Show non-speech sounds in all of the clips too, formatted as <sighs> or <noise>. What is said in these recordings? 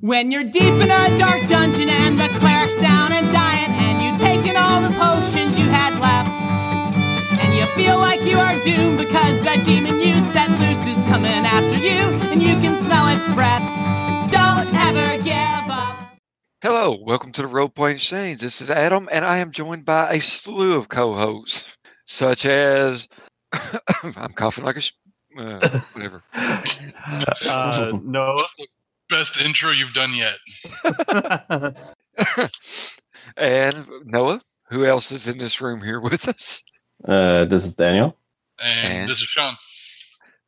When you're deep in a dark dungeon and the cleric's down and dying, and you've taken all the potions you had left, and you feel like you are doomed because the demon you set loose is coming after you, and you can smell its breath. Don't ever give up. Hello, welcome to the Role Playing Exchange. This is Adam, and I am joined by a slew of co-hosts, such as <coughs> I'm coughing like a sh- uh, whatever. <laughs> Uh, Noah. <laughs> Best intro you've done yet. <laughs> and Noah. Who else is in this room here with us? Uh, this is Daniel. And, And- this is Sean.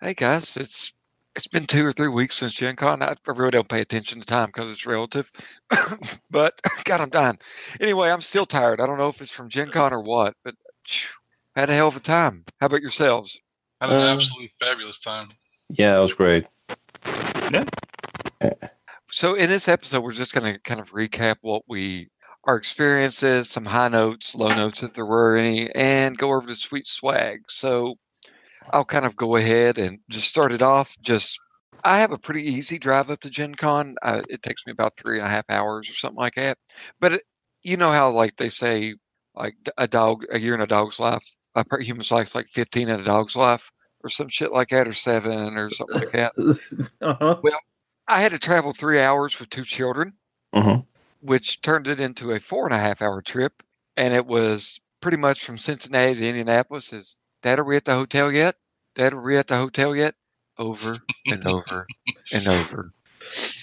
Hey guys, it's it's been two or three weeks since Gen Con. I really don't pay attention to time because it's relative. <coughs> but <coughs> God, I'm dying. Anyway, I'm still tired. I don't know if it's from Gen Con or what, but phew, had a hell of a time. How about yourselves? Had an Uh, absolutely fabulous time. Yeah, it was great. So in this episode, we're just going to kind of recap what we our experiences, some high notes, low notes if there were any, and go over to sweet swag. So I'll kind of go ahead and just start it off. Just I have a pretty easy drive up to Gen Con. Uh, it takes me about three and a half hours or something like that. But it, you know how like they say like a dog a year in a dog's life, a human's life's like fifteen in a dog's life, or some shit like that, or seven, or something like that. <laughs> uh-huh. I had to travel three hours with two children, Mhm. which turned it into a four and a half hour trip. And it was pretty much from Cincinnati to Indianapolis. Is Dad, are we at the hotel yet? Dad, are we at the hotel yet? Over and over and over.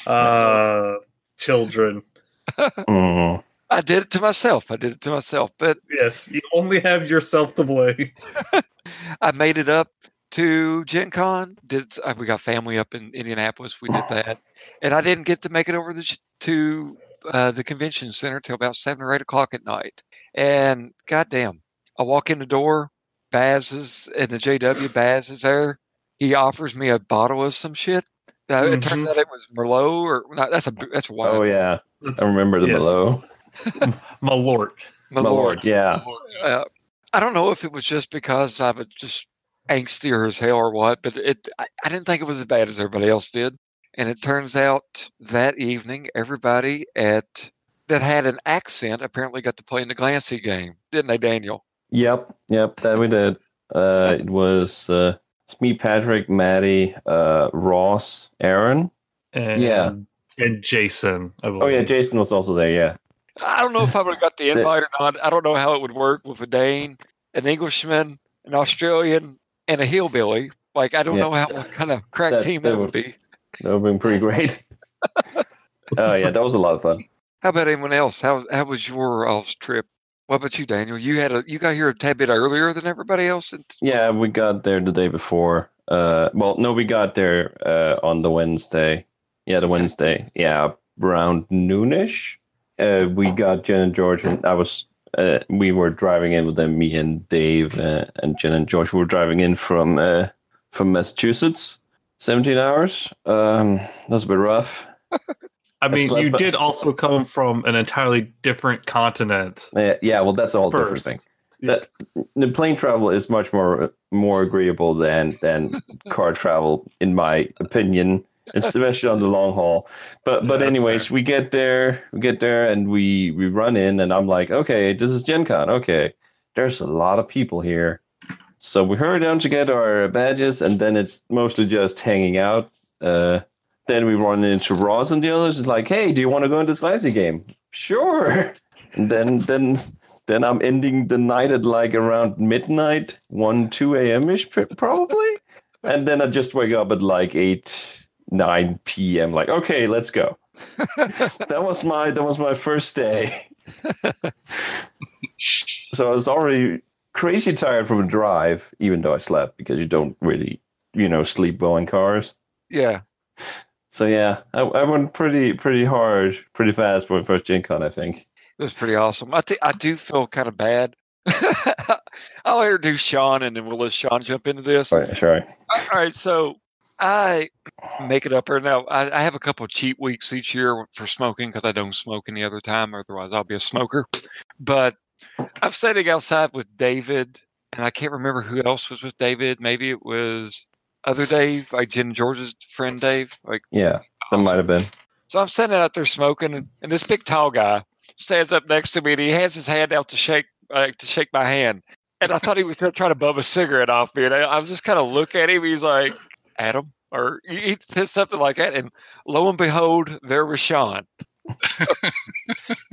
Uh, children. <laughs> Mhm. I did it to myself. I did it to myself. But Yes, you only have yourself to blame. <laughs> I made it up to Gen Con. Did uh, we got family up in Indianapolis? We did that, and I didn't get to make it over the, to uh, the convention center till about seven or eight o'clock at night. And goddamn, I walk in the door. Baz is in the JW. Baz is there. He offers me a bottle of some shit. Uh, It turns Mhm. out it was Merlot, or no, that's a that's a wine. Oh yeah, I remember the Yes. below. My lord. My My lord. Yeah. uh, I don't know if it was just because I was just angstier as hell or what, but it I, I didn't think it was as bad as everybody else did. And it turns out that evening, everybody at that had an accent apparently got to play in the Glancy game, didn't they, Daniel? Yep. Yep. That we did. Uh, it was uh, it's me, Patrick, Maddie, uh, Ross, Aaron. And, Yeah. And Jason. I Oh yeah. Jason was also there. Yeah. I don't know if I would have got the <laughs> The- invite or not. I don't know how it would work with a Dane, an Englishman, an Australian, and a hillbilly. Like I don't Yeah. know how what kind of crack That- team that would be. That would have been pretty great. <laughs> Oh yeah, that was a lot of fun. How about anyone else? How how was your all's trip? What about you, Daniel? You had a you got here a tad bit earlier than everybody else. And, Yeah, we got there the day before. Uh, well, no, we got there uh, on the Wednesday. Yeah, the Wednesday. Yeah, around noonish. Uh, we got Jen and George, and I was. Uh, we were driving in with them. Me and Dave uh, and Jen and George were driving in from uh, from Massachusetts. Seventeen hours. Um, that was a bit rough. <laughs> I mean, slept- you did also come from an entirely different continent. Uh, yeah, well, that's a whole different First. thing. That the plane travel is much more more agreeable than than <laughs> car travel, in my opinion, especially on the long haul. But but that's anyways, we get there, we get there, and we we run in, and I'm like, okay, this is Gen Con. Okay, there's a lot of people here, so we hurry down to get our badges, and then it's mostly just hanging out. Uh, then we run into Ross and the others. It's like, hey, do you want to go into this Lazy game? Sure. <laughs> And then then then I'm ending the night at like around midnight, one two a.m. ish probably, and then I just wake up at like eight nine p.m. Like, okay, let's go. <laughs> that was my that was my first day. <laughs> so I was already crazy tired from a drive, even though I slept because you don't really you know sleep well in cars. yeah, So yeah, I, I went pretty pretty hard, pretty fast for my first Gen Con, I think. it was pretty awesome. I I do feel kind of bad. <laughs> I'll introduce Sean, and then we'll let Sean jump into this. All right, sorry. All right, so I make it up right now. I, I have a couple of cheat weeks each year for smoking because I don't smoke any other time. Otherwise, I'll be a smoker. But I'm sitting outside with David, and I can't remember who else was with David. Maybe it was other Dave, like Jen and George's friend Dave. Like Yeah, that might have been. So I'm sitting out there smoking, and, and this big tall guy stands up next to me, and he has his hand out to shake uh, to shake my hand. And I thought he was going to try to bum a cigarette off me, and I, I was just kind of look at him. He's like, "Adam," or he, he said something like that, and lo and behold, there was Sean.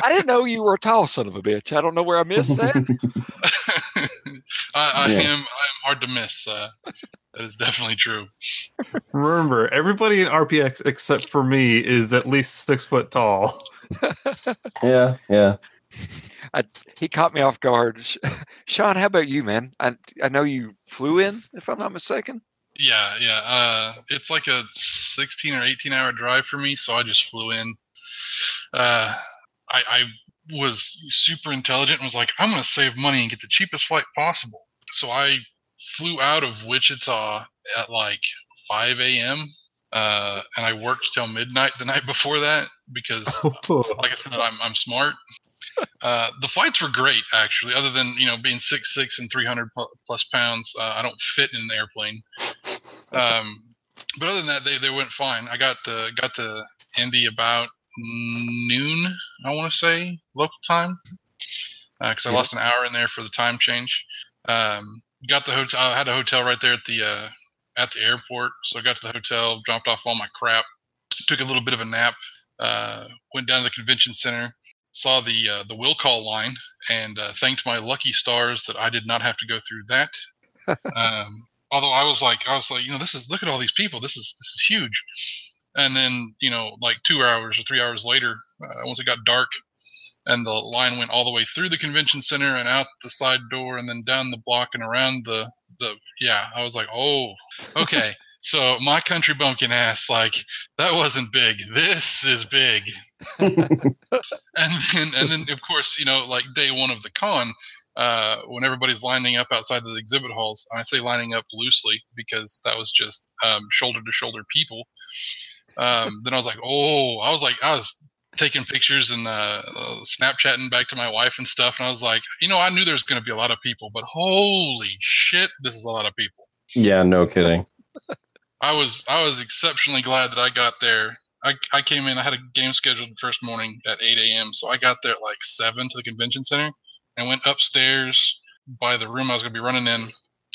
I didn't know you were a tall son of a bitch. I don't know where I missed that. <laughs> I, I Yeah. am I am hard to miss. Uh, that is definitely true. Remember, everybody in RPX except for me is at least six foot tall. <laughs> Yeah, yeah. I, he caught me off guard. Sean, how about you, man? I I know you flew in, if I'm not mistaken. Yeah, yeah. Uh, it's like a 16 or 18 hour drive for me, so I just flew in. Uh, I, I was super intelligent and was like, I'm going to save money and get the cheapest flight possible. So I flew out of Wichita at like 5 a.m. Uh, and I worked till midnight the night before that because <laughs> like I said, I'm I'm smart. Uh, the flights were great, actually. Other than you know being six six and 300 plus pounds, uh, I don't fit in an airplane. <laughs> Um, but other than that, they, they went fine. I got to, got to Indy about noon, I want to say local time, because I Yeah. lost an hour in there for the time change. Um, got the hotel. I had a hotel right there at the uh, at the airport, so I got to the hotel, dropped off all my crap, took a little bit of a nap, uh, went down to the convention center, saw the uh, the will call line, and uh, thanked my lucky stars that I did not have to go through that. <laughs> um, although I was like, I was like, you know, this is look at all these people. This is this is huge. And then you know, like two hours or three hours later, uh, once it got dark, and the line went all the way through the convention center and out the side door, and then down the block and around the the yeah. I was like, oh, okay. <laughs> So my country bumpkin ass, like that wasn't big. This is big. <laughs> and then, and then of course, you know, like day one of the con, uh, when everybody's lining up outside the exhibit halls, I say lining up loosely because that was just um, shoulder to shoulder people. Um, then I was like, oh, I was like, I was taking pictures and uh, uh, Snapchatting back to my wife and stuff, and I was like, you know, I knew there was going to be a lot of people, but holy shit, this is a lot of people. Yeah, no kidding. I was I was exceptionally glad that I got there. I, I came in. I had a game scheduled the first morning at 8 a.m. So I got there at like seven to the convention center and went upstairs by the room I was going to be running in.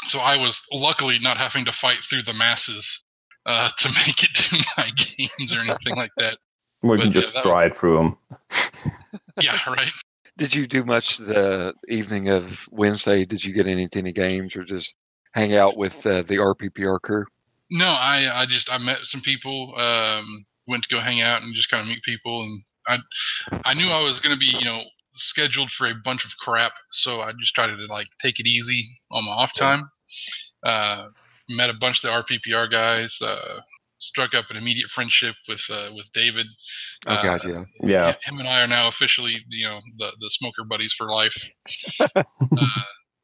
So I was luckily not having to fight through the masses uh, to <laughs> make it to my games or anything like that. We But, can yeah, just was- stride through them. <laughs> Yeah, right. Did you do much the evening of Wednesday? Did you get into any games or just hang out with uh, the RPPR crew? No, I I just I met some people. Um, went to go hang out and just kind of meet people, and I I knew I was going to be you know scheduled for a bunch of crap, so I just tried to like take it easy on my off time. Uh, met a bunch of the RPPR guys. Uh, struck up an immediate friendship with uh, with David. Oh Uh, God, yeah. Yeah. him and I are now officially, you know, the the smoker buddies for life. <laughs> uh,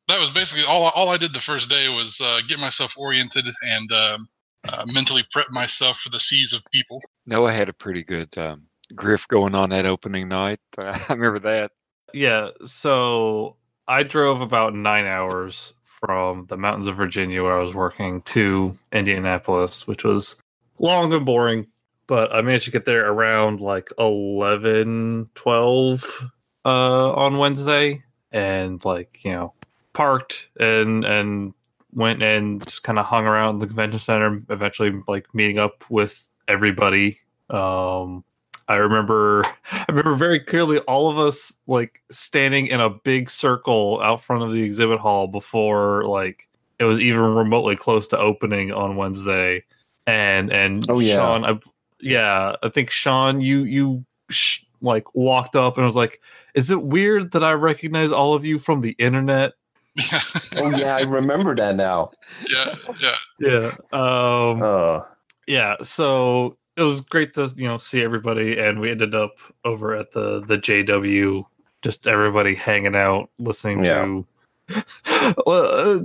that was basically all. All I did the first day was uh, get myself oriented and um, uh, mentally prep myself for the seas of people. Noah had a pretty good um, griff going on that opening night. <laughs> I remember that. Yeah, so I drove about nine hours from the mountains of Virginia where I was working to Indianapolis, which was long and boring, but I managed to get there around like 11, 12 uh, on Wednesday and like, you know, parked and and went and just kind of hung around the convention center, eventually like meeting up with everybody. Um I remember <laughs> I remember very clearly all of us like standing in a big circle out front of the exhibit hall before like it was even remotely close to opening on Wednesday. And and Oh, yeah. Sean, I, yeah, I think Sean, you you sh- like walked up and was like, "Is it weird that I recognize all of you from the internet?" Yeah, <laughs> Oh yeah, I remember that now. yeah, yeah. Yeah. Um, Oh, yeah so it was great to you know see everybody and we ended up over at the the jw just everybody hanging out listening to <laughs> uh,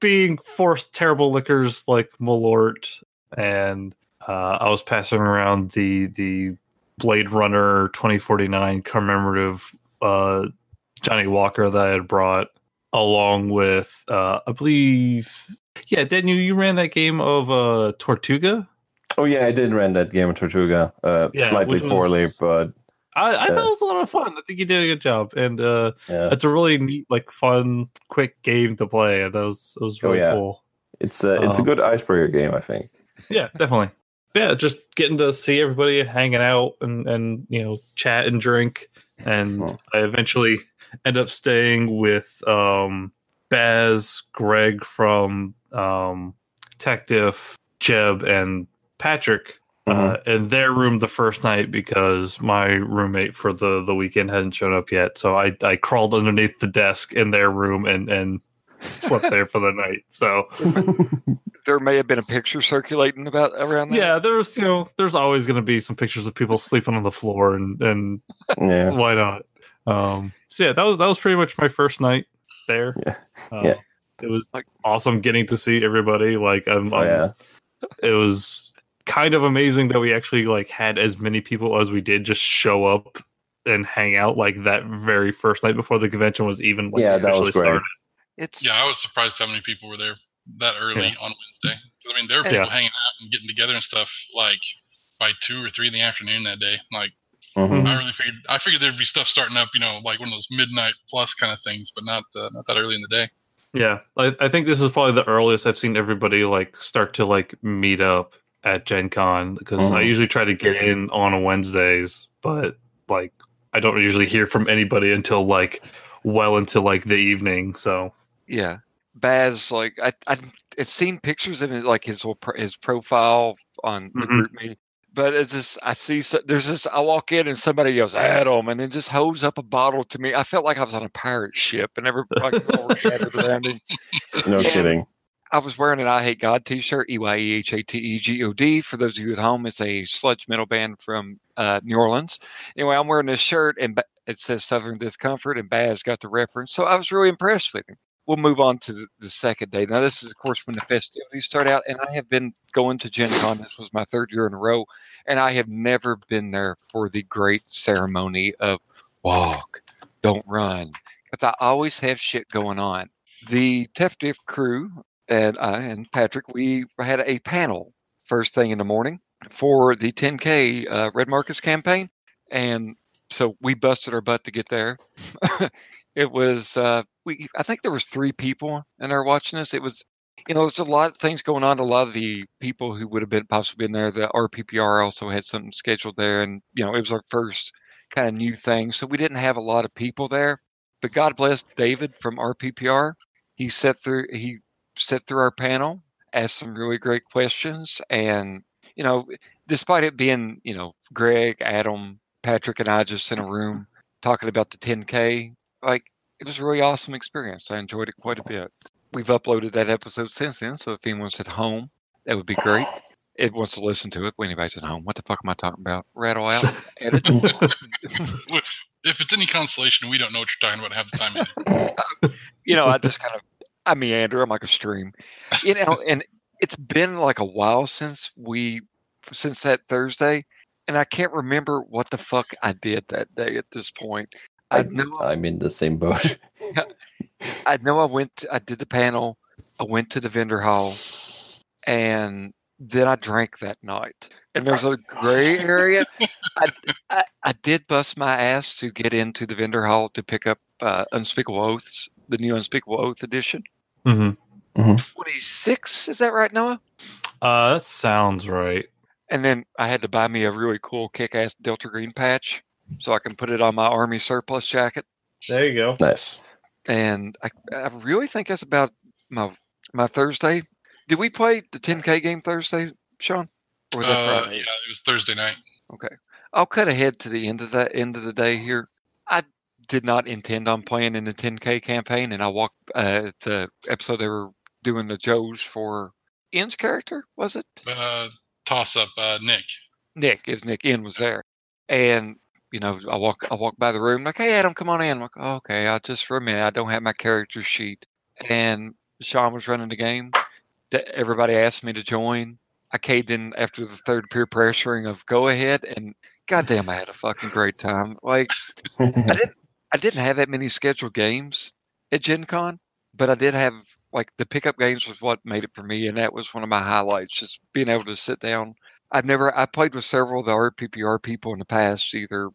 being forced terrible liquors like malort and uh, i was passing around the the blade runner 2049 commemorative uh johnny walker that i had brought along with uh i believe yeah didn't you you ran that game of uh tortuga Oh yeah, I did run that game of Tortuga, uh, Yeah, slightly was- poorly, but I, I thought it was a lot of fun. I think you did a good job, and uh, yeah, it's a really neat, like, fun, quick game to play. That was it was Oh, really yeah. cool. it's a it's a Um, good icebreaker game, I think. Yeah, definitely. Yeah, just getting to see everybody and hanging out and and you know chat and drink, and Mhm. I eventually end up staying with um Baz, Greg from um Tech Diff, Jeb, and Patrick. Uh, in their room the first night because my roommate for the, the weekend hadn't shown up yet. So I, I crawled underneath the desk in their room and, and slept there for the night. So <laughs> There may have been a picture circulating about around that. yeah, there's you know there's always going to be some pictures of people sleeping on the floor and and <laughs> yeah, why not? Um, so yeah, that was that was pretty much my first night there. Yeah. Uh, Yeah. it was Like- awesome getting to see everybody. Like um, oh yeah, it was kind of amazing that we actually like had as many people as we did just show up and hang out like that very first night before the convention was even like Yeah, that was great. started. It's Yeah, I was surprised how many people were there that early Yeah. on Wednesday. I mean, there were people Yeah. hanging out and getting together and stuff like by two or three in the afternoon that day. Like, Mhm. I really figured I figured there'd be stuff starting up, you know, like one of those midnight plus kind of things, but not uh, not that early in the day. Yeah, I, I think this is probably the earliest I've seen everybody like start to like meet up at Gen Con because I Mhm. usually try to get in on Wednesdays, but like I don't usually hear from anybody until like well into like the evening. So yeah. Baz, like I, I, I've seen pictures of his, like his whole pro- his profile on the Mhm. group me, but it's just I see there's this. I walk in and somebody yells Adam, and then just holds up a bottle to me. I felt like I was on a pirate ship, and everybody gathered around him. <laughs> no Yeah. kidding. I was wearing an I Hate God t-shirt, E Y E H A T E G O D. For those of you at home, it's a sludge metal band from uh, New Orleans. Anyway, I'm wearing this shirt and it says Southern Discomfort, and Baz got the reference. So I was really impressed with him. We'll move on to the, the second day. Now, this is, of course, when the festivities start out, and I have been going to Gen Con. This was my third year in a row, and I have never been there for the great ceremony of walk, don't run. Because I always have shit going on. The Tef crew and I and Patrick, we had a panel first thing in the morning for the 10K uh, Red Markets campaign. And so we busted our butt to get there. <laughs> it was, uh, we, I think there was three people in there watching us. It was, you know, there's a lot of things going on. A lot of the people who would have been possibly been there, the RPPR also had something scheduled there. And, you know, it was our first kind of new thing. So we didn't have a lot of people there. But God bless David from RPPR. He sat through, he sat through our panel, asked some really great questions, and you know, despite it being you know Greg, Adam, Patrick, and I just in a room talking about the 10K, like it was a really awesome experience. I enjoyed it quite a bit. We've uploaded that episode since then, so if anyone's at home, that would be great. It wants to listen to it when anybody's at home. What the fuck am I talking about? Rattle out, edit. <laughs> If it's any consolation, we don't know what you're talking about half the time. Either. you know, I just kind of I meander. I'm like a stream, you know. And it's been like a while since we since that Thursday, and I can't remember what the fuck I did that day at this point. I know I'm in the same boat. <laughs> I know I went. I did the panel. I went to the vendor hall, and then I drank that night. And there's a gray area. I, I I did bust my ass to get into the vendor hall to pick up uh, Unspeakable Oaths, the new Unspeakable Oath edition. hmm 26 is that right noah uh, that sounds right. and then i had to buy me a really cool kick-ass delta green patch so i can put it on my army surplus jacket There you go. nice. and i, I really think that's about my my thursday did we play the 10k game thursday sean or was that Uh, friday yeah, it was Thursday night. okay i'll cut ahead to the end of that end of the day here i did not intend on playing in the 10k campaign and i walked uh the episode they were doing the joes for ian's character was it Uh, toss up, uh, Nick. Nick, if Nick in was there. And, you know, I walk I walk by the room, like, hey Adam, come on in. I'm like, oh, okay, I just for a minute, I don't have my character sheet. And Sean was running the game. Everybody asked me to join. I caved in after the third peer pressuring of go ahead and goddamn I had a fucking great time. Like I didn't <laughs> I didn't have that many scheduled games at Gen Con, but I did have like the pickup games was what made it for me, and that was one of my highlights. Just being able to sit down, I've never I played with several of the RPPR people in the past, either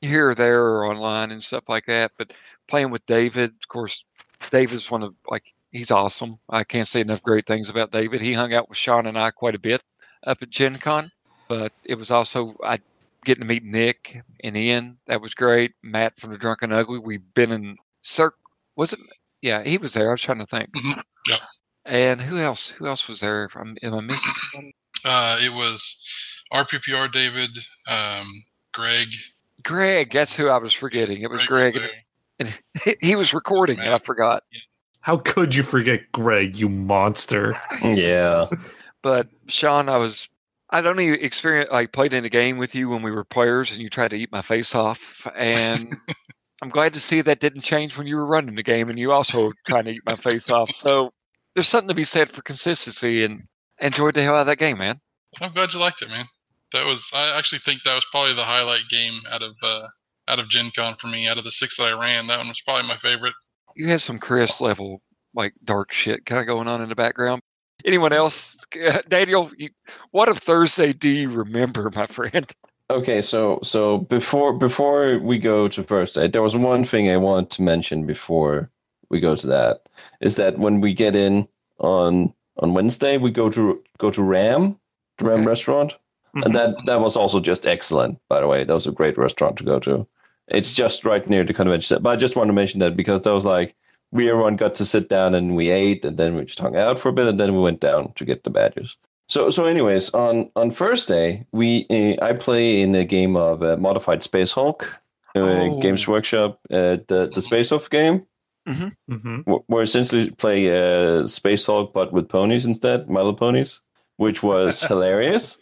here or there or online and stuff like that. But playing with David, of course, David's one of like he's awesome. I can't say enough great things about David. He hung out with Sean and I quite a bit up at Gen Con, but it was also I getting to meet Nick and Ian. That was great. Matt from the Drunken Ugly. We've been in Circ. Was it? Yeah, he was there. I was trying to think. Mhm. Yep. And who else? Who else was there? Am, am I missing somebody? Uh, it was RPPR David, um, Greg. Greg. That's who I was forgetting. It was Greg Greg. there. and <laughs> he was recording, and I forgot. How could you forget Greg, you monster? <laughs> Yeah. But Sean, I was. I don't even experience like played in a game with you when we were players, and you tried to eat my face off. And <laughs> I'm glad to see that didn't change when you were running the game, and you also trying to eat my face off. So there's something to be said for consistency, and enjoyed the hell out of that game, man. I'm glad you liked it, man. That was I actually think that was probably the highlight game out of uh, out of Gen Con for me. Out of the six that I ran, that one was probably my favorite. You had some Chris level like dark shit kind of going on in the background. Anyone else, <laughs> Daniel? You, what of Thursday do you remember, my friend? Okay, so so before before we go to first aid, there was one thing I want to mention before we go to that. Is that when we get in on on Wednesday, we go to go to Ram, the Ram Okay. restaurant, and that that was also just excellent. By the way, that was a great restaurant to go to. It's just right near the convention center. But I just want to mention that because that was like we everyone got to sit down and we ate, and then we just hung out for a bit, and then we went down to get the badges. So, so, anyways, on on Thursday we uh, I play in a game of uh, modified Space Hulk, uh, Oh. Games Workshop, uh, the the Space Hulk game, hmm wh- where essentially play uh, Space Hulk but with ponies instead, My Little Ponies, which was <laughs> hilarious.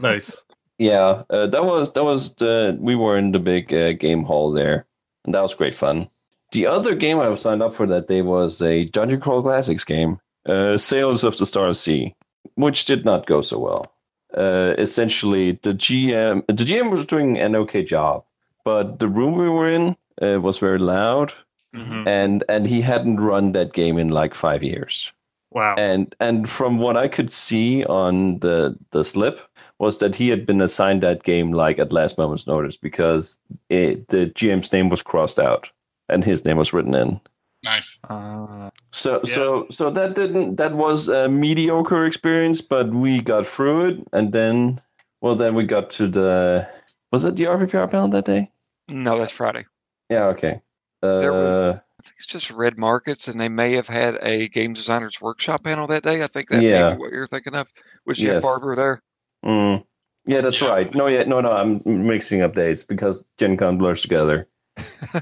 Nice. Yeah, uh, that was that was the we were in the big uh, game hall there, and that was great fun. The other game I was signed up for that day was a Dungeon Crawl Classics game, uh, Sailors of the Starless Sea, which did not go so well. Uh, essentially, the GM the GM was doing an okay job, but the room we were in uh, was very loud, hmm and and he hadn't run that game in like five years Wow. and and from what I could see on the the slip was that he had been assigned that game like at last moment's notice because it, the GM's name was crossed out and his name was written in. Nice. Uh, So Yeah. so so that didn't that was a mediocre experience, but we got through it, and then well then we got to the was it the RPPR panel that day? No, that's Friday. Yeah, okay. Uh, There was- I think it's just Red Markets, and they may have had a game designers workshop panel that day. I think that may Yeah. be what you're thinking of. Was Jeff Yes. Barber there? Mm. Yeah, that's Yeah. right. No, yeah, no, no. I'm mixing up dates because Gen Con blurs together. <laughs>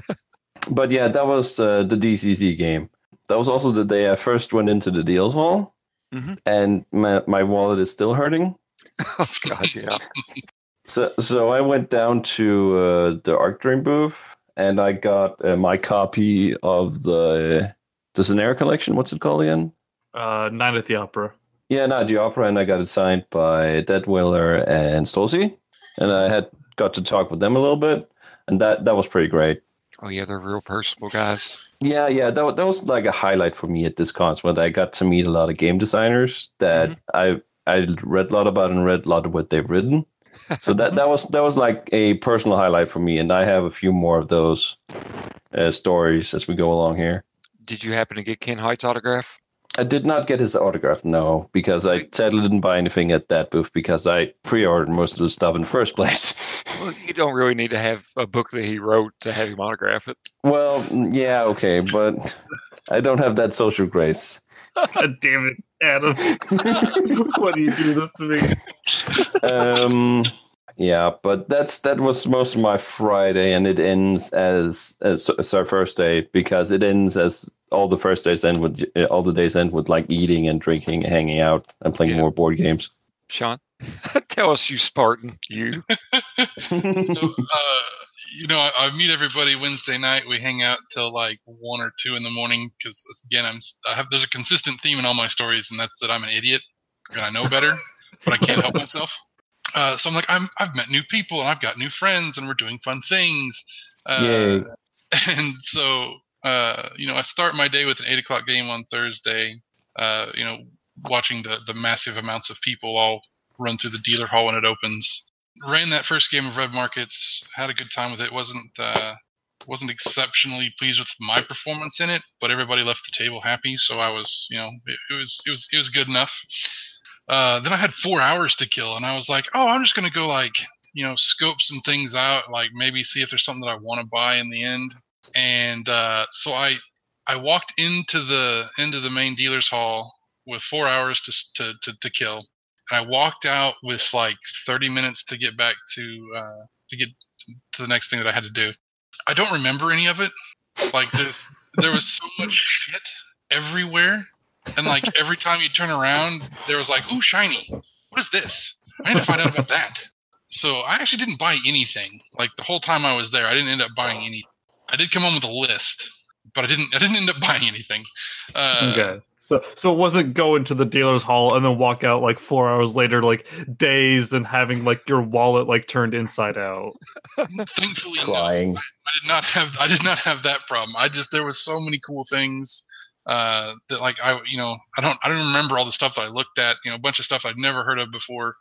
but yeah, that was uh, the DCC game. That was also the day I first went into the deals hall, Mhm. and my, my wallet is still hurting. <laughs> Oh God, yeah. <laughs> So, so I went down to uh, the Arc Dream booth, and I got uh, my copy of the the Scenario collection. What's it called again? uh, Night at the Opera. Yeah, Night at the opera, and I got it signed by Detwiller and Stolze, and I had got to talk with them a little bit, and that that was pretty great. Oh yeah, they're real personable guys. Yeah, yeah, that that was like a highlight for me at this con when I got to meet a lot of game designers that I I read a lot about and read a lot of what they've written. So that that was that was like a personal highlight for me, and I have a few more of those uh, stories as we go along here. Did you happen to get Ken Hite's autograph? I did not get his autograph, no, because I sadly didn't buy anything at that booth because I pre-ordered most of the stuff in the first place. <laughs> Well, you don't really need to have a book that he wrote to have him autograph it. well, yeah, okay, but I don't have that social grace. God damn it, Adam. <laughs> Why do you do this to me? Um, yeah, but that's that was most of my Friday, and it ends as as it's our first day because it ends as all the first days end with all the days end with like eating and drinking, hanging out, and playing Yeah. more board games. Sean, <laughs> tell us, you Spartan, you. <laughs> So, uh, you know, I, I meet everybody Wednesday night. We hang out till like one or two in the morning because again, I'm I have there's a consistent theme in all my stories, and that's that I'm an idiot and I know better, <laughs> but I can't help myself. Uh, so I'm like, I'm I've met new people and I've got new friends and we're doing fun things. Uh, <laughs> And so, uh, you know, I start my day with an eight o'clock game on Thursday. Uh, you know, watching the the massive amounts of people all run through the dealer hall when it opens. Ran that first game of Red Markets, had a good time with it. wasn't uh, wasn't exceptionally pleased with my performance in it, but everybody left the table happy, so I was, you know, it, it was it was it was good enough. Uh, then I had four hours to kill, and I was like, oh, I'm just gonna go like, you know, scope some things out, like maybe see if there's something that I want to buy in the end. And uh, so I I walked into the into the main dealer's hall with four hours to to to, to kill. And I walked out with like 30 minutes to get back to uh, to get to the next thing that I had to do. I don't remember any of it. Like there's there was so much shit everywhere, and like every time you turn around, there was like, "Ooh, shiny! What is this? I need to find out about that." So I actually didn't buy anything. Like the whole time I was there, I didn't end up buying any. I did come home with a list, but I didn't. I didn't end up buying anything. Uh, okay. So, so it wasn't going to the dealer's hall and then walk out like four hours later, like dazed and having like your wallet like turned inside out. Thankfully, no. Crying. I did not have I did not have that problem. I just there was so many cool things uh, that like I you know I don't I don't remember all the stuff that I looked at. You know, a bunch of stuff I'd never heard of before.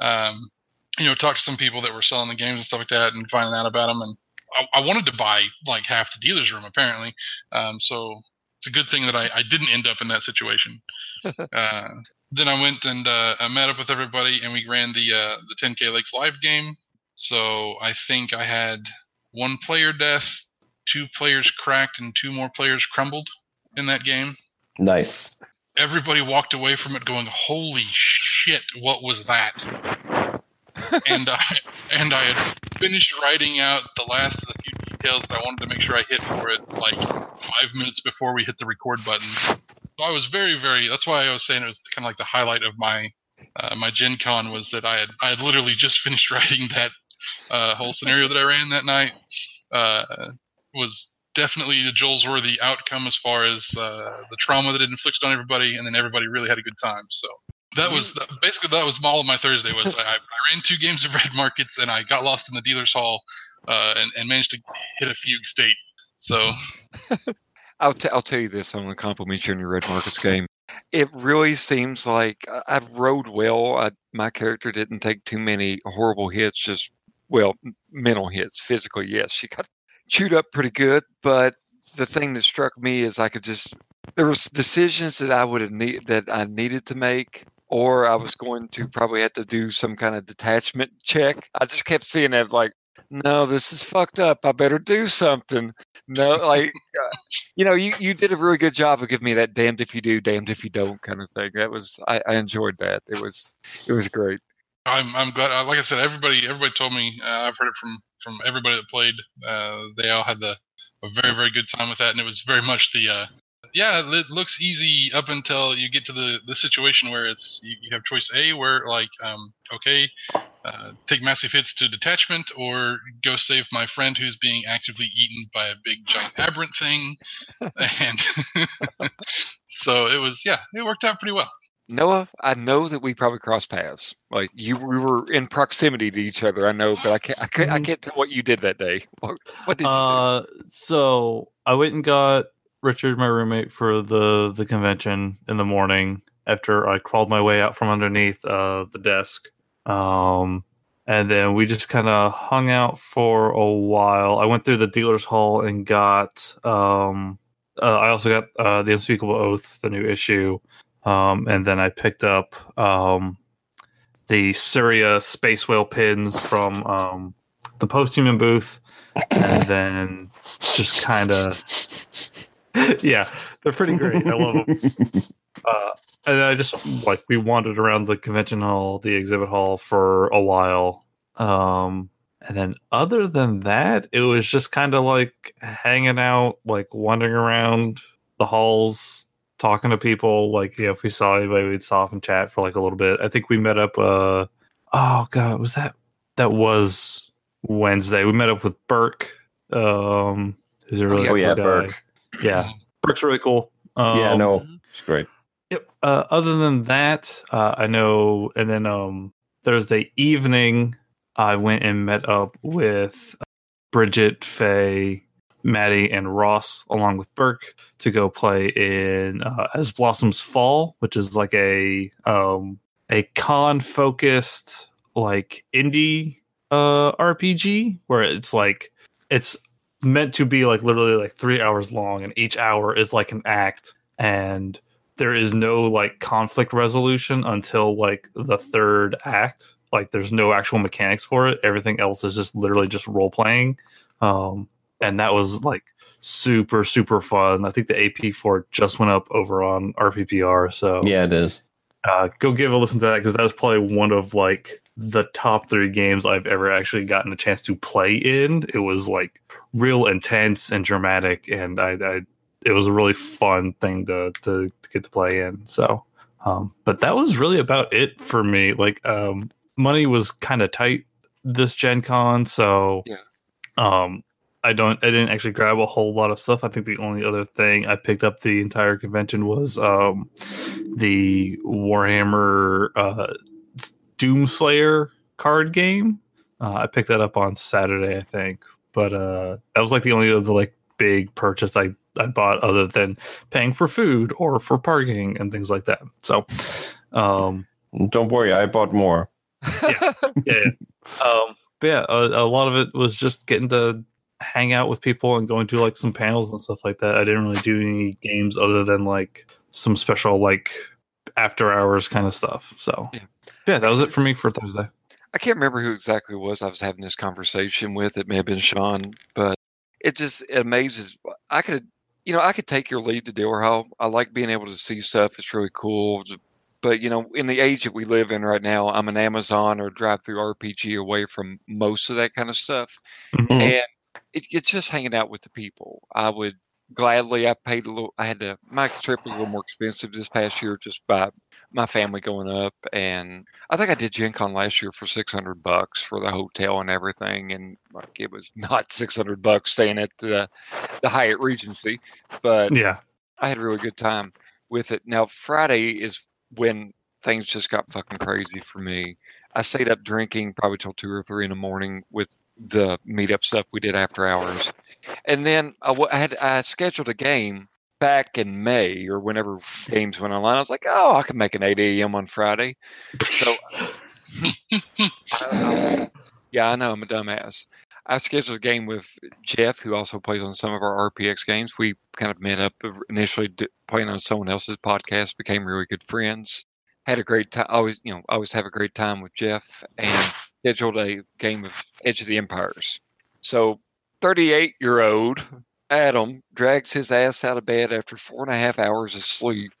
Um, you know, talked to some people that were selling the games and stuff like that, and finding out about them. And I, I wanted to buy like half the dealer's room apparently. Um, so it's a good thing that I, I didn't end up in that situation. <laughs> uh, then I went and uh, I met up with everybody, and we ran the uh, the 10K Lakes live game. So I think I had one player death, two players cracked, and two more players crumbled in that game. Nice. Everybody walked away from it going, "Holy shit, what was that?" <laughs> and I and I had finished writing out the last of the few details that I wanted to make sure I hit for it, like five minutes before we hit the record button. So I was very, very. That's why I was saying it was kind of like the highlight of my uh, my Gen Con was that I had I had literally <laughs> just finished writing that uh, whole scenario that I ran that night. Uh, was definitely a Joel's worthy outcome as far as uh, the trauma that it inflicted on everybody, and then everybody really had a good time. So that was basically that was all of my Thursday was I, I ran two games of red markets and I got lost in the dealer's hall uh, and, and managed to hit a fugue state. So <laughs> I'll, t- I'll tell you this. I'm going to compliment you on your Red Markets game. It really seems like I- rode well. I, my character didn't take too many horrible hits, just, well, mental hits. Physically, yes, she got chewed up pretty good. But the thing that struck me is I could just, there was decisions that I would have need, that I needed to make or I was going to probably have to do some kind of detachment check. I just kept seeing that like, no, this is fucked up. I better do something. No, like, uh, <laughs> you know, you, you did a really good job of giving me that damned if you do, damned if you don't kind of thing. That was I, I enjoyed that. It was it was great. I'm I'm glad. uh, Like I said, everybody everybody told me. Uh, I've heard it from from everybody that played. Uh, they all had the a very very good time with that, and it was very much the. Uh, yeah, it looks easy up until you get to the, the situation where it's you, you have choice A, where like um, okay, uh, take massive hits to detachment, or go save my friend who's being actively eaten by a big giant <laughs> aberrant thing, and <laughs> so it was yeah, it worked out pretty well. Noah, I know that we probably crossed paths. Like you, we were in proximity to each other. I know, but I can't. I can't, I can't tell what you did that day. What, what did you do? Uh, so I went and got Richard, my roommate, for the the convention in the morning after I crawled my way out from underneath uh the desk. Um, and then we just kind of hung out for a while. I went through the dealer's hall and got um. Uh, I also got uh, the Unspeakable Oath, the new issue, um, and then I picked up um, the Syria Space Whale pins from um, the post-human booth, and then just kind of <laughs> yeah, they're pretty great. I love them. <laughs> Uh, and I just like we wandered around the convention hall, the exhibit hall for a while. Um, and then other than that, it was just kind of like hanging out, like wandering around the halls, talking to people. Like, yeah, if we saw anybody, we'd stop and chat for like a little bit. I think we met up. Uh, oh god, was that that was Wednesday? We met up with Burke. Um, who's a really oh yeah, cool guy. Burke. Yeah, Burke's really cool. Um, yeah, no, it's great. Yep. Uh, other than that, uh, I know. And then um, Thursday evening, I went and met up with Bridget, Faye, Maddie, and Ross, along with Burke, to go play in uh, As Blossoms Fall, which is like a um, a con focused like indie uh RPG where it's like it's meant to be like literally like 3 hours long and each hour is like an act and there is no like conflict resolution until like the third act. Like there's no actual mechanics for it. Everything else is just literally just role playing um and that was like super super fun. I think the ap for it just went up over on rppr so Yeah, it is. uh, go give a listen to that because that was probably one of like the top three games I've ever actually gotten a chance to play in. It was like real intense and dramatic, and I, I it was a really fun thing to to, to get to play in. So, um, but that was really about it for me. Like, um, money was kind of tight this Gen Con, so Yeah. um, I don't I didn't actually grab a whole lot of stuff. I think the only other thing I picked up the entire convention was um the Warhammer uh Doomslayer card game. Uh, I picked that up on Saturday, I think. But uh that was like the only other like big purchase I I bought other than paying for food or for parking and things like that. So um Don't worry, I bought more. yeah. Um, but yeah, a, a lot of it was just getting to hang out with people and going to like some panels and stuff like that. I didn't really do any games other than like some special like after hours kind of stuff. So Yeah. Yeah, that was it for me for Thursday. I can't remember who exactly it was I was having this conversation with. It may have been Sean, but it just it amazes. I could, you know, I could take your lead to dealer hall. I like being able to see stuff. It's really cool. But you know, in the age that we live in right now, I'm an Amazon or drive through RPG away from most of that kind of stuff, Mhm. Mhm. and it, it's just hanging out with the people. I would gladly. I paid a little. I had to. My trip was a little more expensive this past year, just by my family going up, and I think I did Gen Con last year for six hundred bucks for the hotel and everything, and like it was not six hundred bucks staying at the the Hyatt Regency, but Yeah. I had a really good time with it. Now Friday is when things just got fucking crazy for me. I stayed up drinking probably till two or three in the morning with the meetup stuff we did after hours, and then I, I had I scheduled a game back in May or whenever games went online. I was like, oh, I can make an eight a.m. on Friday. So <laughs> yeah, I know I'm a dumbass. I scheduled a game with Jeff, who also plays on some of our RPX games. We kind of met up initially playing on someone else's podcast, became really good friends. Had a great time. Always, you know, always have a great time with Jeff, and scheduled a game of Edge of the Empires. So, 38 year old Adam drags his ass out of bed after four and a half hours of sleep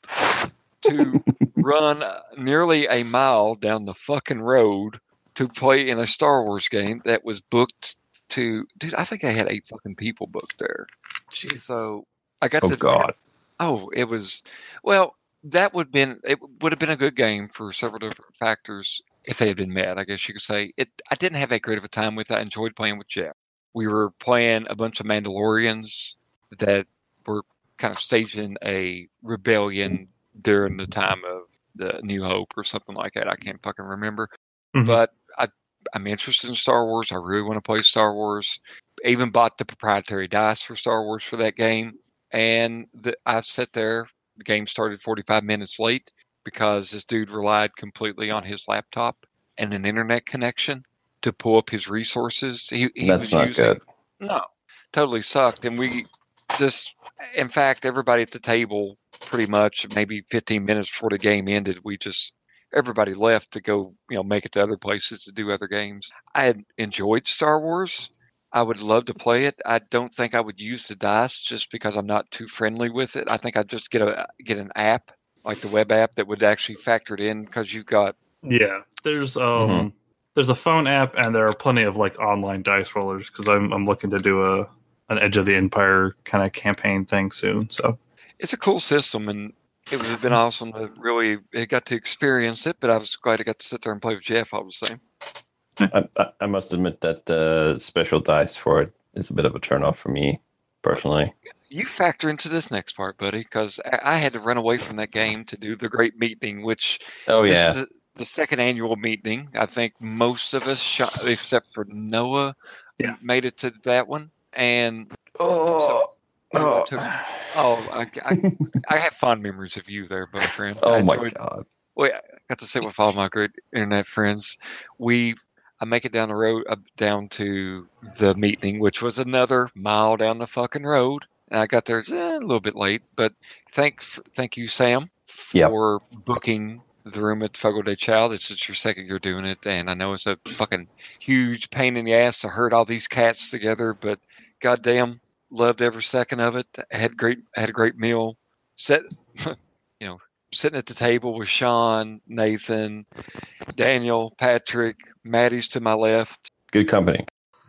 to <laughs> run uh, nearly a mile down the fucking road to play in a Star Wars game that was booked to dude, I think I had eight fucking people booked there. So I got Oh to God. Oh, it was well, that would have been it would have been a good game for several different factors if they had been met, I guess you could say. It I didn't have that great of a time with it. I enjoyed playing with Jeff. We were playing a bunch of Mandalorians that were kind of staging a rebellion during the time of the New Hope or something like that. I can't fucking remember. Mhm. But I I'm interested in Star Wars. I really want to play Star Wars. Even bought the proprietary dice for Star Wars for that game. And the, I sat there. The game started 45 minutes late because this dude relied completely on his laptop and an internet connection to pull up his resources. He, he That's not using, good. No, totally sucked. And we just, in fact, everybody at the table, pretty much maybe 15 minutes before the game ended, we just everybody left to go, you know, make it to other places to do other games. I had enjoyed Star Wars. I would love to play it. I don't think I would use the dice just because I'm not too friendly with it. I think I'd just get a get an app like the web app that would actually factor it in because you've got Yeah, there's um, Mhm. there's a phone app, and there are plenty of like online dice rollers because I'm I'm looking to do a an Edge of the Empire kind of campaign thing soon. So it's a cool system and it would have been awesome to really it got to experience it. But I was glad I got to sit there and play with Jeff. I was saying. I, I, I must admit that the special dice for it is a bit of a turnoff for me personally. You factor into this next part, buddy, because I, I had to run away from that game to do the great meeting, which Oh this yeah, is the, the second annual meeting. I think most of us, shot, except for Noah, Yeah. made it to that one. And oh, Noah oh. took- oh, I, I, I have fond memories of you there, my friend. I oh my god. Wait, got to sit with all my great internet friends. We I make it down the road uh, down to the meeting, which was another mile down the fucking road. And I got there eh, a little bit late, but thank thank you, Sam, Yep. for booking the room at Fogo de Chao. This is your second year doing it, and I know it's a fucking huge pain in the ass to herd all these cats together, but goddamn, loved every second of it. Had great had a great meal. Set, <laughs> you know, sitting at the table with Sean, Nathan, Daniel, Patrick, Maddie's to my left. Good company.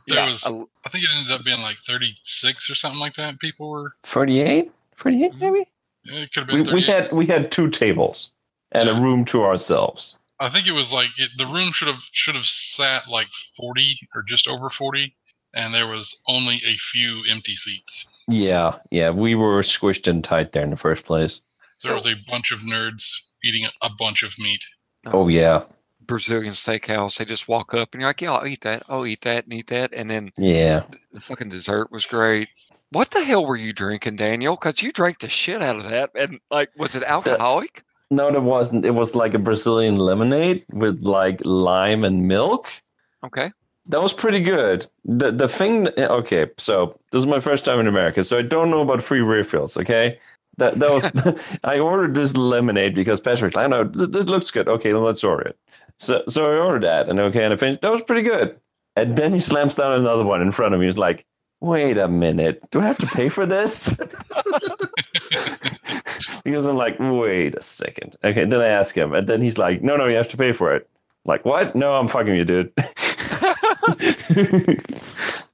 There Yeah, was, I- I think it ended up being like 36 or something like that. People were, 48? 48 mm-hmm. maybe? it could have been we 38. had we had two tables and a room to ourselves. I think it was like it, the room should have should have sat like 40 or just over 40, and there was only a few empty seats. Yeah, yeah, we were squished in tight there in the first place. There was a bunch of nerds eating a, a bunch of meat. Oh yeah, Brazilian steakhouse. They just walk up and you're like, yeah, I'll eat that. I'll eat that and eat that. And then yeah. the fucking dessert was great. What the hell were you drinking, Daniel? Because you drank the shit out of that. And like, was it alcoholic? No, there wasn't. It was like a Brazilian lemonade with like lime and milk. Okay. That was pretty good. The the thing. Eh, okay, so this is my first time in America, so I don't know about free refills. Okay, that that was. <laughs> <laughs> I ordered this lemonade because Patrick, I know this, this looks good. Okay, let's order it. So so I ordered that, and okay, and I finished. That was pretty good. And then he slams down another one in front of me. He's like, "Wait a minute, do I have to pay for this?" <laughs> because I'm like, "Wait a second. Okay, then I ask him, and then he's like, "No, no, you have to pay for it." Like, what? No, I'm fucking you, dude. <laughs>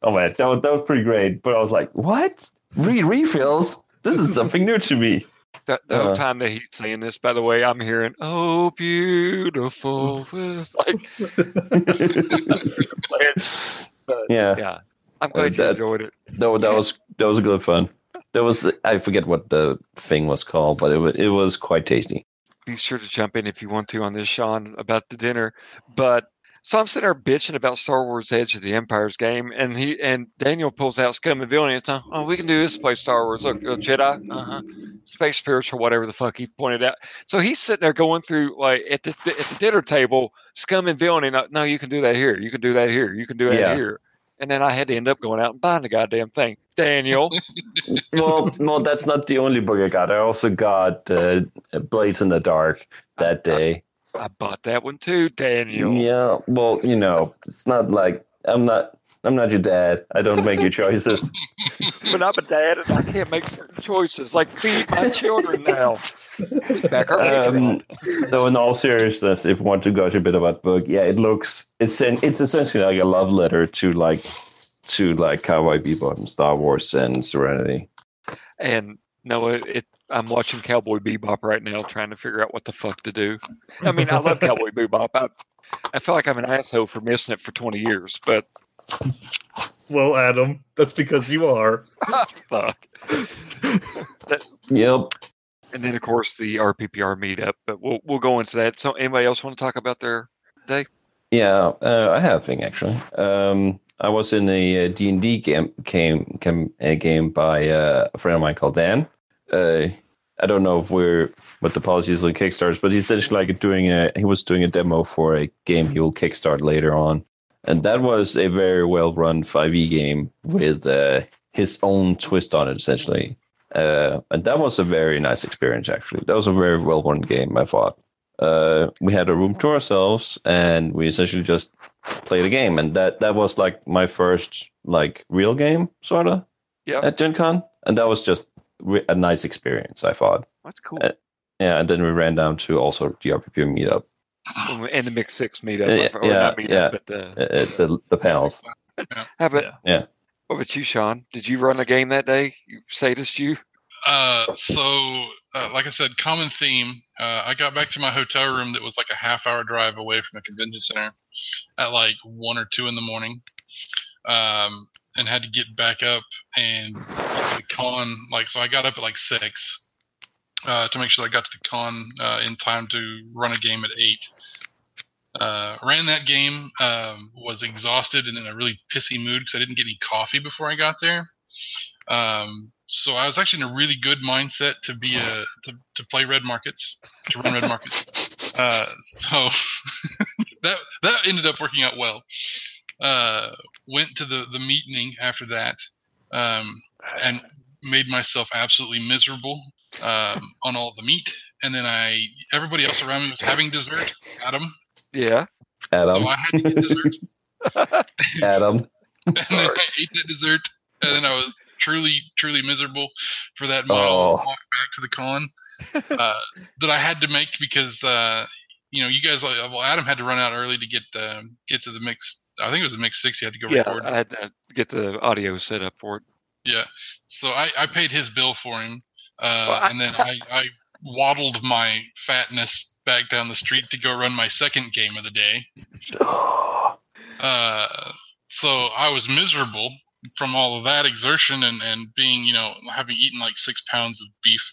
oh man, that was, that was pretty great. But I was like, what? Re refills? This is something new to me. The, the whole Uh. time that he's saying this, by the way, I'm hearing, oh, beautiful. <laughs> It's like, <laughs> <laughs> but, Yeah, yeah. I'm glad you that- enjoyed it. that, wa- that was that was good fun. That was I forget what the thing was called, but it was it was quite tasty. be sure to jump in if you want to on this, Sean, about the dinner. But so I'm sitting there bitching about Star Wars Edge of the Empire's game, and he and Daniel pulls out Scum and Villainy. It's like, oh, we can do this. Play Star Wars. Look, uh, Jedi, uh-huh. Space Spiritual, whatever the fuck he pointed out. So he's sitting there going through like at the at the dinner table, Scum and Villainy. No, no, you can do that here. You can do that here. You can do that Yeah. here. And then I had to end up going out and buying the goddamn thing. Daniel, <laughs> well, no, that's not the only book I got. I also got uh, Blades in the Dark that <laughs> day. I bought that one too. Daniel. Yeah, well, you know, it's not like I'm not I'm not your dad. I don't make your choices. <laughs> but I'm a dad and I can't make certain choices. Like feed my children now. Back our Um, though, in all seriousness, if you want to go to a bit about the book, yeah, it looks it's an, it's essentially like a love letter to like to like Cowboy Bebop and Star Wars and Serenity. and Noah, it, I'm watching Cowboy Bebop right now, trying to figure out what the fuck to do. I mean, I love <laughs> Cowboy Bebop. I, I feel like I'm an asshole for missing it for 20 years, but Well, Adam, that's because you are. <laughs> fuck. Yep. And then, of course, the RPPR meetup. But we'll we'll go into that. So, anybody else want to talk about their day? Yeah, uh, I have a thing actually. Um, I was in a D and D game, game, game, a game by uh, a friend of mine called Dan. Uh, I don't know if we're what the policy is on Kickstarters, but he's essentially like doing a he was doing a demo for a game he will kickstart later on, and that was a very well run 5e game with uh, his own twist on it essentially. Uh, and that was a very nice experience actually. That was a very well run game, I thought uh, we had a room to ourselves and we essentially just played a game and that that was like my first like real game sort of Yeah. at gen con and that was just a nice experience i thought That's cool. Uh, yeah and then we ran down to also the rpp meetup and the Mix Six meetup. Yeah, or yeah, not meetup, yeah. but the, uh, uh, the, the panels <laughs> how about, Yeah. Yeah. What about you, Sean? Did you run a game that day? You sadist, you? Uh, so, uh, like I said, common theme. Uh, I got back to my hotel room that was like a half hour drive away from the convention center at like one or two in the morning, um, and had to get back up and get to the con. Like, so I got up at like six uh, to make sure I got to the con uh, in time to run a game at eight. Uh, ran that game, um, was exhausted and in a really pissy mood because I didn't get any coffee before I got there. Um, so I was actually in a really good mindset to be a to, to play red markets, to run red markets. <laughs> Uh, so <laughs> that that ended up working out well. Uh, went to the the meeting after that, um, and made myself absolutely miserable um, <laughs> on all the meat. And then I everybody else around me was having dessert. Adam, Yeah. Adam, so I had to get dessert. <laughs> Adam. <laughs> and then I ate that dessert, and then I was truly, truly miserable for that mile Oh. walk back to the con uh, that I had to make because uh, you know you guys. like Well, Adam had to run out early to get um, get to the mix. I think it was the mix six. He had to go Yeah. record. I had to get the audio set up for it. Yeah. So I, I paid his bill for him, uh, Well, I- and then <laughs> I, I waddled my fatness back down the street to go run my second game of the day. <gasps> Uh, so I was miserable from all of that exertion and, and being, you know, having eaten like six pounds of beef.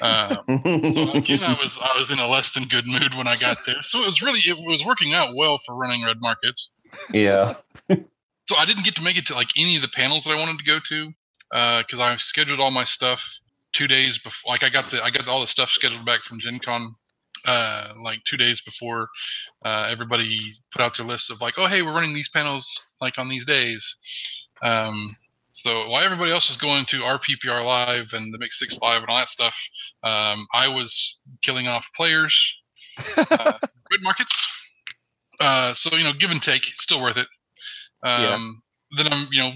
Uh, so again, I was I was in a less than good mood when I got there. So it was really it was working out well for running red markets. Yeah. <laughs> So I didn't get to make it to like any of the panels that I wanted to go to because I scheduled all my stuff two days before. Like I got the I got all the stuff scheduled back from Gen Con uh, like two days before uh, everybody put out their list of like, oh hey, we're running these panels like on these days. Um, so while everybody else was going to RPPR Live and the Mix Six Live and all that stuff, um, I was killing off players, uh, <laughs> markets. Uh, so you know, give and take, still worth it. Um, Then I'm, you know,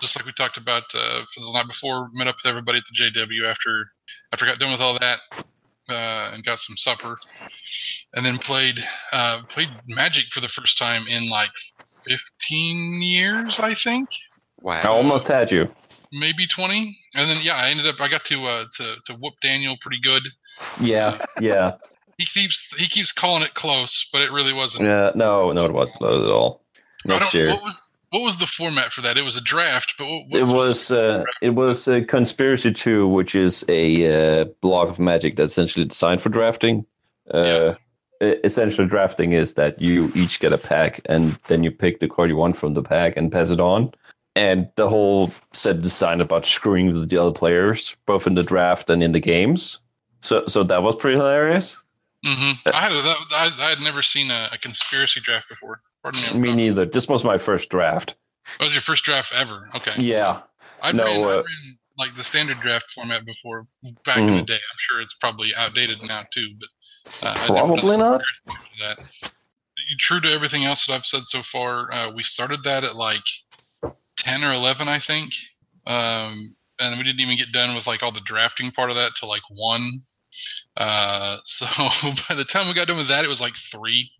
just like we talked about uh, for the night before, met up with everybody at the JW after after I got done with all that uh, and got some supper, and then played uh, played Magic for the first time in like 15 years, I think, Wow. I almost had you. maybe 20. And then yeah, I ended up I got to uh, to to whoop Daniel pretty good. Yeah, yeah. He keeps he keeps calling it close, but it really wasn't. Yeah, no, no, it wasn't close at all. Next year, What was what was the format for that? It was a draft, but what, it was uh, it was uh, Conspiracy Two, which is a uh, block of Magic that's essentially designed for drafting. Uh, e- Essentially, drafting is that you each get a pack, and then you pick the card you want from the pack and pass it on. And the whole set is designed about screwing with the other players, both in the draft and in the games. So, so that was pretty hilarious. Hmm I had that, I, I had never seen a, a conspiracy draft before. Pardon me. Me neither. This was my first draft. That was your first draft ever. Okay. Yeah, I No, ran, uh, ran like the standard draft format before back in the Mhm. day. I'm sure it's probably outdated now too, but uh, probably not. that. True to everything else that I've said so far, uh, we started that at like ten or eleven, I think, um, and we didn't even get done with like all the drafting part of that till like one. Uh, <laughs> so by the time we got done with that, it was like three,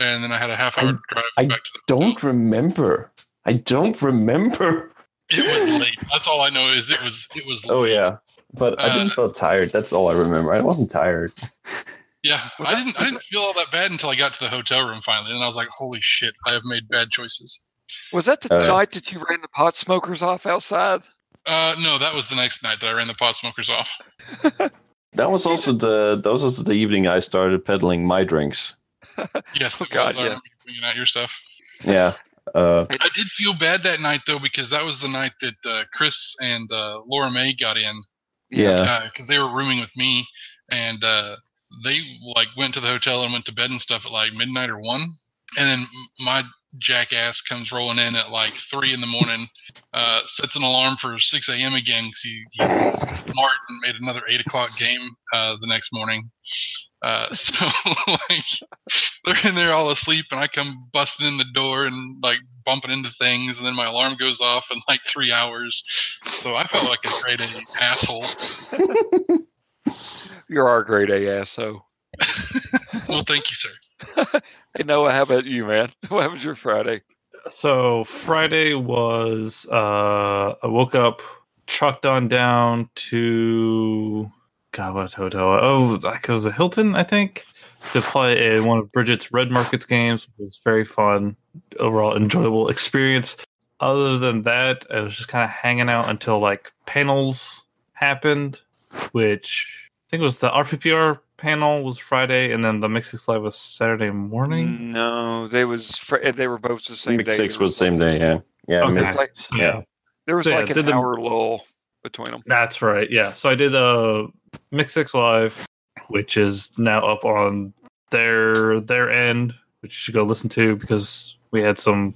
and then I had a half hour drive I back to the Don't remember. I don't remember. It was <laughs> late. That's all I know is it was it was. Oh yeah, but I Uh, didn't feel tired. That's all I remember. I wasn't tired. yeah. <laughs> I didn't I didn't feel all that bad until I got to the hotel room finally, and I was like, "Holy shit! I have made bad choices." Was that the Uh, night that you ran the pot smokers off outside? Uh, no, that was the next night that I ran the pot smokers off. That was also the that was also the evening I started peddling my drinks. <laughs> Yes, Oh, God. I yeah. remember bringing out your stuff. Yeah. Uh, I did feel bad that night though because that was the night that uh, Chris and uh, Laura May got in yeah. because they were rooming with me, and uh, they like went to the hotel and went to bed and stuff at like midnight or one, and then my jackass comes rolling in at like three in the morning, uh, sets an alarm for six a.m. again because he, he's smart and made another eight o'clock game uh, the next morning. Uh, <laughs> so like they're in there all asleep, and I come busting in the door and like bumping into things, and then my alarm goes off in like three hours. So I felt like a <laughs> great asshole. You're our grade A asso. <laughs> Well, thank you, sir. <laughs> Hey Noah, how about you, man? <laughs> What was your Friday? So Friday was uh I woke up, trucked on down to God what hotel? Oh, like it was the Hilton, I think, to play in one of Bridget's Red Markets games. It was very fun, overall enjoyable experience. Other than that, I was just kind of hanging out until like panels happened, which I think was the RPPR panel was Friday, and then the Mix Six Live was Saturday morning. No, they was fr- they were both the same Mix day. six was the same day. Yeah. Yeah. Okay. Mix- like- So, yeah. There was Yeah, like did an the- hour lull. between them. That's right. Yeah. So I did uh Mix Six Live, which is now up on their their end, which you should go listen to because we had some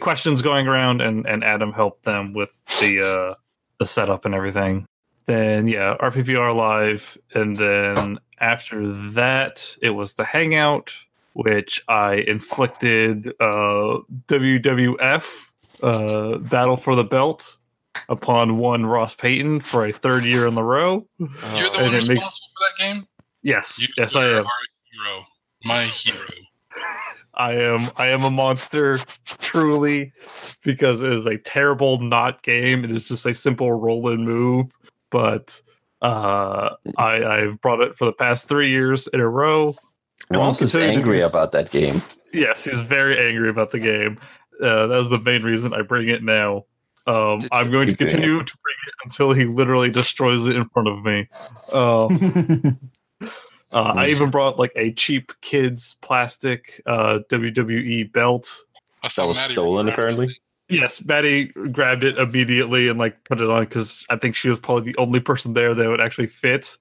questions going around and and Adam helped them with the uh the setup and everything. Then yeah, RPPR live, and then after that it was the Hangout, which I inflicted uh WWF uh Battle for the Belt upon one Ross Payton for a third year in a row. <laughs> You're the and one it makes- responsible for that game. Yes, You yes, I are am. hero, my hero. <laughs> I am. I am a monster, truly, because it is a terrible not game. It is just a simple roll and move. But uh, I, I've brought it for the past three years in a row. and will Ross is to angry be- about that game. Yes, he's very angry about the game. Uh, that was the main reason I bring it now. Um, I'm going to continue to bring it until he literally destroys it in front of me. Um, <laughs> Uh, I even brought like a cheap kids plastic uh, WWE belt. I saw was Maddie stolen, run apparently? Yes, Maddie grabbed it immediately and like put it on because I think she was probably the only person there that would actually fit.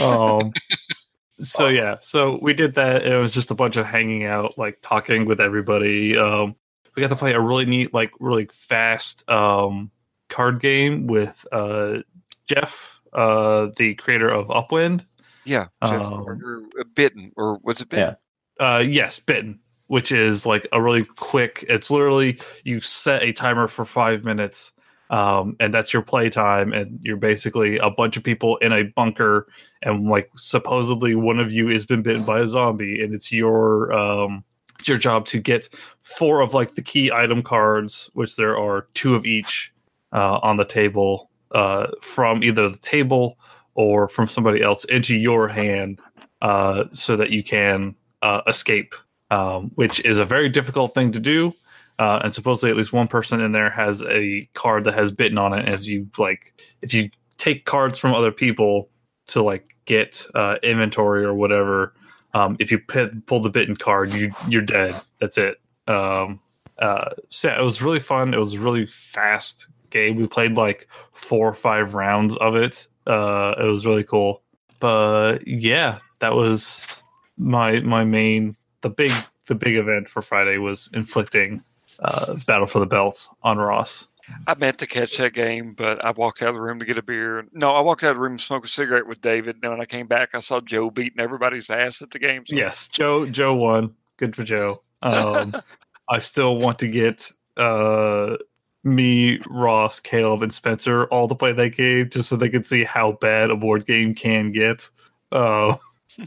Um, <laughs> so yeah, so we did that. And it was just a bunch of hanging out, like talking with everybody. Um, we got to play a really neat, like really fast um, card game with uh, Jeff, uh, the creator of Upwind. Yeah, Jeff Um, Gardner, uh, bitten or was it bitten? Yeah. Uh, yes, Bitten, which is like a really quick. It's literally you set a timer for five minutes, um, and that's your play time, and you're basically a bunch of people in a bunker, and like supposedly one of you has been bitten by a zombie, and it's your um, it's your job to get four of like the key item cards, which there are two of each uh, on the table uh, from either the table or from somebody else into your hand, uh, so that you can uh, escape, um, which is a very difficult thing to do. Uh, and supposedly, at least one person in there has a card that has bitten on it. And if you like, if you take cards from other people to like get uh, inventory or whatever, um, if you pull the bitten card, you you're dead. That's it. Um, uh, so yeah, it was really fun. It was a really fast game. We played like four or five rounds of it. Uh, it was really cool. But yeah, that was my my main the big the big event for Friday was inflicting uh, battle for the belt on Ross. I meant to catch that game, but I walked out of the room to get a beer. No, I walked out of the room to smoke a cigarette with David. And when I came back, I saw Joe beating everybody's ass at the game. So Yes, Joe Joe won. Good for Joe. Um, <laughs> I still want to get uh, me, Ross, Caleb, and Spencer all to play that game just so they can see how bad a board game can get. Uh, <laughs>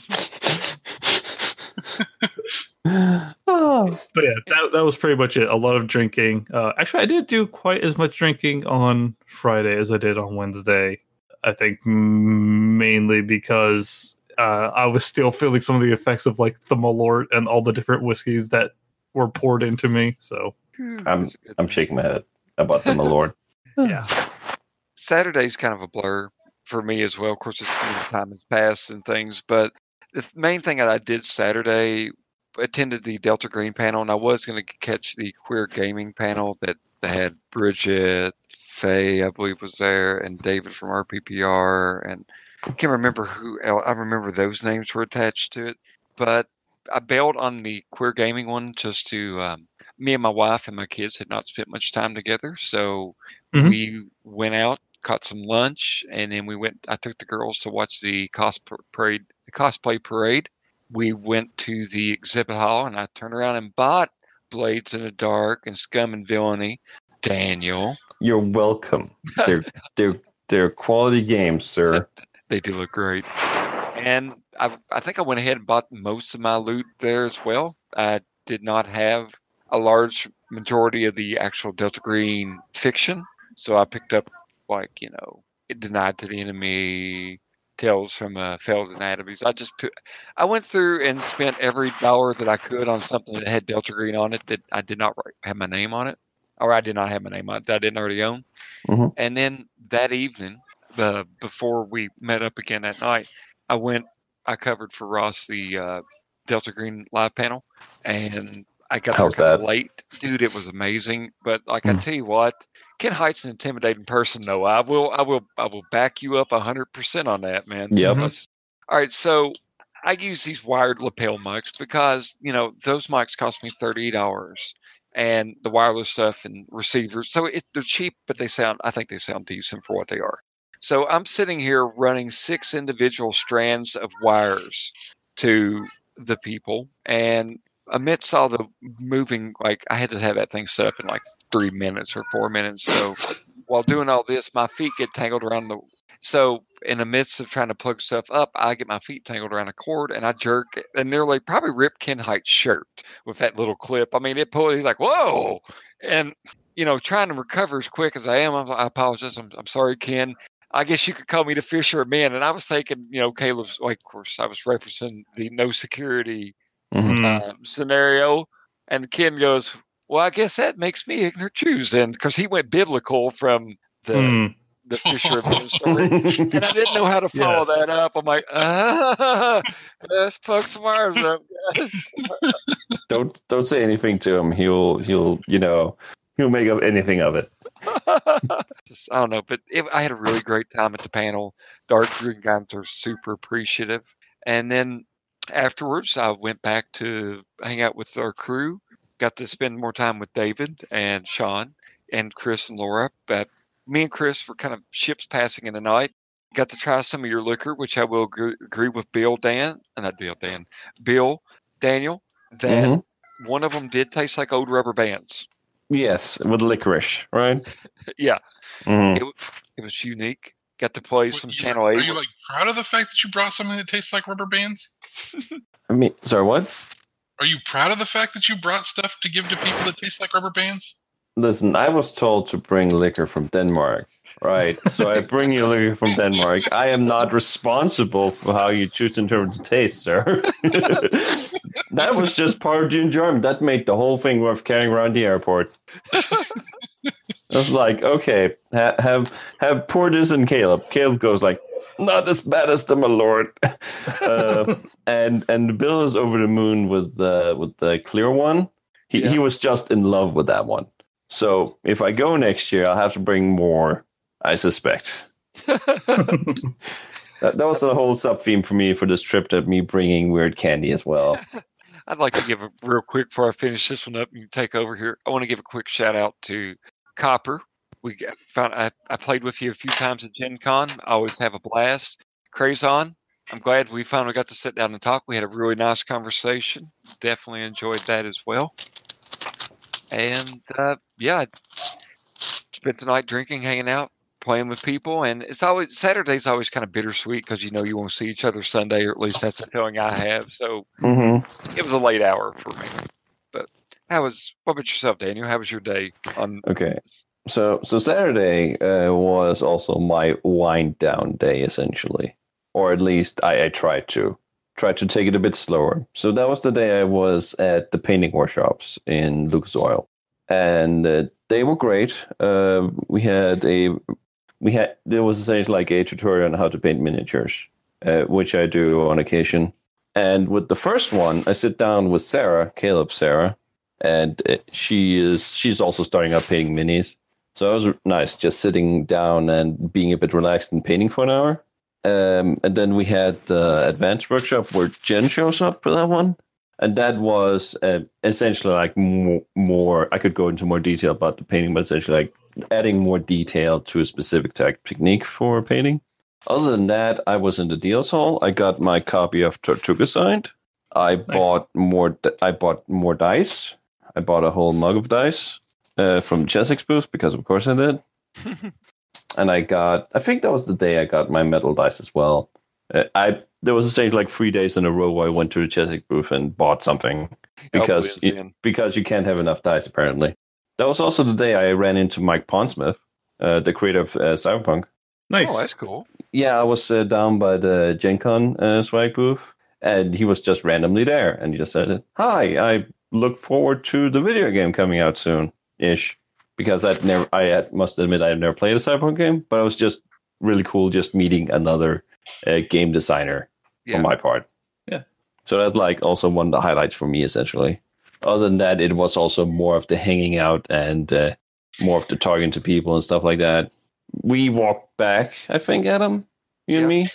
oh, <laughs> but yeah, that, that was pretty much it. A lot of drinking. Uh, actually, I didn't do quite as much drinking on Friday as I did on Wednesday. I think mainly because uh, I was still feeling some of the effects of like the Malort and all the different whiskeys that were poured into me. So I'm It's a good I'm shaking my head about the Malort. <laughs> yeah, Saturday's kind of a blur for me as well. Of course, it's you know, time has passed and things, but the main thing that I did Saturday attended the Delta Green panel, and I was going to catch the queer gaming panel that, had Bridget, Faye, I believe, was there, and David from RPPR, and I can't remember who. I remember those names were attached to it, but I bailed on the queer gaming one just to. Um, me and my wife and my kids had not spent much time together, so Mhm. we went out, caught some lunch, and then we went. I took the girls to watch the cosplay parade. The cosplay parade. We went to the exhibit hall, and I turned around and bought Blades in the Dark and Scum and Villainy. Daniel, You're welcome. They're <laughs> they're they're quality games, sir. <laughs> they do look great. And I, I think I went ahead and bought most of my loot there as well. I did not have a large majority of the actual Delta Green fiction, so I picked up like you know, it denied to the enemy, tales from uh, failed anatomies. I just put, I went through and spent every dollar that I could on something that had Delta Green on it that I did not write, have my name on it, or I did not have my name on it that I didn't already own. Mhm. And then that evening, the before we met up again that night, I went, I covered for Ross the uh, Delta Green live panel, and I got there How's that? late, dude. It was amazing, but like I Hmm. tell you what, Ken Hite's an intimidating person, though. I will, I will, I will back you up hundred percent on that, man. Yep. Because- All right, so I use these wired lapel mics because you know those mics cost me thirty dollars, and the wireless stuff and receivers. So it, they're cheap, but they sound. I think they sound decent for what they are. So I'm sitting here running six individual strands of wires to the people, and amidst all the moving, like I had to have that thing set up in like three minutes or four minutes. So while doing all this, my feet get tangled around the. So in the midst of trying to plug stuff up, I get my feet tangled around a cord and I jerk and nearly probably rip Ken Hite's shirt with that little clip. I mean, it pulled. He's like, "Whoa!" And you know, trying to recover as quick as I am. I'm, I apologize. I'm, I'm sorry, Ken. I guess you could call me the Fisher man. And I was thinking, you know, Caleb's like, of course, I was referencing the no security Mhm. Mm. um, scenario. And Ken goes, Well, I guess that makes me ignorant Jews. And because he went biblical from the, Mm. the Fisher of story. <laughs> And I didn't know how to follow Yes. that up. I'm like, ah, let's poke some wires up. guys." don't don't say anything to him. He'll he'll you know he'll make up anything of it. <laughs> Just, I don't know, but it, I had a really great time at the panel. Dark Green Guns are super appreciative. And then afterwards, I went back to hang out with our crew. Got to spend more time with David and Sean and Chris and Laura. But me and Chris were kind of ships passing in the night. Got to try some of your liquor, which I will agree, agree with Bill Dan, uh, not Bill Dan, Bill Daniel, that Mhm. one of them did taste like old rubber bands. Yes, with licorice, right? <laughs> Yeah, Mhm. it was unique. Got to play What, some you- Channel Are 8. you like proud of the fact that you brought something that tastes like rubber bands? I mean, sorry, what? Are you proud of the fact that you brought stuff to give to people that taste like rubber bands? Listen, I was told to bring liquor from Denmark, right? so I bring you liquor from Denmark. I am not responsible for how you choose to interpret the taste, sir. <laughs> that was just part of the enjoyment. That made the whole thing worth carrying around the airport. <laughs> I was like, okay, ha- have have pour this in Caleb. Caleb goes like, it's not as bad as the Malort. <laughs> uh, and and Bill is over the moon with the with the clear one. He he was just in love with that one. So if I go next year, I'll have to bring more. I suspect <laughs> that, that was the whole sub theme for me for this trip. That me bringing weird candy as well. <laughs> I'd like to give a real quick before I finish this one up and take over here. I want to give a quick shout out to Copper. We found I, I played with you a few times at Gen Con. I always have a blast. Crazon, I'm glad we finally got to sit down and talk. We had a really nice conversation. Definitely enjoyed that as well. And uh, yeah, spent the night drinking, hanging out, playing with people, and it's always Saturday's always kind of bittersweet because you know you won't see each other Sunday, or at least that's the feeling I have. So Mm-hmm. it was a late hour for me. How was what about yourself, Daniel? How was your day on Okay. So so Saturday uh, was also my wind down day essentially, or at least I, I tried to tried to take it a bit slower. So that was the day I was at the painting workshops in Lucas Oil, and uh, they were great. Uh, we had a we had there was essentially like a tutorial on how to paint miniatures, uh, which I do on occasion. And with the first one, I sit down with Sarah, Caleb, Sarah, and uh, she is she's also starting up painting minis. So it was nice just sitting down and being a bit relaxed and painting for an hour. Um, and then we had the advanced workshop where Jen shows up for that one. And that was uh, essentially like more, more, I could go into more detail about the painting, but essentially like adding more detail to a specific tech technique for painting. Other than that, I was in the deals hall. I got my copy of Tortuga signed. I bought more. I bought more dice. I bought a whole mug of dice uh, from Chessex booth because, of course, I did. <laughs> and I got. I think that was the day I got my metal dice as well. Uh, I there was a stage like three days in a row where I went to the Chessex booth and bought something because Oh, you, because you can't have enough dice apparently. That was also the day I ran into Mike Pondsmith, uh, the creator of uh, Cyberpunk. Nice. Oh, that's cool. Yeah, I was uh, down by the Gen Con uh, swag booth, and he was just randomly there, and he just said, "Hi, I look forward to the video game coming out soon, ish." Because I'd never, I had, must admit I've never played a Cyberpunk game, but it was just really cool just meeting another uh, game designer Yeah. on my part. Yeah. So that's like also one of the highlights for me, essentially. Other than that, it was also more of the hanging out and uh, more of the talking to people and stuff like that. We walked back, I think, Adam, you Yeah. and me. Yeah,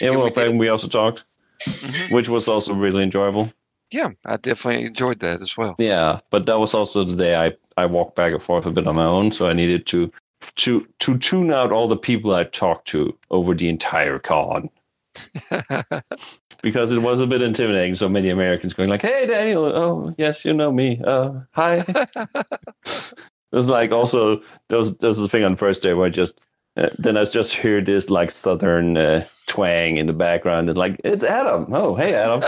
Yeah, we we walked back and we also talked, Mhm. which was also really enjoyable. Yeah, I definitely enjoyed that as well. Yeah, but that was also the day I, I walked back and forth a bit on my own, so I needed to to to tune out all the people I talked to over the entire con <laughs> because it was a bit intimidating. So many Americans going like, "Hey, Daniel, oh yes, you know me. Uh, hi." <laughs> There's like also there was there was a thing on the first day where I just uh, then I just hear this like southern uh, twang in the background and like it's Adam. Oh, hey Adam.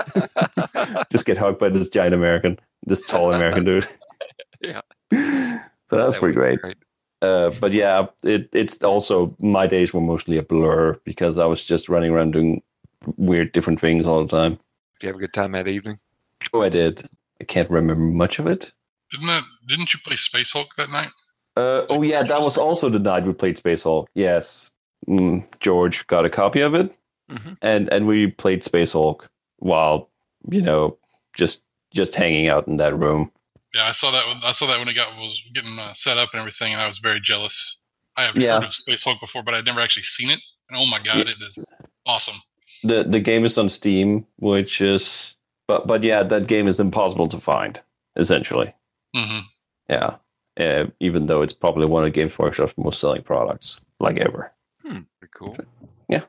<laughs> just get hugged by this giant American, this tall American dude. <laughs> Yeah. So that's That pretty would be great. Uh, but yeah, it, it's also my days were mostly a blur because I was just running around doing weird different things all the time. Did you have a good time that evening? Oh, I did. I can't remember much of it. Didn't that? Didn't you play Space Hulk that night? Uh, oh yeah, that was also the night we played Space Hulk. Yes, mm, George got a copy of it, Mhm. and and we played Space Hulk while you know just just hanging out in that room. Yeah, I saw that. When, I saw that when it got was getting uh, set up and everything, and I was very jealous. I have Yeah. heard of Space Hulk before, but I'd never actually seen it. And oh my god, Yeah. it is awesome. the The game is on Steam, which is but but yeah, that game is impossible to find essentially. hmm Yeah, uh, even though it's probably one of Games Workshop's most selling products like ever. Hmm, pretty cool. Yeah.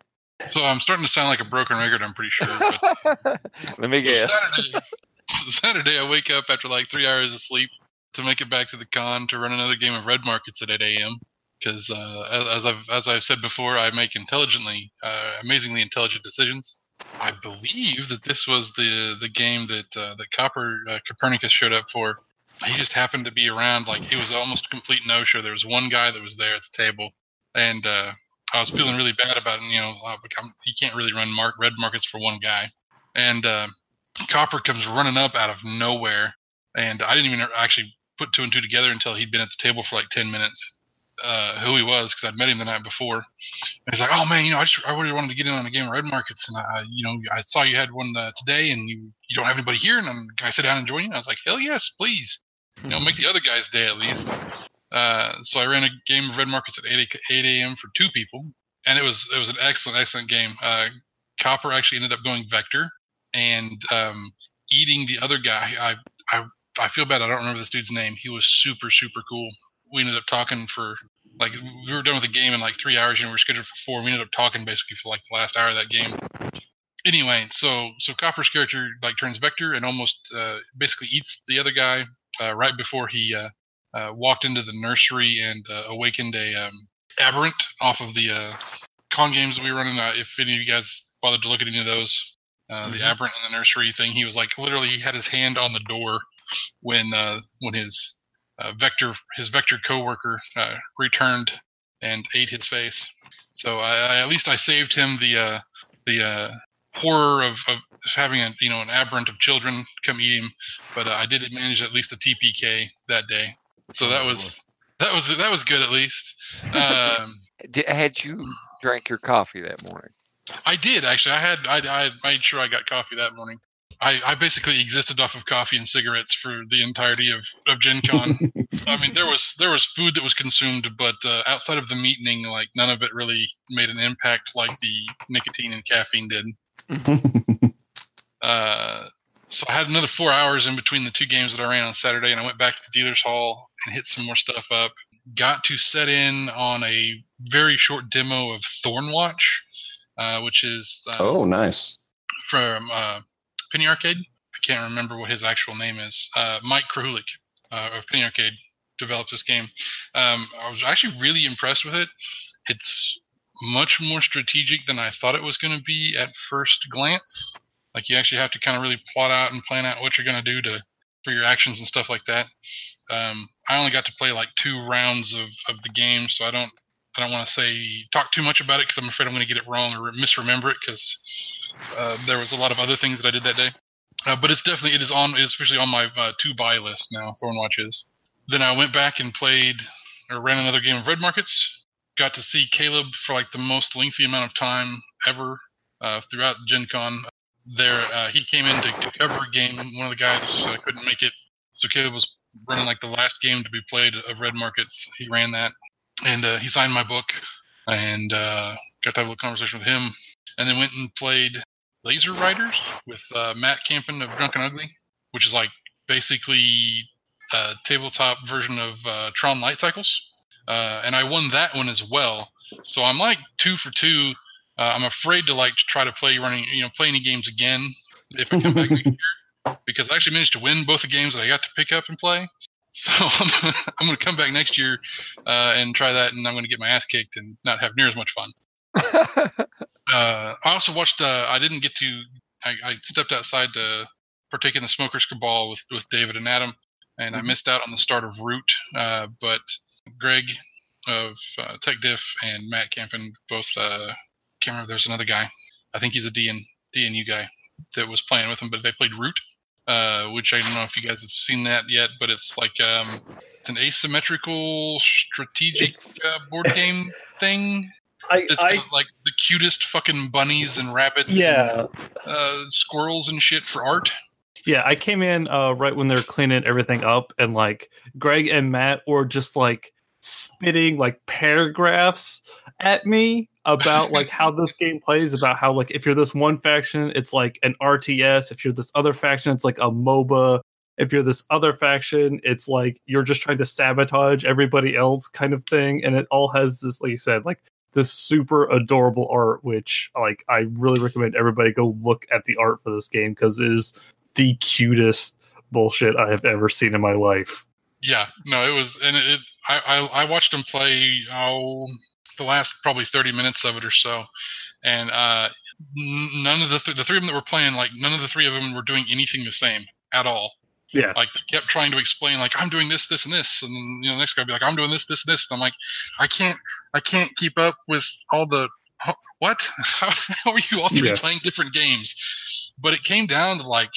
So I'm starting to sound like a broken record. I'm pretty sure. But <laughs> Let me guess. Saturday, Saturday, I wake up after like three hours of sleep to make it back to the con to run another game of Red Markets at 8 a.m. Because uh, as, as I've as I've said before, I make intelligently, uh, amazingly intelligent decisions. I believe that this was the the game that uh, that Copper uh, Copernicus showed up for. He just happened to be around. Like it was almost a complete no show. There was one guy that was there at the table, and uh, I was feeling really bad about it. You know, I'm, you can't really run mark, red markets for one guy. And uh, Copper comes running up out of nowhere, and I didn't even actually put two and two together until he'd been at the table for like ten minutes. Uh, who he was because I'd met him the night before. And he's like, "Oh man, you know, I just I really wanted to get in on a game of red markets, and I, you know, I saw you had one uh, today, and you you don't have anybody here, and I'm, can I sit down and join you?" I was like, "Hell yes, please." You know, make the other guy's day at least. Uh, so I ran a game of red markets at 8, 8 a.m. for two people, and it was it was an excellent excellent game. Uh, Copper actually ended up going Vector and um, eating the other guy. I, I I feel bad. I don't remember this dude's name. He was super super cool. We ended up talking for like we were done with the game in like three hours, and we were scheduled for four. We ended up talking basically for like the last hour of that game. Anyway, so so Copper's character like turns Vector and almost uh, basically eats the other guy uh, right before he uh, uh, walked into the nursery and uh, awakened a um, aberrant off of the uh, con games that we were running. Uh, if any of you guys bothered to look at any of those, uh, the aberrant in the nursery thing, he was like literally he had his hand on the door when uh, when his uh, vector his vector coworker uh, returned and ate his face. So I, I at least I saved him the uh, the uh, horror of, of having a you know an aberrant of children come eat him, but uh, I did manage at least a TPK that day. So that was that was that was good at least. Um, <laughs> Did, had you drank your coffee that morning? I did actually. I had I, I made sure I got coffee that morning. I, I basically existed off of coffee and cigarettes for the entirety of, of Gen Con. <laughs> I mean, there was there was food that was consumed, but uh, outside of the meeting, like none of it really made an impact like the nicotine and caffeine did. <laughs> Uh, so I had another four hours in between the two games that I ran on Saturday, and I went back to the dealer's hall and hit some more stuff up. Got to set in on a very short demo of Thornwatch, uh, which is uh, oh, nice. from uh, Penny Arcade. I can't remember what his actual name is. Uh, Mike Krahulik uh, of Penny Arcade developed this game. Um, I was actually really impressed with it. It's much more strategic than I thought it was going to be at first glance. Like you actually have to kind of really plot out and plan out what you're going to do to for your actions and stuff like that. Um, I only got to play like two rounds of, of the game, so I don't I don't want to say talk too much about it because I'm afraid I'm going to get it wrong or misremember it because uh, there was a lot of other things that I did that day. Uh, but it's definitely it is on it is officially on my uh, to buy list now. Thornwatch is. Then I went back and played or ran another game of Red Markets. Got to see Caleb for like the most lengthy amount of time ever uh, throughout Gen Con. There, uh, he came in to, cover a game. One of the guys uh, couldn't make it, so Caleb was running like the last game to be played of Red Markets. He ran that, and uh, he signed my book, and uh, got to have a little conversation with him, and then went and played Laser Riders with uh, Matt Campen of Drunken Ugly, which is like basically a tabletop version of Tron Light Cycles, uh, and I won that one as well. So I'm like two for two. Uh, I'm afraid to like try to play running, you know, play any games again if I come back next year <laughs> because I actually managed to win both the games that I got to pick up and play. So <laughs> I'm, I'm going to come back next year uh, and try that, and I'm going to get my ass kicked and not have near as much fun. <laughs> Uh, I also watched. Uh, I didn't get to. I, I stepped outside to partake in the Smokers Cabal with with David and Adam, and I missed out on the start of Root. Uh, but Greg of uh, Tech Diff and Matt Campen both. Uh, can't remember. There's another guy. I think he's a DN DNU guy that was playing with him, but they played Root, uh, which I don't know if you guys have seen that yet. But it's like um, it's an asymmetrical strategic uh, board game thing. I, It's I got like the cutest fucking bunnies and rabbits. and, yeah uh, squirrels and shit for art. Yeah I came in uh, right when they were cleaning everything up, and like Greg and Matt were just like spitting like paragraphs at me about like how <laughs> this game plays about how like if you're this one faction it's like an rts if you're this other faction it's like a moba if you're this other faction it's like you're just trying to sabotage everybody else kind of thing and it all has this like you said like this super adorable art which like i really recommend everybody go look at the art for this game because it is the cutest bullshit i have ever seen in my life Yeah, no, it was, and it. I I, I watched him play oh the last probably thirty minutes of it or so, and uh, none of the th- the three of them that were playing like none of the three of them were doing anything the same at all. yeah Like they kept trying to explain like I'm doing this, this, and this, and you know the next guy would be like I'm doing this, this, and this. And I'm like I can't I can't keep up with all the what? <laughs> How, how are you all three Yes. playing different games? But it came down to like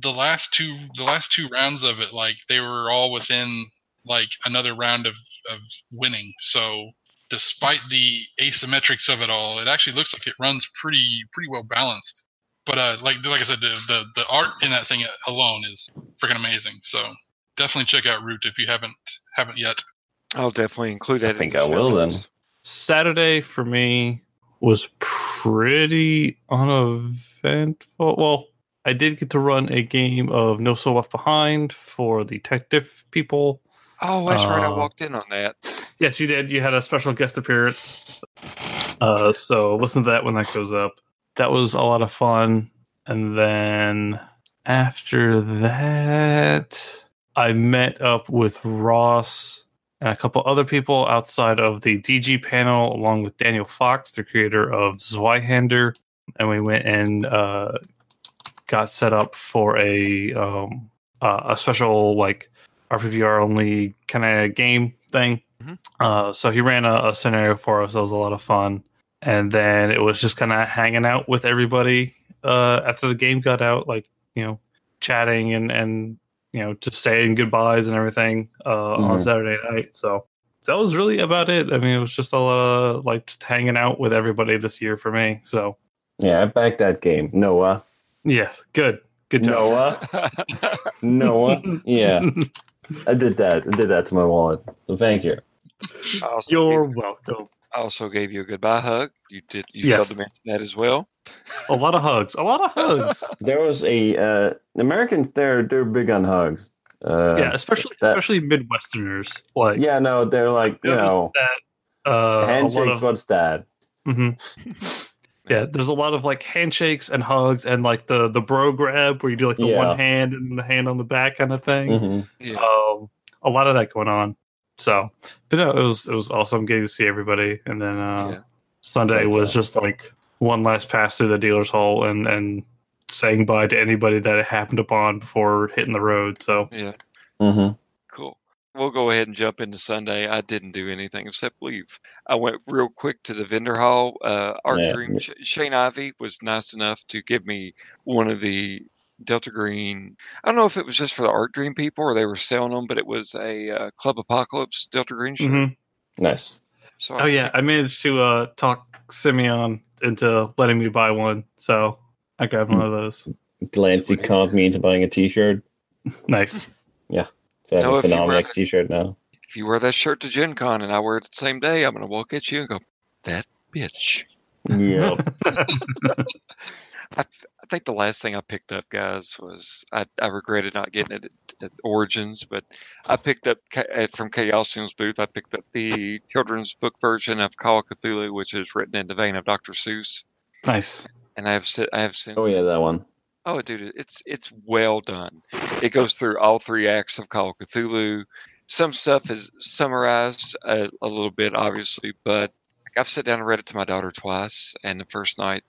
the last two the last two rounds of it like they were all within like another round of of winning so despite the asymmetrics of it all it actually looks like it runs pretty pretty well balanced but uh like like i said the the, the art in that thing alone is freaking amazing so definitely check out root if you haven't haven't yet I'll definitely include that. I think I will then. Saturday for me was pretty uneventful. Well, I did get to run a game of No Soul Left Behind for the Tech Diff people. Oh, that's right. I Uh, walked in on that. Yes, you did. You had a special guest appearance. Uh, so listen to that when that goes up. That was a lot of fun. And then after that, I met up with Ross and a couple other people outside of the DG panel, along with Daniel Fox, the creator of Zweihander. And we went and uh, got set up for a um, uh, a special like RPPR only kind of game thing. Mhm. Uh, so he ran a, a scenario for us. That was a lot of fun. And then it was just kind of hanging out with everybody uh, after the game got out, like you know, chatting and and you know, just saying goodbyes and everything uh, on Mhm. Saturday night. So that was really about it. I mean, it was just a lot of like just hanging out with everybody this year for me. So Yeah, I backed that game. Noah. Yeah, good, good job. Noah. <laughs> Noah. Yeah, <laughs> I did that. I did that to my wallet. So thank you. Also You're gave, welcome. I also gave you a goodbye hug. You did. You Yes. failed to mention that as well. A lot of hugs. A lot of hugs. <laughs> There was a uh, Americans. They're they're big on hugs. Uh, yeah, especially that- especially Midwesterners. Like yeah. No, they're like you know that uh, handshakes. of- What's that? Mhm. Yeah, there's a lot of like handshakes and hugs and like the the bro grab where you do like the Yeah. one hand and the hand on the back kind of thing. hmm Yeah. Um, a lot of that going on. So, but no, it was it was awesome getting to see everybody. And then uh, Yeah. Sunday That's was awesome. just like one last pass through the dealer's hall and and saying bye to anybody that it happened upon before hitting the road. So yeah. hmm Cool. We'll go ahead and jump into Sunday. I didn't do anything except leave. I went real quick to the vendor hall. Uh, Art Yeah. Dream Sh- Shane Ivey was nice enough to give me one of the Delta Green. I don't know if it was just for the Arc Dream people or they were selling them, but it was a uh, Club Apocalypse Delta Green shirt. Mhm. Nice. So oh yeah, I managed to uh, talk Simeon into letting me buy one. So I grabbed one of those. Delancey conned me into buying a T-shirt. <laughs> Nice. So I have No, a if you Phenomen-X wear- t-shirt now. If you wear that shirt to Gen Con and I wear it the same day, I'm gonna walk at you and go, That bitch. Yep. <laughs> I, I think the last thing I picked up, guys, was I, I regretted not getting it at, at Origins, but I picked up at, from Chaosium's booth. I picked up the children's book version of Call of Cthulhu, which is written in the vein of Dr. Seuss, Nice. and I have I have since. oh yeah, that one. Oh, dude, it's it's well done. It goes through all three acts of Call of Cthulhu. Some stuff is summarized a, a little bit, obviously, but I've sat down and read it to my daughter twice. And the first night,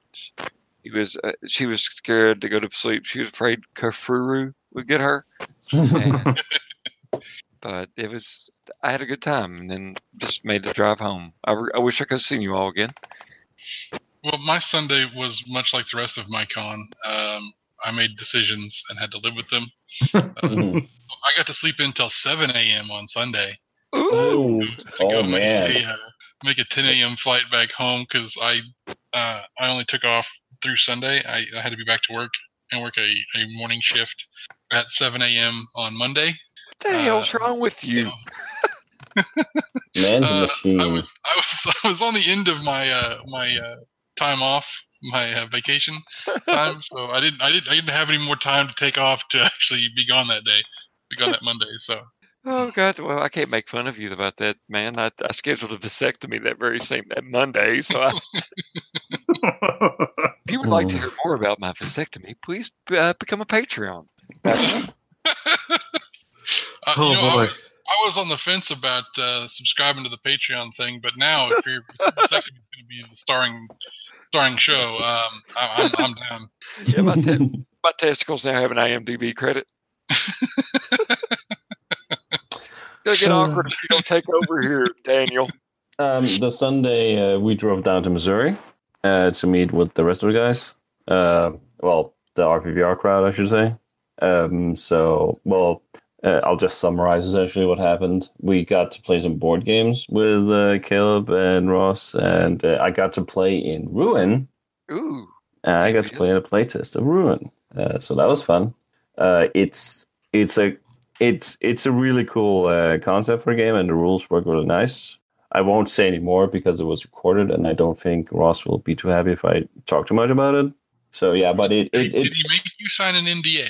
he was uh, she was scared to go to sleep. She was afraid Kafuru would get her. And, <laughs> <laughs> but it was I had a good time, and then just made the drive home. I, re- I wish I could have seen you all again. Well, my Sunday was much like the rest of my con. Um, I made decisions and had to live with them. Mhm. <laughs> I got to sleep until 7 a.m. on Sunday Ooh, oh, to go oh make a uh, make a 10 a.m. flight back home because I uh, I only took off through Sunday. I, I had to be back to work and work a, a morning shift at 7 a.m. on Monday. what the hell's uh, wrong with you? Man's a Uh, machine. I was I was <laughs> I was on the end of my uh, my uh, time off, my uh, vacation <laughs> time, so I didn't I didn't I didn't have any more time to take off to <laughs> actually be gone that day, be gone that Monday. So Oh God! Well, I can't make fun of you about that, man. I, I scheduled a vasectomy that very same that Monday. So, I, <laughs> if you would like to hear more about my vasectomy, please uh, become a Patreon. Uh, Oh, you know, I boy. was I was on the fence about uh, subscribing to the Patreon thing, but now if you're vasectomy going to be the starring starring show, um, I, I'm I'm <laughs> down. yeah, my, te- my testicles now have an IMDb credit. <laughs> Gonna get awkward if you don't take over here, Daniel. Um, the Sunday uh, we drove down to Missouri uh, to meet with the rest of the guys. Uh, well, the RPPR crowd, I should say. Um, so, well, uh, I'll just summarize essentially what happened. We got to play some board games with uh, Caleb and Ross, and uh, I got to play in Ruin. Ooh, I got to play in a playtest of Ruin, uh, so that was fun. Uh, it's it's a it's it's a really cool uh, concept for a game, and the rules work really nice. I won't say any more because it was recorded, and I don't think Ross will be too happy if I talk too much about it. So yeah, but it it, it did he make you sign an NDA?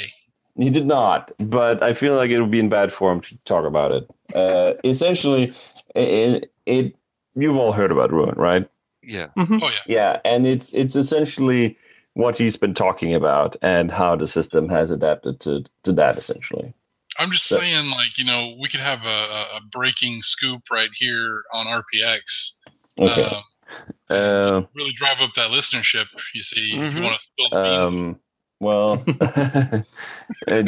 He did not, but I feel like it would be in bad form to talk about it. Uh, essentially, it, it you've all heard about Ruin, right? yeah. Oh yeah. Yeah, and it's it's essentially what he's been talking about and how the system has adapted to to that essentially. I'm just So- saying, like, you know, we could have a, a- a breaking scoop right here on RPX. Okay. Uh, Uh, really drive up that listenership, you see, if you want to spill the beans. um, well, <laughs> <laughs> uh,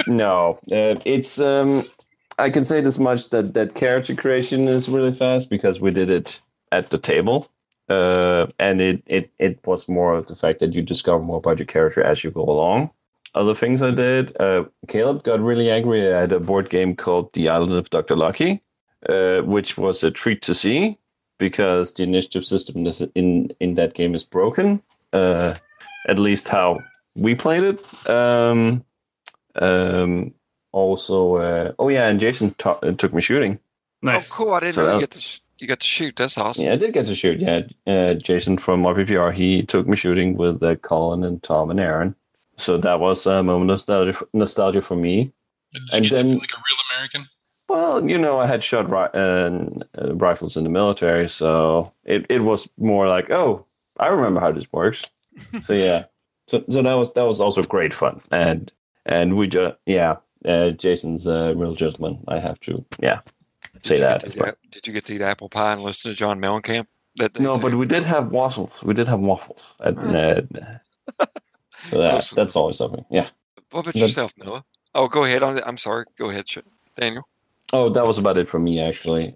no, uh, it's um, I can say this much that that character creation is really fast because we did it at the table. Uh, and it, it, it was more of the fact that you discover more about your character as you go along. Other things I did, uh, Caleb got really angry at a board game called The Island of Dr. Lucky, uh, which was a treat to see because the initiative system in, in that game is broken. Uh, at least how we played it. Um, um, also, uh, oh yeah, and Jason ta- took me shooting. nice. Oh, cool! I didn't So know you that- get to sh- you got to shoot. That's awesome. Yeah, I did get to shoot. Yeah, uh, Jason from RPPR, he took me shooting with uh, Colin and Tom and Aaron. So that was a moment of nostalgia, nostalgia for me. Did and get then- like a real American? Well, you know, I had shot ri- uh, uh, rifles in the military, so it, it was more like, oh, I remember how this works. so yeah, <laughs> so so that was that was also great fun, and and we just yeah, uh, Jason's a real gentleman. I have to yeah Did say that. To, well. did you get to eat apple pie and listen to John Mellencamp? No, too? but we did have waffles. We did have waffles. And, uh, <laughs> so that, that's always something. Yeah. what about but- yourself, Noah? Oh, go ahead. On I'm sorry. Go ahead, Daniel. Oh, that was about it for me, actually.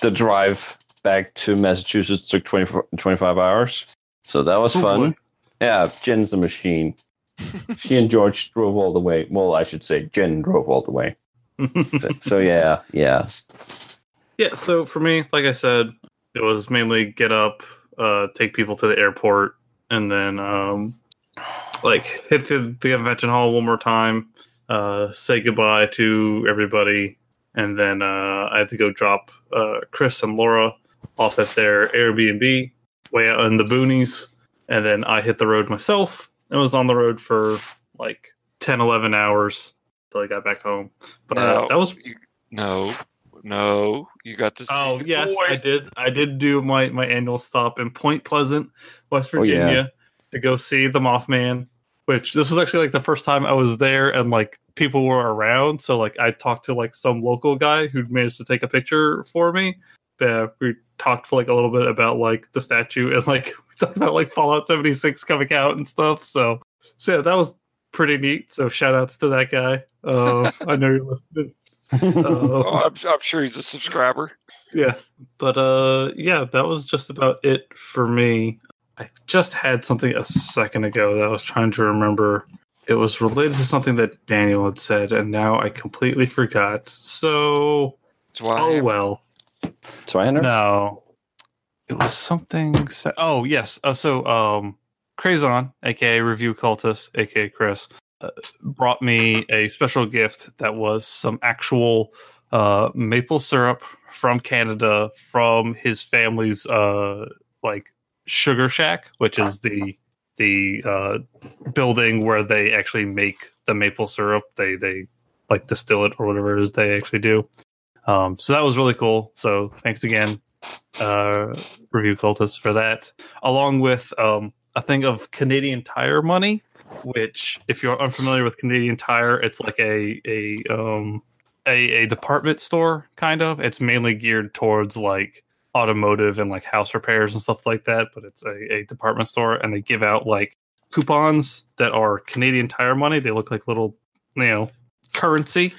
The drive back to Massachusetts took 24, 25 hours. So that was Oh, fun. boy. Yeah, Jen's a machine. she and George drove all the way. Well, I should say Jen drove all the way. So, <laughs> so yeah, yeah. Yeah, so for me, like I said, it was mainly get up, uh, take people to the airport, and then um, like hit the, the convention hall one more time, uh, say goodbye to everybody, and then uh, I had to go drop uh, Chris and Laura off at their Airbnb way out in the boonies, and then I hit the road myself and was on the road for like 10, 11 hours till I got back home. But uh, that was you, no, no. You got to. see Oh yes, boy. I did. I did do my my annual stop in Point Pleasant, West Oh, yeah. Virginia, to go see the Mothman. Which this was actually like the first time I was there, and like people were around. So like I talked to like some local guy who managed to take a picture for me. Yeah, we talked for like a little bit about like the statue and like we talked about like Fallout seventy six coming out and stuff. So so yeah, that was pretty neat. So shout outs to that guy. Uh, <laughs> I know you're listening. Oh, Uh, I'm, I'm sure he's a subscriber. Yes. But uh yeah, that was just about it for me. I just had something a second ago that I was trying to remember. It was related to something that Daniel had said, and now I completely forgot. So That's why. I oh am- well. Swiner? No. It was something oh yes. Uh, so um Crazon, aka Review Cultist, aka Chris, uh, brought me a special gift that was some actual uh, maple syrup from Canada from his family's uh, like sugar shack, which is the the uh, building where they actually make the maple syrup. They they like distill it or whatever it is they actually do. Um, so that was really cool. So thanks again, uh, Review Cultist, for that, along with um, a thing of Canadian Tire money. Which, if you're unfamiliar with Canadian Tire, it's like a a um, a, a department store kind of it's mainly geared towards like automotive and like house repairs and stuff like that but it's a, a department store and they give out like coupons that are canadian tire money they look like little you know currency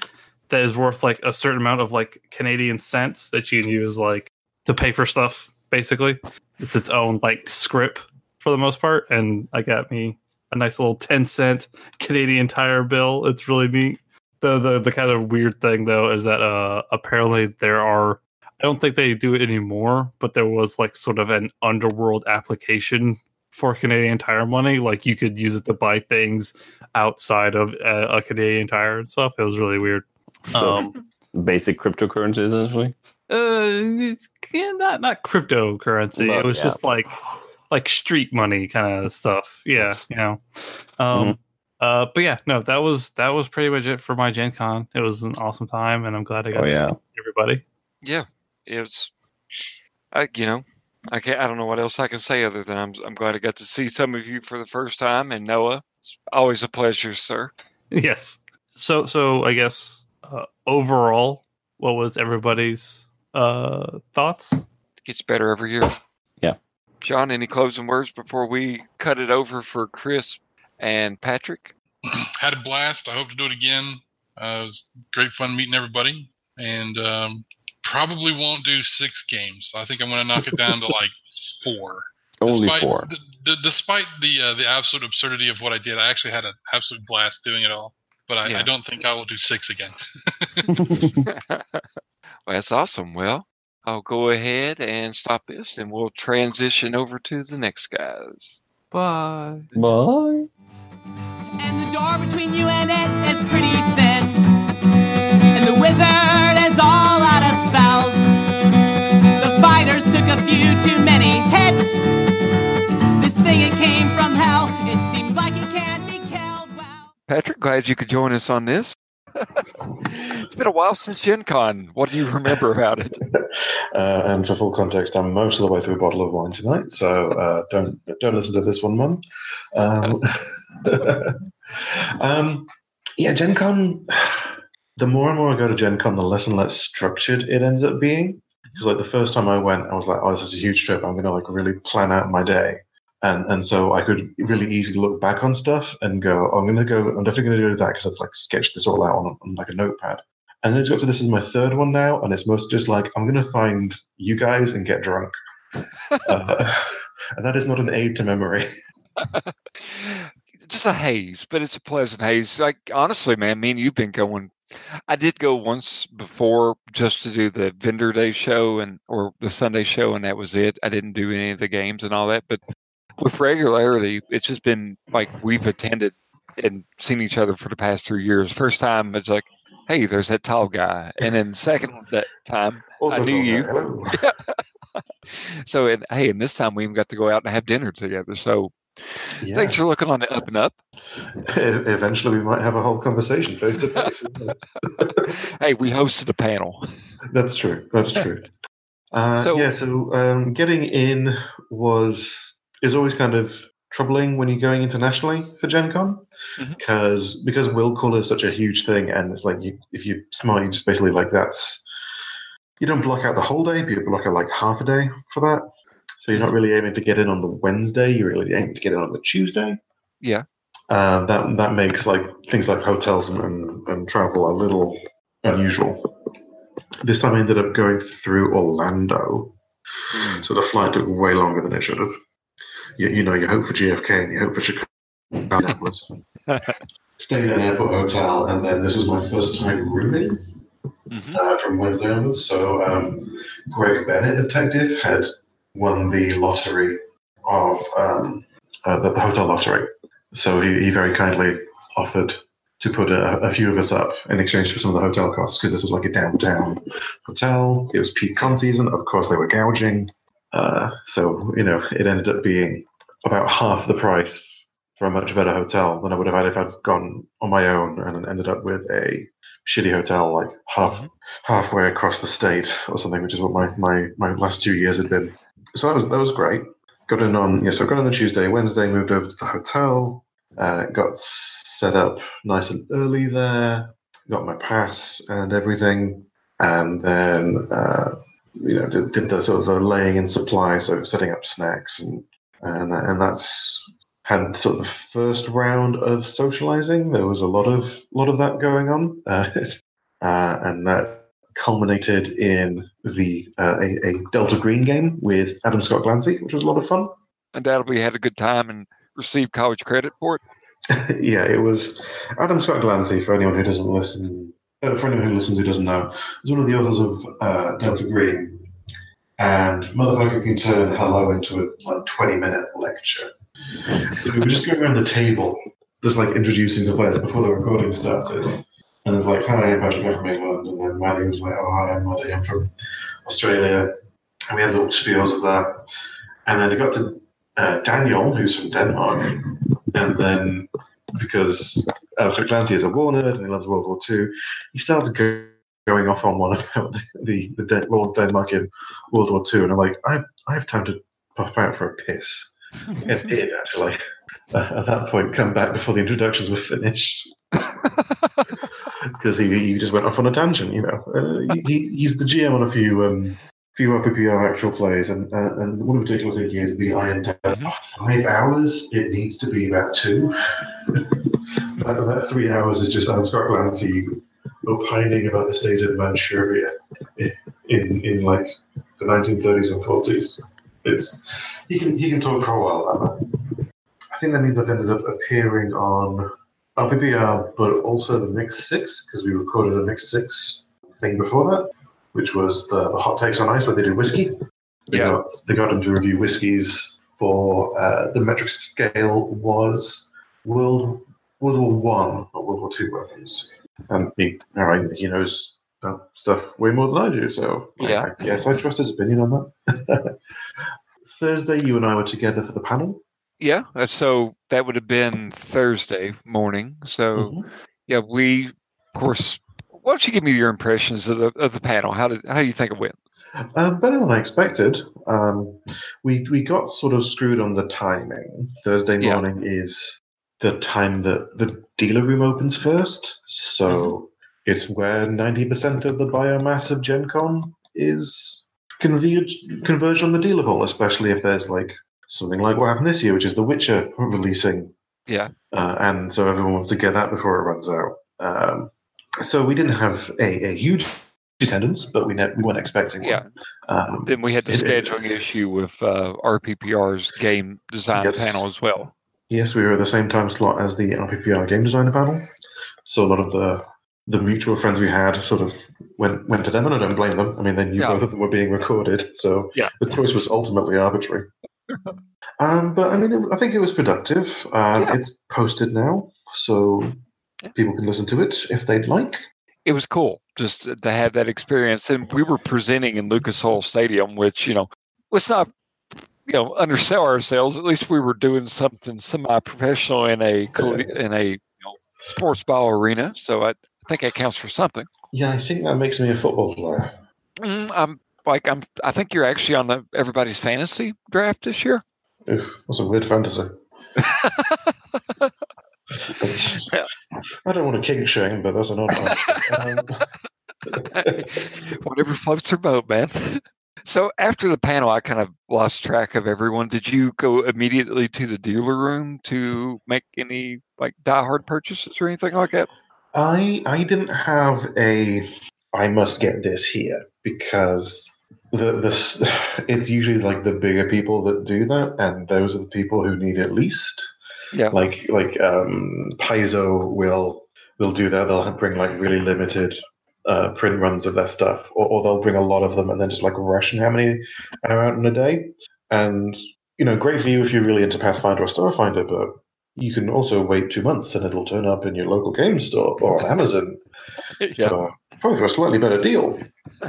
that is worth like a certain amount of like canadian cents that you can use like to pay for stuff basically it's its own like script for the most part and i got me a nice little 10 cent canadian tire bill it's really neat the the the kind of weird thing though is that uh apparently there are I don't think they do it anymore, but there was like sort of an underworld application for Canadian Tire money. Like you could use it to buy things outside of uh, a Canadian Tire and stuff. It was really weird. So Um, basic cryptocurrency, essentially. Uh, it's yeah, not not cryptocurrency. Well, it was yeah. just like like street money kind of stuff. Yeah, you know. Um, Mm-hmm. uh, but yeah, no, that was that was pretty much it for my Gen Con. It was an awesome time, and I'm glad I got Oh, to yeah. see everybody. Yeah, it was. I you know, I can't. I don't know what else I can say other than I'm. I'm glad I got to see some of you for the first time. And Noah, it's always a pleasure, sir. <laughs> yes. So so I guess uh, overall, what was everybody's uh thoughts? gets better every year. Yeah. John, any closing words before we cut it over for Chris and Patrick? <clears throat> had a blast. I hope to do it again. Uh, it was great fun meeting everybody, and um, probably won't do six games. I think I'm going to knock it down to like <laughs> four. Only despite, four. d- d- despite the uh, the absolute absurdity of what I did, I actually had an absolute blast doing it all. But I, Yeah. I don't think I will do six again. <laughs> <laughs> well, that's awesome. Well, I'll go ahead and stop this, and we'll transition over to the next guys. Bye. Bye. And the door between you and it is pretty thin. And the wizard is all out of spells. The fighters took a few too many hits. This thing, it came from hell. It seems like it can't be killed. Well. Patrick, glad you could join us on this. <laughs> it's been a while since Gen Con. What do you remember about it? <laughs> Uh, and for full context, I'm most of the way through a bottle of wine tonight, so uh, don't don't listen to this one, Mum. Um, <laughs> um, yeah, Gen Con. <sighs> The more and more I go to Gen Con, the less and less structured it ends up being. Because like the first time I went, I was like, "Oh, this is a huge trip. I'm going to like really plan out my day." And and so I could really easily look back on stuff and go, oh, "I'm going to go. I'm definitely going to do that because I've like sketched this all out on, on like a notepad." And then it's got to this is my third one now, and it's mostly just like I'm going to find you guys and get drunk, <laughs> uh, <laughs> and that is not an aid to memory. <laughs> Just a haze, but it's a pleasant haze. Like honestly, man, me and you've been going. I did go once before just to do the vendor day show and or the Sunday show, and that was it. I didn't do any of the games and all that, but with regularity, it's just been like we've attended and seen each other for the past three years. First time, it's like, hey, there's that tall guy. And then second that time, Also I knew you. <laughs> so and hey, and this time we even got to go out and have dinner together. So Yeah. thanks for looking on the up and up. Eventually, we might have a whole conversation face to face. hey, we hosted a panel. That's true. That's <laughs> true. Uh, So- yeah. So um, getting in was is always kind of troubling when you're going internationally for Gen Con mm-hmm. because because will call is such a huge thing, and it's like you, if you're smart, you just basically like that's you don't block out the whole day, but you block out like half a day for that. So you're not mm-hmm. really aiming to get in on the Wednesday. You're really aiming to get in on the Tuesday. Yeah. Uh, that that makes like things like hotels and, and, and travel a little unusual. This time I ended up going through Orlando, mm. so the flight took way longer than it should have. You, you know, you hope for JFK and you hope for Chicago. <laughs> Stayed at an airport hotel, and then this was my first time rooming Mhm. uh, from Wednesday onwards. So um, Greg Bennett, detective, had won the lottery of um, uh, the, the hotel lottery. So he, he very kindly offered to put a, a few of us up in exchange for some of the hotel costs because this was like a downtown hotel. It was peak con season. Of course, they were gouging. Uh, so, you know, it ended up being about half the price for a much better hotel than I would have had if I'd gone on my own and ended up with a shitty hotel like half halfway across the state or something, which is what my, my, my last two years had been. So that was that was great. Got in on yeah, so got in on the Tuesday, Wednesday moved over to the hotel, uh, got set up nice and early there, got my pass and everything, and then uh, you know did, did the sort of laying in supply, so setting up snacks and and that, and that's had sort of the first round of socializing. There was a lot of lot of that going on, uh, <laughs> uh, and that culminated in the uh, a, a Delta Green game with Adam Scott Glancy, which was a lot of fun. Undoubtedly had a good time and received college credit for it. <laughs> yeah, it was Adam Scott Glancy. For anyone who doesn't listen, uh, for anyone who listens who doesn't know, is one of the authors of uh, Delta Green, and motherfucker can turn hello into a like twenty minute lecture. we were just going around the table, just like introducing the players before the recording started. And it's like, hi, I'm Patrick, I'm from England. And then Maddie was like, oh, hi, I'm Maddie, I'm from Australia. And we had little spiels of that. And then it got to uh, Daniel, who's from Denmark. And then, because Patrick Glancy is a war nerd and he loves World War II, he started go, going off on one about <laughs> the, the, the Lord Denmark in World War II. And I'm like, I, I have time to pop out for a piss. <laughs> It did, actually. Uh, at that point, come back before the introductions were finished <laughs> because he, he just went off on a tangent. You know, uh, he, he's the GM on a few um, few RPPR actual plays, and uh, and one particular thing is the Iron Dead. Mhm. Five hours. It needs to be about two. <laughs> that, that three hours is just Adam Scott Glancy opining about the state of Manchuria in in like the 1930s and 40s. It's he can he can talk for a while. That. I think that means I've ended up appearing on RPPR, but also the Mix Six because we recorded a Mix Six thing before that, which was the, the Hot Takes on Ice where they did whiskey. <laughs> They Yeah. got they got him to review whiskeys for uh, the metric scale was World World War One, not World War Two weapons. And he, all right, he knows that stuff way more than I do. So I- Yeah. I, yes, I trust his opinion on that. <laughs> Thursday, you and I were together for the panel. Yeah, uh, so that would have been Thursday morning. So Mhm. yeah, we of course. Why don't you give me your impressions of the of the panel? How did how do you think it went? Um, better than I expected. Um, we we got sort of screwed on the timing. Thursday Yeah. morning is the time that the dealer room opens first, so it's where ninety percent of the biomass of Gen Con is converged converged on the dealer hall, especially if there's like something like what happened this year, which is The Witcher releasing, Yeah, uh, and so everyone wants to get that before it runs out. Um, so we didn't have a, a huge attendance, but we ne- we weren't expecting one. yeah. Um, Then we had the It- it- scheduling issue with uh, RPPR's game design Yes. panel as well. Yes, we were at the same time slot as the RPPR game designer panel. So a lot of the the mutual friends we had sort of went went to them, and I don't blame them. I mean, they knew Yeah. both of them were being recorded, so Yeah. the choice was ultimately arbitrary. <laughs> um, but I mean, it, I think it was productive. Um, Yeah. It's posted now, so. People can listen to it if they'd like. it was cool just to have that experience. And we were presenting in Lucas Oil Stadium, which you know, let's not you know undersell ourselves. At least we were doing something semi-professional in a in a you know, sports ball arena. So I think that counts for something. Yeah, I think that makes me a football player. Mm, I'm like I'm. I think you're actually on the everybody's fantasy draft this year. Oof, that's a weird fantasy. <laughs> I don't want to kink shame, but that's an odd one. <laughs> Whatever floats your boat, man. So after the panel, I kind of lost track of everyone. Did you go immediately to the dealer room to make any like diehard purchases or anything like that? I I didn't have a I must get this here because the this <sighs> it's usually like the bigger people that do that, and those are the people who need it least. Yeah. Like like um, Paizo will will do that. They'll bring like really limited uh, print runs of their stuff, or, or they'll bring a lot of them and then just like ration how many are out in a day. And you know, great for you if you're really into Pathfinder or Starfinder, but you can also wait two months and it'll turn up in your local game store or on Amazon <laughs> yeah. probably for a slightly better deal.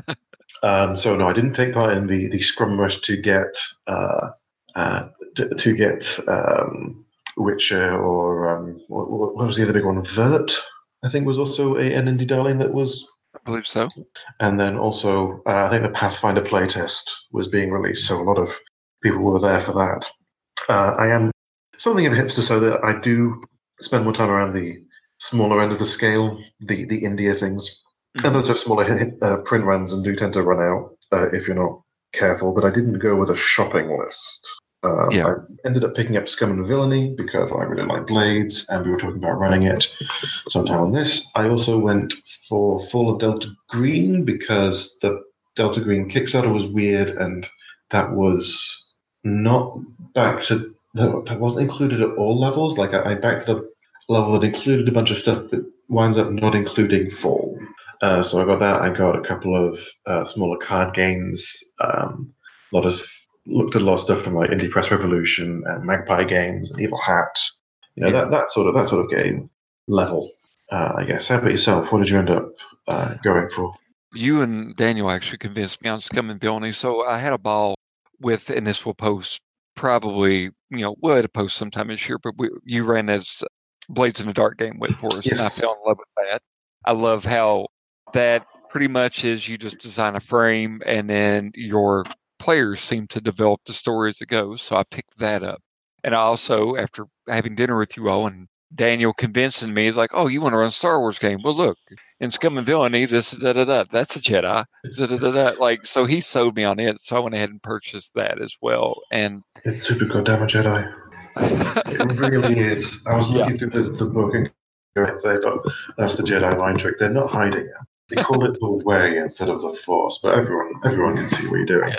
<laughs> um, so no, I didn't take part in the the scrum rush to get uh, uh, to, to get um, Witcher or um, what, what was the other big one? Vert, I think, was also a, an indie darling that was. I believe so. And then also, uh, I think the Pathfinder playtest was being released, so a lot of people were there for that. Uh, I am something of a hipster, so that I do spend more time around the smaller end of the scale, the the India things. And those have smaller uh, print runs and do tend to run out uh, if you're not careful. But I didn't go with a shopping list. Uh, Yeah. I ended up picking up Scum and Villainy because I really like Blades, and we were talking about running it sometime on this. I also went for Fall of Delta Green because the Delta Green Kickstarter was weird, and that was not back to that wasn't included at all levels. Like I, I backed it up a level that included a bunch of stuff, that wound up not including Fall. Uh, so I got that. I got a couple of uh, smaller card games. Um, a lot of looked at a lot of stuff from like Indie Press Revolution and Magpie Games and Evil Hat. You know Yeah. that that sort of that sort of game level. Uh, I guess. How about yourself? What did you end up uh, going for? You and Daniel actually convinced me on Scum and Villainy. So I had a ball with, and this will post probably, you know, we'll have a post sometime this year, but we, you ran as Blades in the Dark game with for us, and I fell in love with that. I love how that pretty much is you just design a frame and then your players seem to develop the story as it goes. So I picked that up. And I also, after having dinner with you all and Daniel convincing me, he's like, oh, you want to run a Star Wars game? Well, look, in Scum and Villainy, this is da da da. That's a Jedi. Da, da, da, da. Like, so he sold me on it. So I went ahead and purchased that as well. And It's super goddamn a Jedi. It really is. I was <laughs> looking through the, the book and I'd say, "Look, that's the Jedi mind trick. They're not hiding it. They call it the way instead of the Force, but everyone everyone can see what you're doing.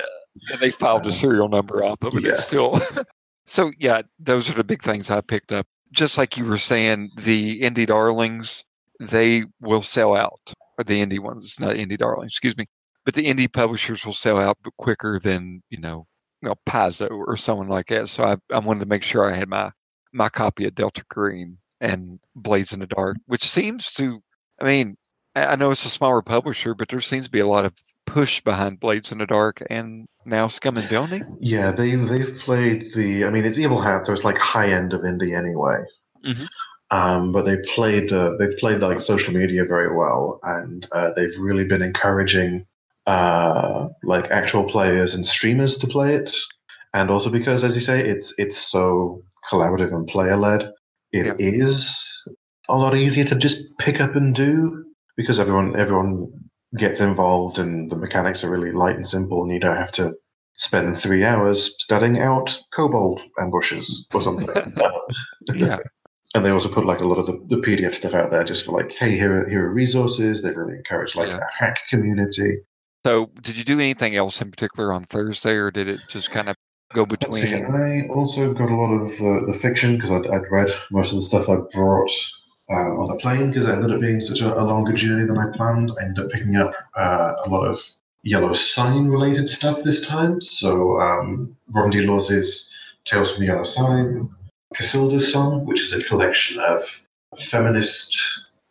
<laughs> and they filed a um, serial number off of it. Yeah. It's still. <laughs> so yeah, those are the big things I picked up. Just like you were saying, the indie darlings, they will sell out. Or the indie ones, not indie darlings, excuse me. But the indie publishers will sell out quicker than you know, you know, Paizo or someone like that. So I, I wanted to make sure I had my my copy of Delta Green and Blades in the Dark, which seems to. I mean, I I know it's a smaller publisher, but there seems to be a lot of push behind Blades in the Dark and now Scum and Villainy. Yeah, they they've played the. I mean, it's Evil Hat, so it's like high end of indie anyway. Mhm. Um, but they played uh, they've played like social media very well, and uh, they've really been encouraging uh, like actual players and streamers to play it. And also because, as you say, it's it's so collaborative and player led. It is a lot easier to just pick up and do because everyone everyone gets involved and the mechanics are really light and simple, and you don't have to spend three hours studying out kobold ambushes or something. <laughs> Yeah. And they also put like a lot of the, the PDF stuff out there just for like, hey, here are, here are resources. They really encourage like Yeah. a hack community. So, did you do anything else in particular on Thursday, or did it just kind of go Let's see, between? I also got a lot of uh, the fiction because I'd, I'd read most of the stuff I brought uh, on the plane because it ended up being such a, a longer journey than I planned. I ended up picking up uh, a lot of Yellow Sign related stuff this time. So, um, Robin D. Laws's Tales from the Yellow Sign, Cassilda's Song, which is a collection of feminist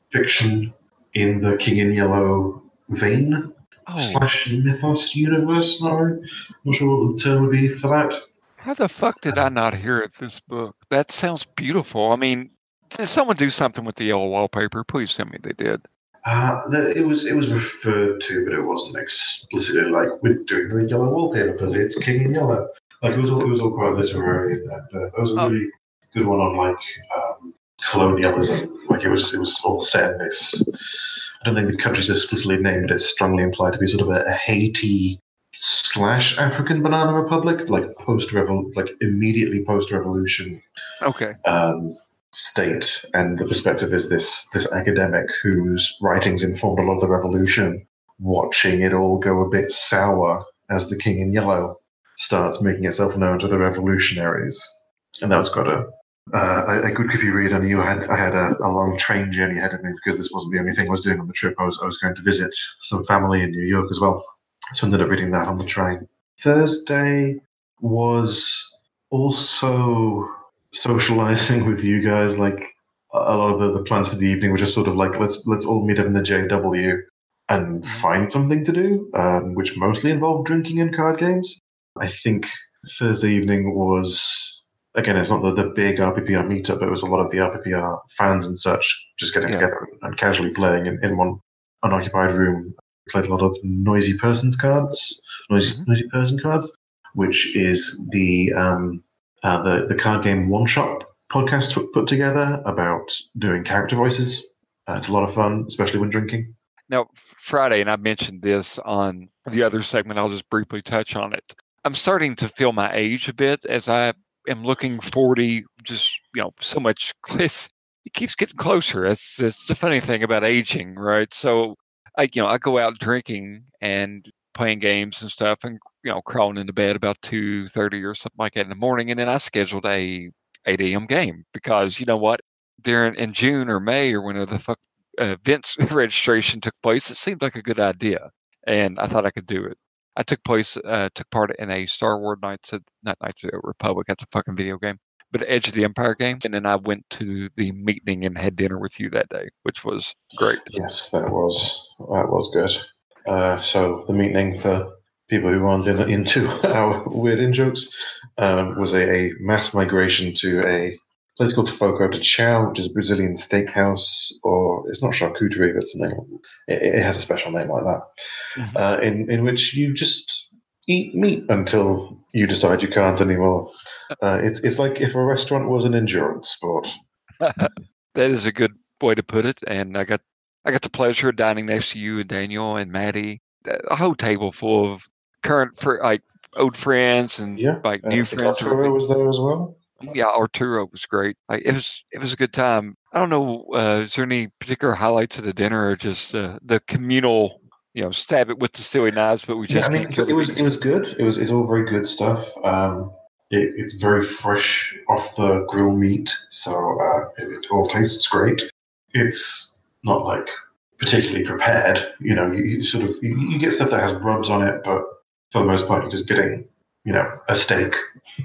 fiction in the King in Yellow vein Oh, slash mythos universe. Not, really- not sure what the term would be for that. how the fuck did I not hear of this book? That sounds beautiful. I mean, did someone do something with the yellow wallpaper? Please tell me they did. Uh, the, it was it was referred to, but it wasn't explicitly like we're doing the yellow wallpaper, but it's King in Yellow. Like it was all, it was all quite literary. And that, was a Oh. really good one on like um, colonialism. Like it was it was all set in this. I don't think the country's explicitly named, but it's strongly implied to be sort of a, a Haiti slash African banana republic, like post revol, like immediately post revolution Okay. um, state, and the perspective is this this academic whose writings informed a lot of the revolution, watching it all go a bit sour as the King in Yellow starts making itself known to the revolutionaries, and that was quite a uh, a, a good goofy read. And you had I had a, a long train journey ahead of me because this wasn't the only thing I was doing on the trip. I was I was going to visit some family in New York as well, so I ended up reading that on the train. Thursday was also socializing with you guys. Like a lot of the, the plans for the evening were just sort of like let's let's all meet up in the JW and find something to do, um, which mostly involved drinking and card games. I think Thursday evening was again it's not the, the big RPPR meetup, but it was a lot of the RPPR fans and such just getting Yeah. together and casually playing in, in one unoccupied room. Played a lot of noisy persons cards, noisy, Mhm. noisy person cards, which is the um, uh, the the card game One Shot podcast put, together about doing character voices. Uh, it's a lot of fun, especially when drinking. Now, Friday, and I mentioned this on the other segment, I'll just briefly touch on it. I'm starting to feel my age a bit as I am looking 40, just, you know, so much. <laughs> It keeps getting closer. It's, it's the funny thing about aging, right? So, I, you know, I go out drinking and playing games and stuff and, you know, crawling into bed about 2.30 or something like that in the morning. And then I scheduled a 8 a.m. game because, you know what? During in June or May or whenever the fuck events <laughs> registration took place, it seemed like a good idea, and I thought I could do it. I took place, uh, took part in a Star Wars Knights, of, not Knights of the Republic, that's a fucking video game, but Edge of the Empire game, and then I went to the meeting and had dinner with you that day, which was great. Yes, that was that was good. Uh, so the meeting for people who aren't in, into <laughs> our weird in jokes um, was a, a mass migration to a place called Fogo de Chão, which is a Brazilian steakhouse, or it's not charcuterie, but it's a name. It, it has a special name like that, Mhm. uh, in in which you just eat meat until you decide you can't anymore. Uh, it's it's like if a restaurant was an endurance sport. <laughs> that is a good way to put it, and I got I got the pleasure of dining next to you and Daniel and Maddie, a whole table full of current for like old friends and Yeah, like Uh, new friends. Arturo was there as well. Yeah, Arturo was great. Like, it was it was a good time. I don't know. Uh, is there any particular highlights of the dinner, or just uh, the communal? You know, stab it with the silly knives, but we Yeah, just I mean, can't it was it was good. It was it's all very good stuff. Um, it, it's very fresh off the grill meat, so uh, it, it all tastes great. It's not like particularly prepared. You know, you, you sort of you, you get stuff that has rubs on it, but for the most part, you're just getting you know a steak.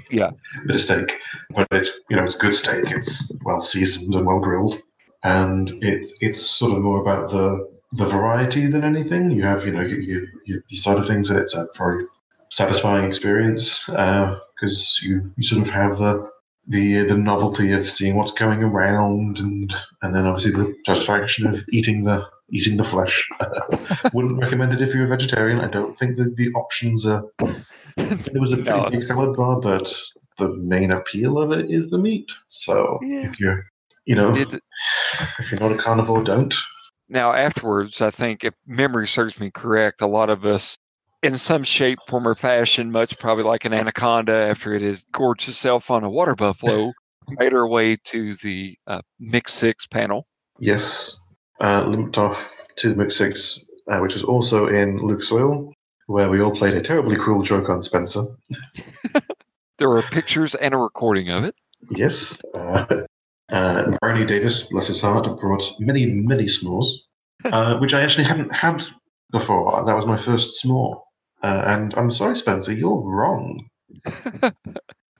Yeah. a bit of steak, but it's you know it's good steak. It's well seasoned and well grilled, and it's it's sort of more about the the variety than anything. You have, you know, you, you, you, side of things, and it's a very satisfying experience uh, because you, you sort of have the the the novelty of seeing what's going around, and and then obviously the satisfaction of eating the eating the flesh. <laughs> Wouldn't recommend it if you're a vegetarian. I don't think that the options are. It was a pretty No. big salad bar, but the main appeal of it is the meat. So Yeah. if you're, you know, Did, if you're not a carnivore, don't. now afterwards, I think if memory serves me correct, a lot of us, in some shape, form, or fashion, much probably like an anaconda after it has gorged itself on a water buffalo, <laughs> made our way to the uh, Mix Six panel. Yes, uh, limped off to the Mix Six, uh, which was also in Lucas Oil, where we all played a terribly cruel joke on Spencer. <laughs> There are pictures and a recording of it. Yes. Uh, uh, Barney Davis, bless his heart, brought many, many s'mores, uh, <laughs> which I actually hadn't had before. That was my first s'more. Uh, and I'm sorry, Spencer, you're wrong. <laughs>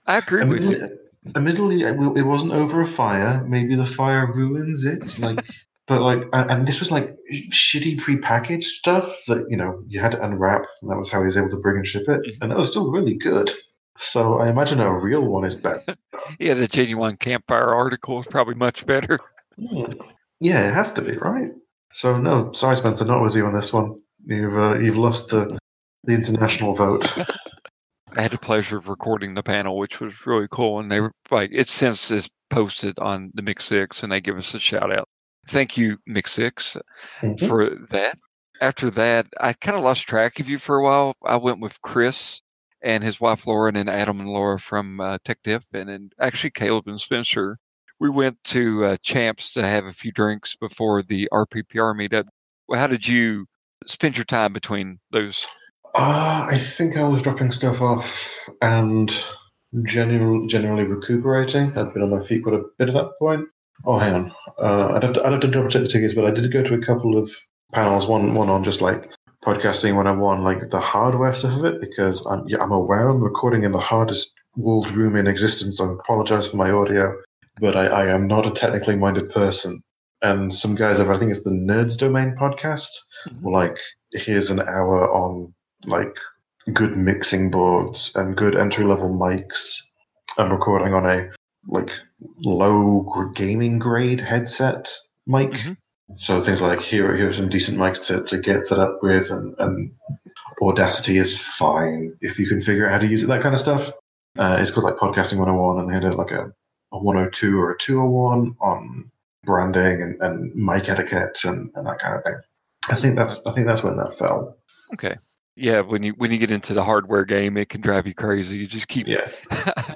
I agree with you. Admittedly, admittedly, it wasn't over a fire. Maybe the fire ruins it. Like but like, and, and this was like shitty prepackaged stuff that you know you had to unwrap, and that was how he was able to bring and ship it, and that was still really good. So I imagine a real one is better. <laughs> Yeah, the genuine campfire article is probably much better. <laughs> Hmm. Yeah, it has to be right. So no, sorry, Spencer, not with you on this one. You've uh, you've lost the the international vote. <laughs> I had the pleasure of recording the panel, which was really cool. And they were like, it since is posted on the Mix Six, and they give us a shout out. Thank you, Mix 6 Mhm. for that. After that, I kind of lost track of you for a while. I went with Chris and his wife Lauren and Adam and Laura from uh, Tech Diff, and then actually Caleb and Spencer. We went to uh, Champs to have a few drinks before the RPPR meetup. Well, How did you spend your time between those? Uh, I think I was dropping stuff off and general, generally recuperating. I'd been on my feet quite a bit at that point. Oh, hang on. Uh, I'd, have to, I'd have to double check the tickets, but I did go to a couple of panels. One, one on just like podcasting 101, like the hardware stuff of it, because I'm, yeah, I'm aware I'm recording in the hardest walled room in existence. I apologize for my audio, but I, I am not a technically minded person. And some guys over, I think it's the Nerds Domain podcast, were like, here's an hour on like good mixing boards and good entry level mics. I'm recording on a like low gaming grade headset mic. Mhm. So things like here here are some decent mics to, to get set up with and, and Audacity is fine if you can figure out how to use it, that kind of stuff. Uh, it's called like Podcasting 101 and they had a, like a, a 102 or a 201 on branding and, and mic etiquette and, and that kind of thing. I think that's I think that's when that fell. Okay. Yeah, when you when you get into the hardware game, it can drive you crazy. You just keep Yeah. <laughs>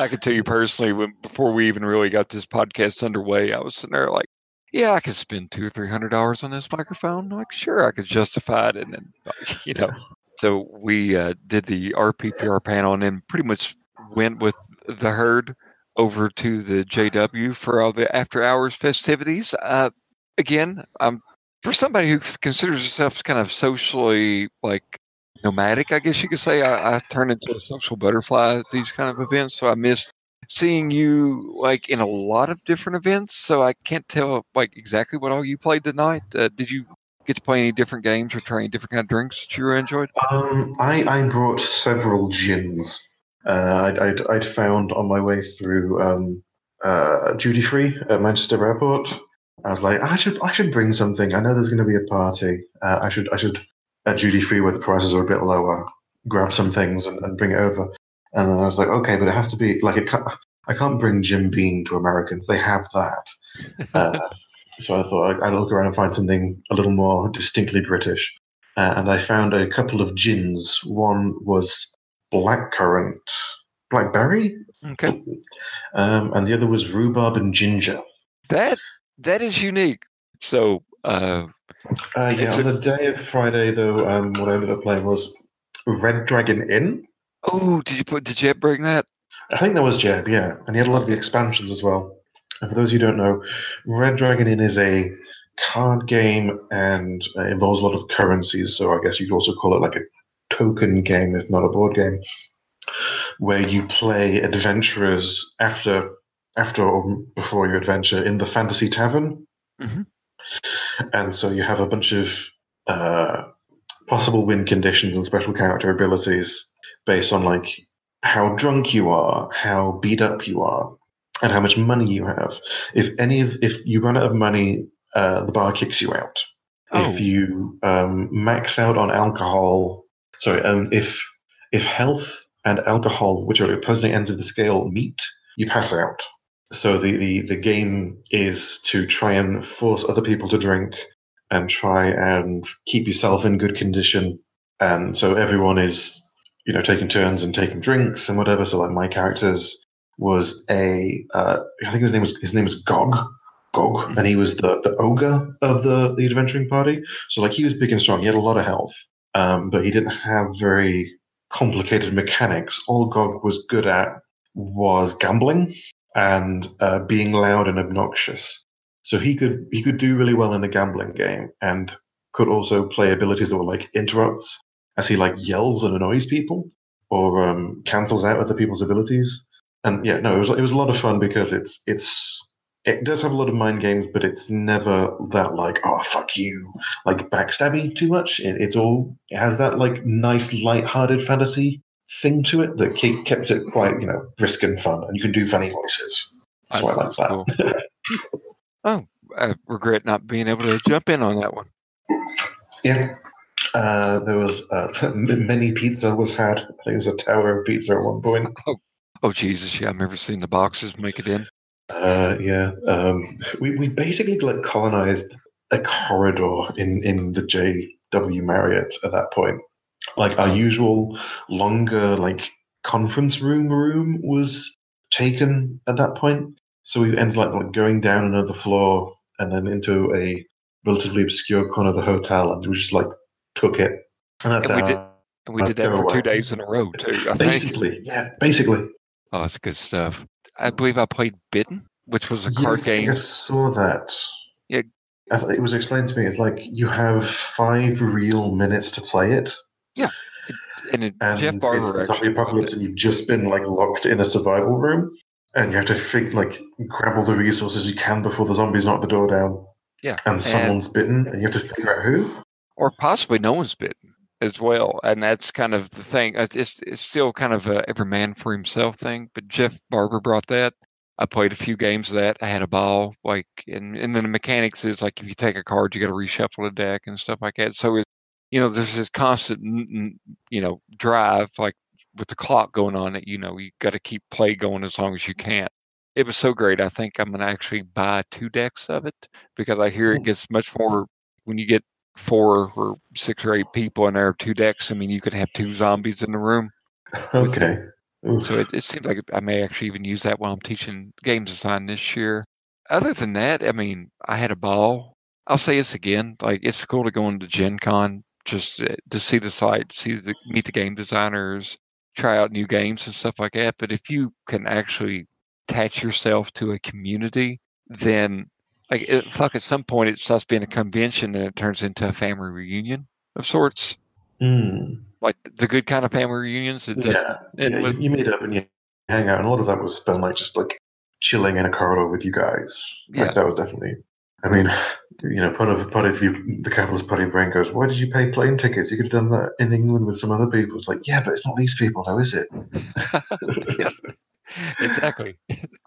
I can tell you personally, when before we even really got this podcast underway, I was sitting there like, yeah, I could spend two or three hundred dollars on this microphone. Like, sure, I could justify it, and then <laughs> you know. So we uh, did the RPPR panel, and then pretty much went with the herd over to the JW for all the after hours festivities. Uh, again, I'm for somebody who considers herself kind of socially like nomadic, I guess you could say. I, I turn into a social butterfly at these kind of events, so I missed seeing you like in a lot of different events. So I can't tell like exactly what all you played tonight. Uh, did you get to play any different games or try any different kind of drinks that you enjoyed? Um, I, I brought several gins. Uh, I'd, I'd, I'd found on my way through um, uh, duty free at Manchester Airport. I was like, I should I should bring something. I know there's going to be a party. Uh, I should I should at duty free where the prices are a bit lower, grab some things and, and bring it over. And then I was like, okay, but it has to be like it. Can't, I can't bring Jim Beam to Americans. They have that. <laughs> Uh, so I thought I'd, I'd look around and find something a little more distinctly British. Uh, and I found a couple of gins. One was blackcurrant, blackberry, Okay, um, and the other was rhubarb and ginger. that that is unique. So uh, Uh, yeah, on the day of Friday, though, um, what I ended up playing was Red Dragon Inn. oh, did you put did you bring that? I think that was Jeb, yeah. And he had a lot of the expansions as well. And for those who don't know, Red Dragon Inn is a card game and uh, involves a lot of currencies. So I guess you could also call it like a token game, if not a board game, where you play adventurers after after or before your adventure in the fantasy tavern. Mhm. And so you have a bunch of uh, possible win conditions and special character abilities based on like how drunk you are, how beat up you are, and how much money you have. If any of if you run out of money, uh, the bar kicks you out. Oh. If you um, max out on alcohol, sorry, um, if if health and alcohol, which are opposing ends of the scale, meet, you pass out. So the, the, the game is to try and force other people to drink and try and keep yourself in good condition. And so everyone is, you know, taking turns and taking drinks and whatever. So like my character's was a, uh, I think his name was his name was Gog, Gog, and he was the the ogre of the the adventuring party. So like he was big and strong. He had a lot of health, um, but he didn't have very complicated mechanics. All Gog was good at was gambling and uh, being loud and obnoxious. So he could he could do really well in the gambling game and could also play abilities that were like interrupts as he like yells and annoys people or um, cancels out other people's abilities. And yeah, no, it was it was a lot of fun because it's it's it does have a lot of mind games, but it's never that like, oh fuck you, like backstabby too much. It, it's all it has that like nice light-hearted fantasy thing to it that keep, kept it quite you know brisk and fun, and you can do funny voices. So I like that. <laughs> Oh, I regret not being able to jump in on that one. yeah. Uh, there was uh, <laughs> m- many pizza was had. I think it was a tower of pizza at one point. <laughs> Oh Jesus, yeah, I've never seen the boxes make it in. Uh, yeah, um, we we basically like colonized a corridor in in the J.W. Marriott at that point. Like our usual longer like conference room room was taken at that point, so we ended up like going down another floor and then into a relatively obscure corner of the hotel, and we just like took it. And that's And we did- And we did that for two days in a row too. I think. basically, yeah, basically. Oh, that's good stuff. I believe I played Bitten, which was a Yeah, card I think game. I saw that. Yeah. It was explained to me. It's like you have five real minutes to play it, And it, and Jeff it's Barber the actually apocalypse, and you've just been like locked in a survival room, and you have to think like grab all the resources you can before the zombies knock the door down, Yeah, and someone's bitten, and you have to figure out who. or possibly no one's bitten as well. And that's kind of the thing. It's it's, it's still kind of a every man for himself thing. But Jeff Barber brought that. I played a few games of that. I had a ball. Like, and and then the mechanics is like if you take a card, you got to reshuffle the deck and stuff like that. So it, you know, there's this constant, you know, drive like with the clock going on that you know you got to keep play going as long as you can. It was so great. I think I'm gonna actually buy two decks of it because I hear it gets much more when you get four or six or eight people in there two decks. I mean, you could have two zombies in the room. <laughs> Okay. Oof. So it, it seems like I may actually even use that while I'm teaching game design this year. Other than that, I mean, I had a ball. I'll say this again. Like, it's cool to go into Gen Con just uh, to see the site, see the meet the game designers, try out new games and stuff like that. But if you can actually attach yourself to a community, then like it, fuck, at some point it stops being a convention and it turns into a family reunion of sorts, Hmm. like the good kind of family reunions. It does. Yeah, yeah, you, you meet up and you hang out, and a lot of that was spent like just like chilling in a corridor with you guys. Like, Yeah. that was definitely. I mean, you know, part of part of you, the capitalist party brain goes, "Why did you pay plane tickets? You could have done that in England with some other people." It's like, yeah, but it's not these people, though, is it? <laughs> yes, exactly.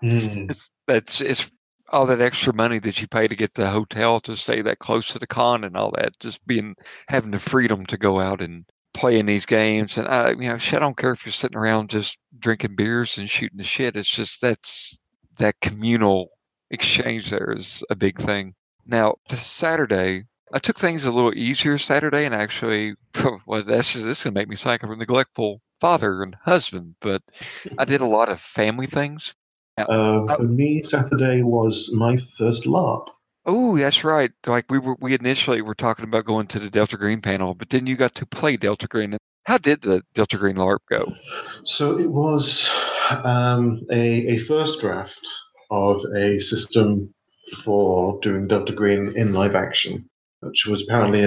Hmm. It's that's it's all that extra money that you pay to get the hotel to stay that close to the con and all that. Just being having the freedom to go out and play in these games. And I, you know, shit, I don't care if you're sitting around just drinking beers and shooting the shit. It's just that's that communal exchange there is a big thing. Now, Saturday, I took things a little easier Saturday, and actually, <laughs> well, that's just, this is gonna make me sound like a neglectful father and husband, but I did a lot of family things. Uh, for me, Saturday was my first LARP. Oh, that's right. Like we were, we initially were talking about going to the Delta Green panel, but then you got to play Delta Green. How did the Delta Green LARP go? So it was um, a, a first draft of a system for doing Delta Green in live action, which was apparently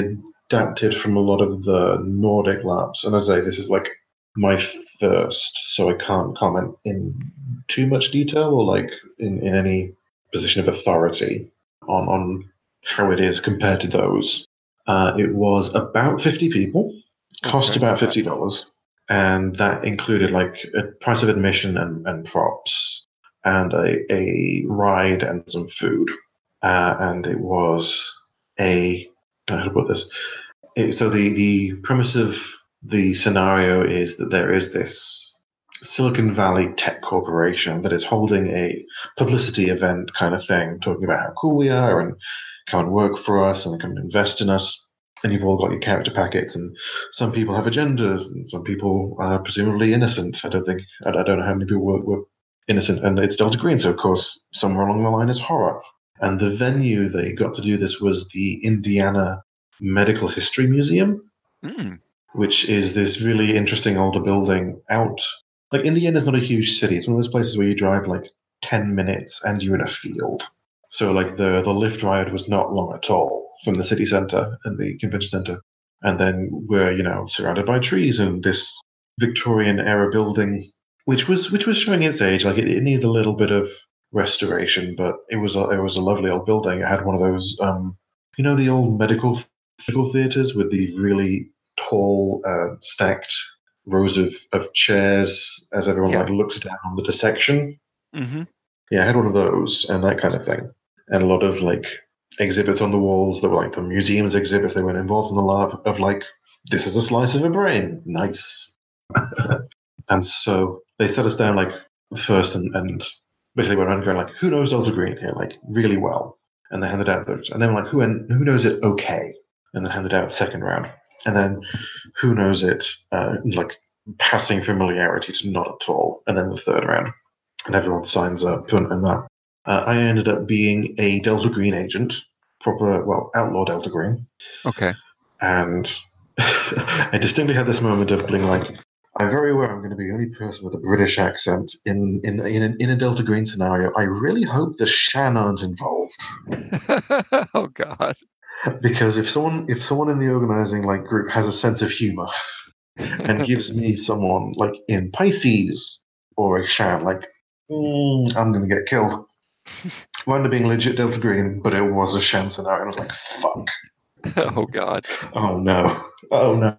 adapted from a lot of the Nordic LARPs. And as I say, this is like my first, so I can't comment in too much detail or like in, in any position of authority on, on how it is compared to those. Uh, it was about 50 people, cost Okay. about $50 and that included like a price of admission and, and props and a, a ride and some food. Uh, and it was a how to put this? It, so the, the premise of the scenario is that there is this silicon valley tech corporation that is holding a publicity event kind of thing talking about how cool we are and come and work for us and come and invest in us. And you've all got your character packets and some people have agendas and some people are presumably innocent. I don't think, I don't know how many people were, were innocent. And it's Delta Green, so of course, somewhere along the line is horror. And the venue they got to do this was the Indiana Medical History Museum, Mm, which is this really interesting older building out. Like, Indiana Indiana's not a huge city. It's one of those places where you drive like 10 minutes and you're in a field. So, like, the, the lift ride was not long at all from the city center and the convention center. And then we're, you know, surrounded by trees and this Victorian era building, which was which was showing its age. Like, it, it needs a little bit of restoration, but it was a, it was a lovely old building. It had one of those, um, you know, the old medical medical theaters with the really tall, uh, stacked rows of, of chairs as everyone Yeah. like looks down on the dissection. Mm-hmm. Yeah, I had one of those and that kind of thing, and a lot of like exhibits on the walls that were like the museum's exhibits. They weren't involved in the lab of like this is a slice of a brain, nice. <laughs> and so they set us down like first and, and basically went around going like, who knows Delta Green here, like really well, and they handed out those, and then like who and who knows it okay, and then handed out second round, and then who knows it uh, like passing familiarity to not at all, and then the third round, and everyone signs up and, and that. Uh, I ended up being a Delta Green agent, proper well outlaw Delta Green, Okay. and <laughs> I distinctly had this moment of being like, I'm very aware I'm going to be the only person with a British accent in in in a, in a Delta Green scenario. I really hope the Shan aren't involved <laughs> oh God. because if someone if someone in the organizing like group has a sense of humor and <laughs> gives me someone like in Pisces or a Shan, like mm, I'm going to get killed. <laughs> Wound up being legit Delta Green, but it was a Shan scenario. And I was like, fuck. oh God. Oh no! Oh no!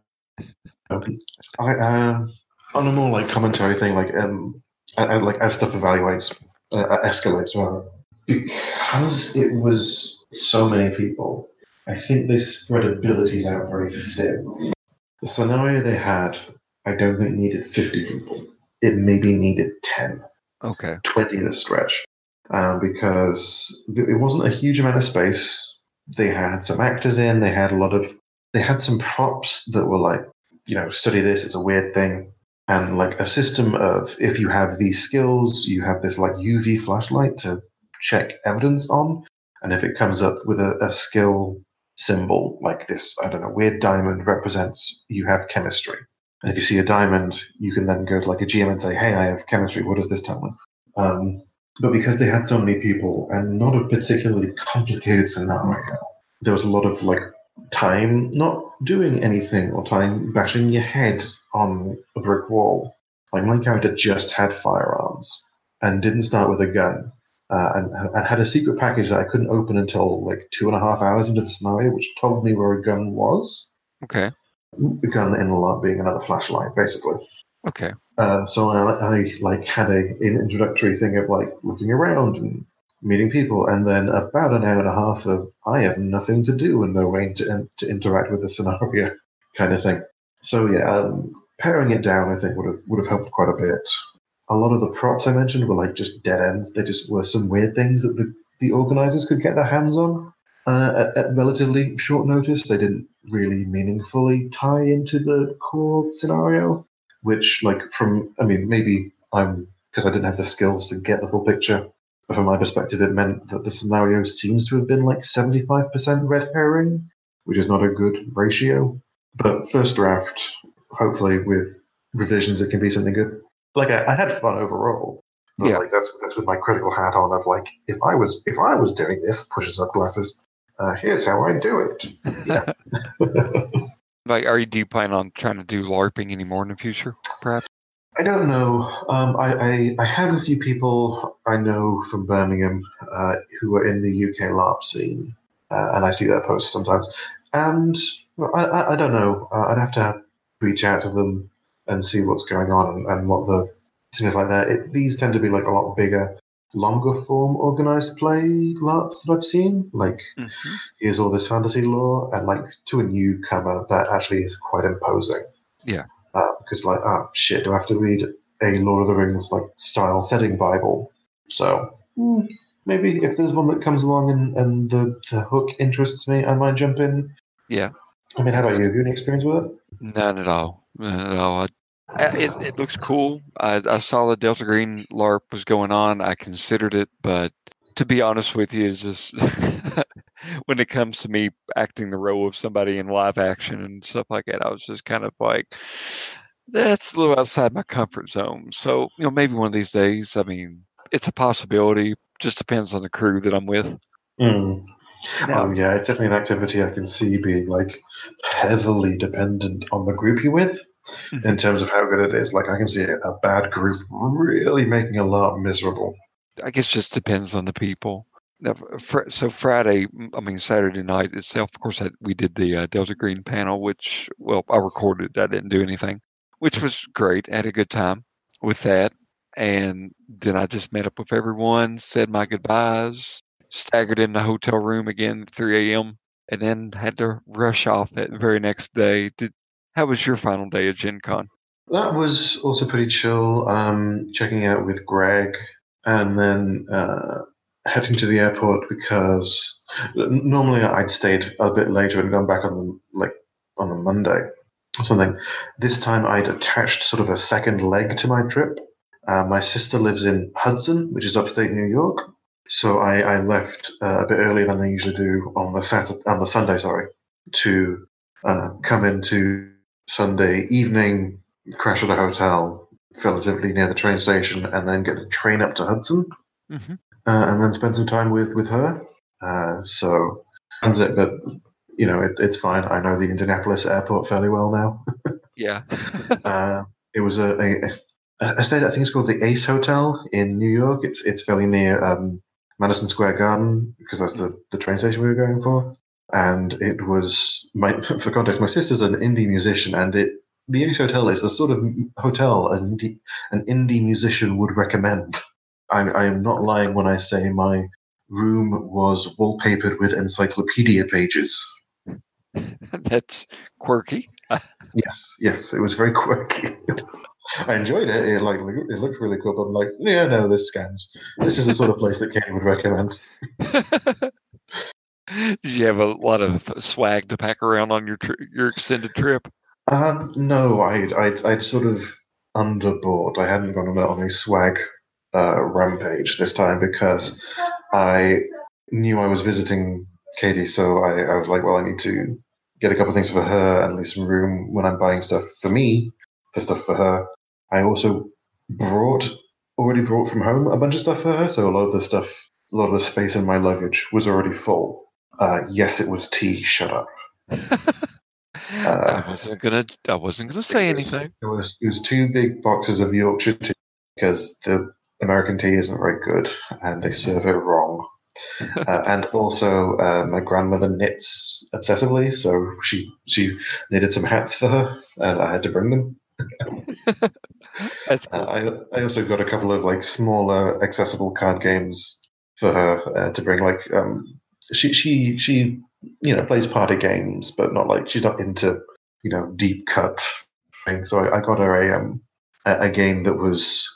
I um on a more like commentary thing, like um, I, like as stuff evaluates, uh, uh, escalates rather, because it was so many people. I think they spread abilities out very thin. The scenario they had, I don't think needed fifty people. It maybe needed ten. Okay. 20 at a stretch um, because it wasn't a huge amount of space. They had some actors in, they had a lot of, they had some props that were like, you know, study this, it's a weird thing. And like a system of if you have these skills, you have this like UV flashlight to check evidence on. And if it comes up with a, a skill symbol like this, I don't know, weird diamond represents you have chemistry. And if you see a diamond, you can then go to like a GM and say, "Hey, I have chemistry. What does this tell me?" Um, but because they had so many people and not a particularly complicated scenario, there was a lot of like time not doing anything or time bashing your head on a brick wall. Like my character just had firearms and didn't start with a gun. Uh, and, and had a secret package that I couldn't open until like two and a half hours into the scenario, which told me where a gun was. Okay. The gun in the lot being another flashlight, basically. Okay. Uh, so I, I like had a an introductory thing of like looking around and meeting people, and then about an hour and a half of I have nothing to do and no way to to interact with the scenario kind of thing. So yeah, um, paring it down I think would have would have helped quite a bit. A lot of the props I mentioned were like just dead ends. They just were some weird things that the the organizers could get their hands on uh, at, at relatively short notice. They didn't really meaningfully tie into the core scenario which like from i mean maybe i'm because i didn't have the skills to get the full picture but from my perspective it meant that the scenario seems to have been like 75% red herring which is not a good ratio but first draft hopefully with revisions it can be something good like i, I had fun overall but Yeah. like that's that's with my critical hat on of like if i was if i was doing this pushes up glasses uh, here's how i do it <laughs> yeah <laughs> Like, are you do you plan on trying to do LARPing anymore in the future? Perhaps. I don't know. Um, I, I, I have a few people I know from Birmingham uh, who are in the UK LARP scene, uh, and I see their posts sometimes. And I, I, I don't know. Uh, I'd have to reach out to them and see what's going on and, and what the thing is like that. It, these tend to be like a lot bigger, longer form organized play LARPs that I've seen. Like Mm-hmm. here's all this fantasy lore, and like to a newcomer, that actually is quite imposing. Yeah. Uh, because like, oh shit, do I have to read a Lord of the Rings like style setting Bible? So hmm, maybe if there's one that comes along and, and the, the hook interests me, I might jump in. Yeah. I mean, how about you? Have you any experience with it? None at all. None at all. I, I- it, it looks cool. I, I saw the Delta Green LARP was going on. I considered it, but to be honest with you, it's just <laughs> when it comes to me acting the role of somebody in live action and stuff like that, I was just kind of like, that's a little outside my comfort zone. So, you know, maybe one of these days, I mean, it's a possibility. Just depends on the crew that I'm with. Mm. Now- Um, yeah, it's definitely an activity I can see being like heavily dependent on the group you're with in terms of how good it is. Like I can see a bad group really making a lot miserable. I guess just depends on the people. Fr- so Friday, I mean Saturday night itself. Of course, I, we did the uh, Delta Green panel, which well, I recorded. I didn't do anything, which was great. I had a good time with that, and then I just met up with everyone, said my goodbyes, staggered in the hotel room again at 3 a.m., and then had to rush off that very next day. Did how was your final day at Gen Con? That was also pretty chill. Um, checking out with Greg, and then uh, heading to the airport because normally I'd stayed a bit later and gone back on the like on the Monday or something. This time I'd attached sort of a second leg to my trip. Uh, my sister lives in Hudson, which is upstate New York, so I, I left uh, a bit earlier than I usually do on the Saturday, on the Sunday, sorry, to uh, come into Sunday evening, crash at a hotel relatively near the train station, and then get the train up to Hudson, Mm-hmm. Uh, and then spend some time with with her. Uh, so but you know it, it's fine. I know the Indianapolis airport fairly well now. <laughs> Yeah. <laughs> Uh, it was a, a, a stayed, I think it's called the Ace Hotel in New York. It's it's fairly near um, Madison Square Garden because that's the, the train station we were going for. And it was my <laughs> for context, my sister's an indie musician, and it the Ace Hotel is the sort of hotel an indie an indie musician would recommend. I, I am not lying when I say my room was wallpapered with encyclopedia pages. <laughs> That's quirky. <laughs> Yes, yes, it was very quirky. <laughs> I enjoyed it. It like it looked really cool. But I'm like, yeah, no, this scans. This is the sort of place that Katie would recommend. Did you have a lot of swag to pack around on your tri- your extended trip? Um, no, I'd, I'd I'd sort of underbought. I hadn't gone on a swag uh, rampage this time because I knew I was visiting Katie, so I, I was like, well, I need to get a couple of things for her and leave some room when I'm buying stuff for me for stuff for her. I also brought already brought from home a bunch of stuff for her, so a lot of the stuff, a lot of the space in my luggage was already full. Uh, yes, it was tea. Shut up. <laughs> I wasn't gonna. I wasn't gonna say It was- anything. It was it was two big boxes of Yorkshire tea because the American tea isn't very good and they serve it wrong. <laughs> uh, and also, uh, my grandmother knits obsessively, so she she knitted some hats for her, and I had to bring them. <laughs> That's Uh. I I also got a couple of like smaller accessible card games for her uh, to bring. Like um, she she she you know plays party games, but not like she's not into you know deep cut things. So I, I got her a um a, a game that was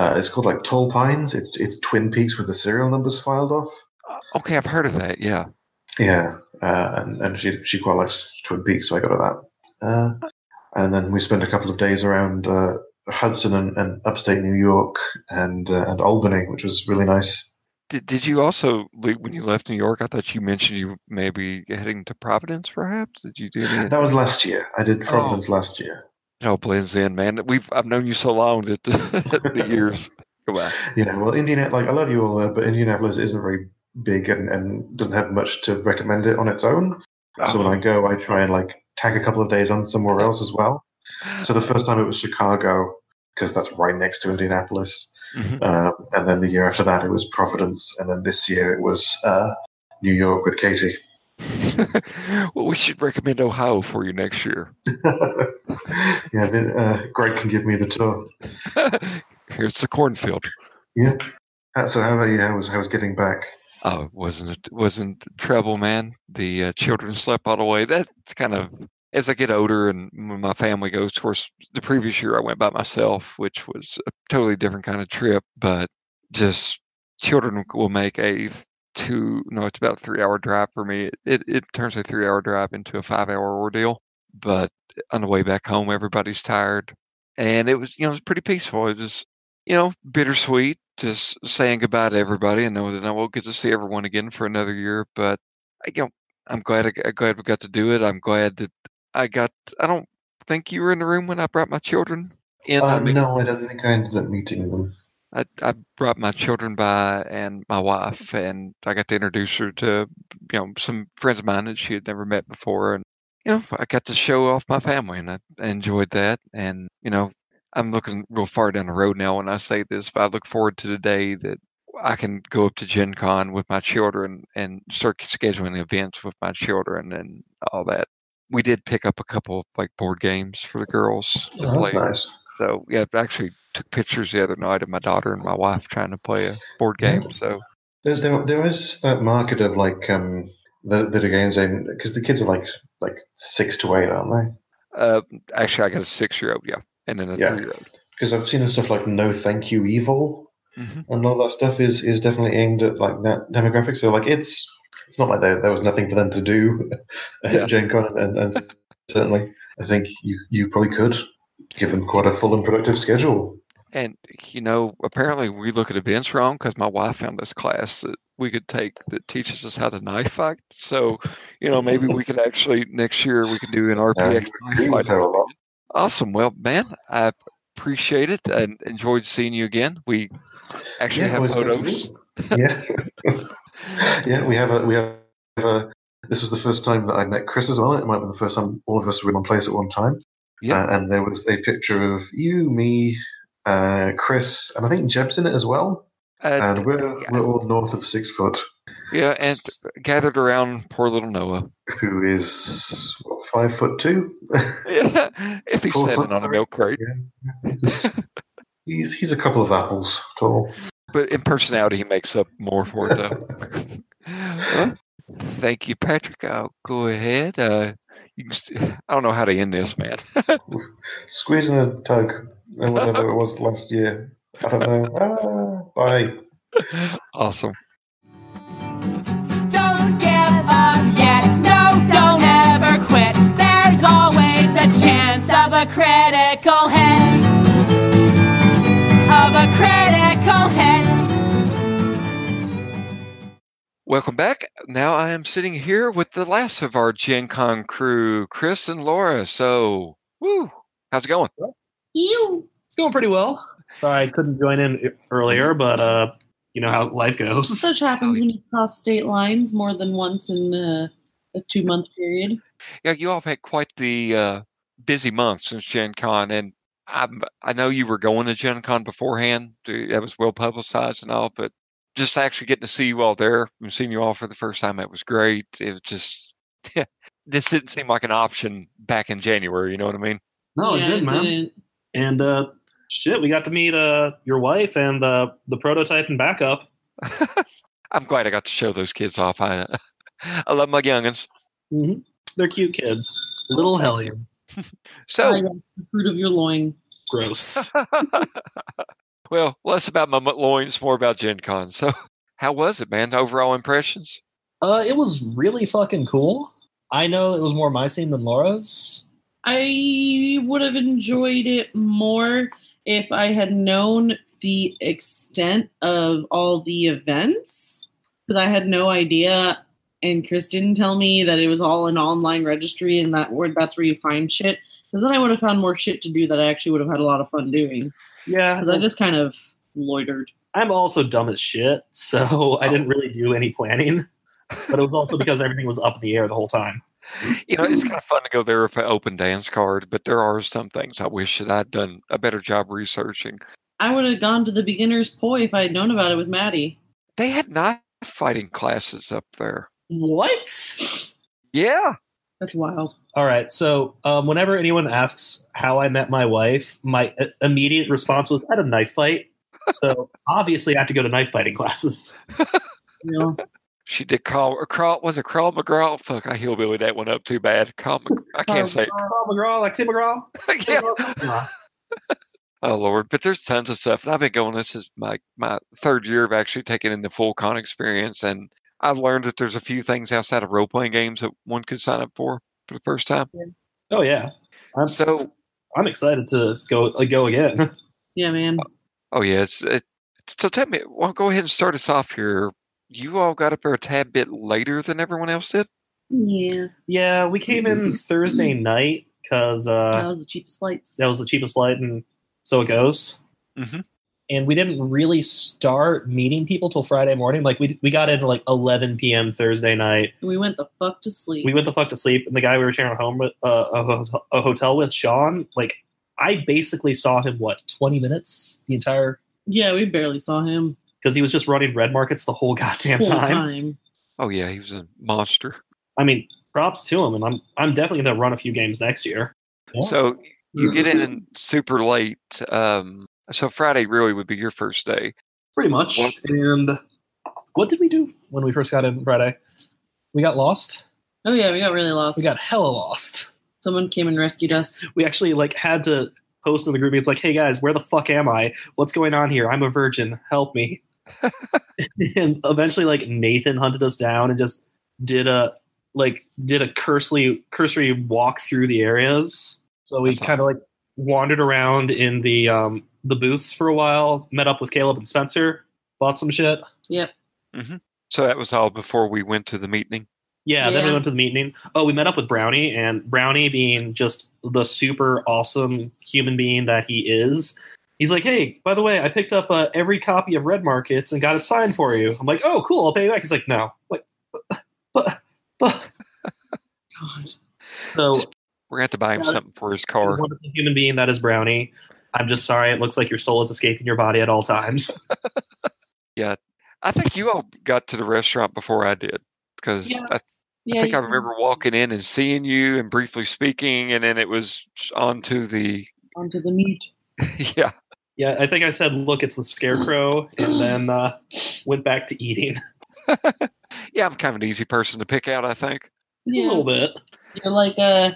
uh, it's called like Tall Pines. It's it's Twin Peaks with the serial numbers filed off. Okay, I've heard of that. Yeah. Yeah, uh, and and she she quite likes Twin Peaks, so I got her that. Uh, and then we spent a couple of days around uh, Hudson and, and upstate New York and uh, and Albany, which was really nice. Did Did you also when you left New York? I thought you mentioned you may be heading to Providence, perhaps. Did you do any? That was last year. I did Providence last year. It all blends in, man. We've I've known you so long that <laughs> the years <laughs> go by. Yeah, well, Indiana, like I love you all, uh, but Indianapolis isn't very big and, and doesn't have much to recommend it on its own. So when I go, I try and like tag a couple of days on somewhere else as well. So the first time it was Chicago because that's right next to Indianapolis. Mhm. Um, and then the year after that, it was Providence, and then this year it was uh, New York with Katie. <laughs> well, we should recommend Ohio for you next year. <laughs> yeah, uh, Greg can give me the tour. <laughs> Here's the cornfield. Yeah. So how about you? How was how was getting back? Oh, wasn't it wasn't trouble, man. The uh, children slept all the way. That's kind of as I get older and my family goes. Of course, the previous year I went by myself, which was a totally different kind of trip. But just children will make a two no, it's about a three hour drive for me. It it, turns a three hour drive into a five hour ordeal. But on the way back home, everybody's tired, and it was you know it was pretty peaceful. It was you know bittersweet, just saying goodbye to everybody and know that I won't get to see everyone again for another year. But I, you know, I'm glad I, I'm glad we got to do it. I'm glad that I got. I don't think you were in the room when I brought my children in. I Uh, mean, no, I don't think I ended up meeting them. I, I brought my children by and my wife, and I got to introduce her to you know some friends of mine that she had never met before, and you know I got to show off my family, and I, I enjoyed that. And you know I'm looking real far down the road now when I say this, but I look forward to the day that I can go up to Gen Con with my children and start scheduling events with my children and all that. We did pick up a couple of like board games for the girls to Oh, that's play. nice. So yeah, I actually took pictures the other night of my daughter and my wife trying to play a board game. So There's there, there is that market of like um the the games in because the kids are like like six to eight, aren't they? uh, actually, I got a six-year-old, yeah, and then a Yeah. three-year-old. Because I've seen stuff like No Thank You Evil Mhm. and all that stuff is is definitely aimed at like that demographic. So like it's it's not like there there was nothing for them to do at <laughs> Yeah. Gen Con, and, and certainly I think you you probably could give them quite a full and productive schedule. And you know, apparently we look at events wrong because my wife found this class that we could take that teaches us how to knife fight. So, you know, maybe we could actually next year we could do an RPX you knife fight. her a lot. Awesome. Well, man, I appreciate it and enjoyed seeing you again. We actually have always good photos. Yeah, <laughs> yeah. We have a we have a. This was the first time that I met Chris as well. It might be the first time all of us were in one place at one time. Yeah. Uh, and there was a picture of you, me, uh, Chris, and I think Jeb's in it as well. Uh, And we're we're all north of six foot, yeah, and gathered around poor little Noah. who is what, five foot two. Yeah, <laughs> if he's sitting on a milk crate. he's he's a couple of apples tall. But in personality, he makes up more for it, though. <laughs> Well, thank you, Patrick. I'll go ahead. Uh, you can st- <laughs> I don't know how to end this, man. <laughs> Squeezing a tug, or whatever it was last year. I don't know. Ah, bye. <laughs> awesome. Welcome back. Now I am sitting here with the last of our Gen Con crew, Chris and Laura. So, woo, how's it going? You. It's going pretty well. Sorry I couldn't join in earlier, but uh, you know how life goes. Such happens when you cross state lines more than once in uh, a two month period. Yeah, you all have had quite the uh, busy month since Gen Con, and I'm, I know you were going to Gen Con beforehand. That was well publicized and all, but just actually getting to see you all there and seeing you all for the first time, it was great. It was just, <laughs> this didn't seem like an option back in January. You know what I mean? No, Yeah, it did, man. didn't. And uh, shit, we got to meet uh your wife and uh, the prototype and backup. <laughs> I'm glad I got to show those kids off. I, <laughs> I love my youngins. hmm They're cute kids, little hellions. So, the fruit of your loin. Gross. Well, less about my loins, more about Gen Con. So, <laughs> how was it, man? Overall impressions? uh, it was really fucking cool. I know it was more my scene than Laura's. I would have enjoyed it more if I had known the extent of all the events because I had no idea. And Chris didn't tell me that it was all an online registry and that where that's where you find shit. Because then I would have found more shit to do that I actually would have had a lot of fun doing. Yeah, Because I just kind of loitered. I'm also dumb as shit, so I didn't really do any planning. But it was also <laughs> because everything was up in the air the whole time. You know, it's kind of fun to go there with an open dance card, but there are some things I wish that I'd done a better job researching. I would have gone to the beginner's poi if I had known about it with Maddie. They had knife fighting classes up there. What? Yeah. That's wild. All right. So, um, whenever anyone asks how I met my wife, my uh, immediate response was, at a knife fight." So <laughs> obviously, I have to go to knife fighting classes. <laughs> You know? She did call or crawl was it Crawl McGraw? Fuck, I hillbilly that one up too bad. Mc, I can't say Carl McGraw, like Tim McGraw. <laughs> yeah. Oh Lord, but there's tons of stuff. And I've been going. This is my my third year of actually taking in the full con experience, and I've learned that there's a few things outside of role playing games that one could sign up for for the first time. Oh yeah, I'm, So, I'm excited to go uh, go again. <laughs> Yeah, man. oh yeah, it's, it, so tell me. Well, go ahead and start us off here. You all got up there a tad bit later than everyone else did. Yeah. yeah, we came in Thursday night because uh, that was the cheapest flights. that was the cheapest flight, and so it goes. Mhm. And we didn't really start meeting people till Friday morning. Like we we got in like 11 p.m. Thursday night. We went the fuck to sleep. we went the fuck to sleep and the guy we were sharing a home with uh, a, a hotel with sean like i basically saw him what 20 minutes the entire yeah, we barely saw him. because he was just running red markets the whole goddamn Whole time. time. Oh yeah, he was a monster. I mean, props to him, and I'm I'm definitely gonna run a few games next year. Yeah. So you get in super late. Um, so Friday really would be your first day. Pretty much. Well- and what did we do when we first got in Friday? We got lost. Oh yeah, we got really lost. We got hella lost. Someone came and rescued us. <laughs> We actually like had to post in the group. It's like, hey guys, where the fuck am I? What's going on here? I'm a virgin. Help me. <laughs> and eventually, like Nathan hunted us down and just did a like did a cursory cursory walk through the areas. So we kind of awesome. like wandered around in the um the booths for a while. Met up with Caleb and Spencer. Bought some shit. Yep. So that was all before we went to the meeting. Yeah, then we went to the meeting. Oh, we met up with Brownie, and Brownie, being just the super awesome human being that he is, he's like, "Hey, by the way, I picked up uh, every copy of Red Markets and got it signed for you." I'm like, "Oh, cool, I'll pay you back." He's like, "No, like, but, but, but." <laughs> God. So, We're gonna have to buy him Yeah. something for his car. wonderful human being that is Brownie. I'm just sorry. It looks like your soul is escaping your body at all times. <laughs> Yeah, I think you all got to the restaurant before I did because Yeah. I, I Yeah, think I you- remember walking in and seeing you and briefly speaking, and then it was on to the onto the meat. <laughs> yeah. yeah, I think I said, "Look, it's the scarecrow," and then uh, went back to eating <laughs> Yeah, I'm kind of an easy person to pick out. I think. a little bit. You're like uh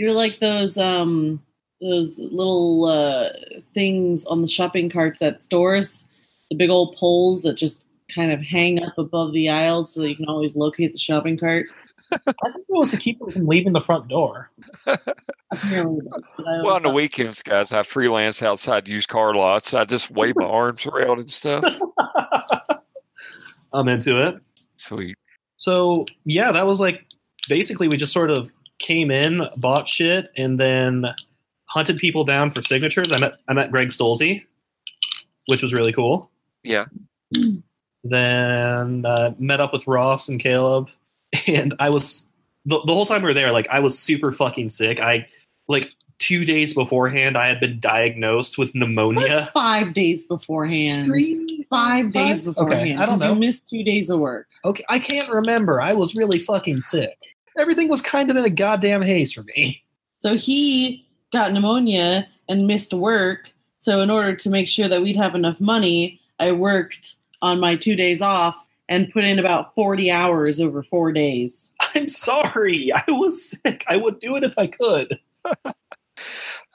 you're like those um those little uh things on the shopping carts at stores, the big old poles that just kind of hang up above the aisles so you can always locate the shopping cart. <laughs> I think it was to keep them from leaving the front door. Apparently it is, but I Well, on the thought- weekends, guys, I freelance outside used car lots. I just wave my arms around and stuff. <laughs> I'm into it. Sweet. So yeah, that was like basically we just sort of came in, bought shit, and then hunted people down for signatures. I met I met Greg Stolze, which was really cool. Yeah. Then uh, met up with Ross and Caleb, <laughs> and I was the, the whole time we were there. Like I was super fucking sick. I like two days beforehand, I had been diagnosed with pneumonia. five days beforehand. Three, Five days beforehand. Okay, I don't 'cause know. You missed two days of work. Okay, I can't remember. I was really fucking sick. Everything was kind of in a goddamn haze for me. So he got pneumonia and missed work. So in order to make sure that we'd have enough money, I worked on my two days off and put in about 40 hours over four days. I'm sorry. I was sick. I would do it if I could. <laughs>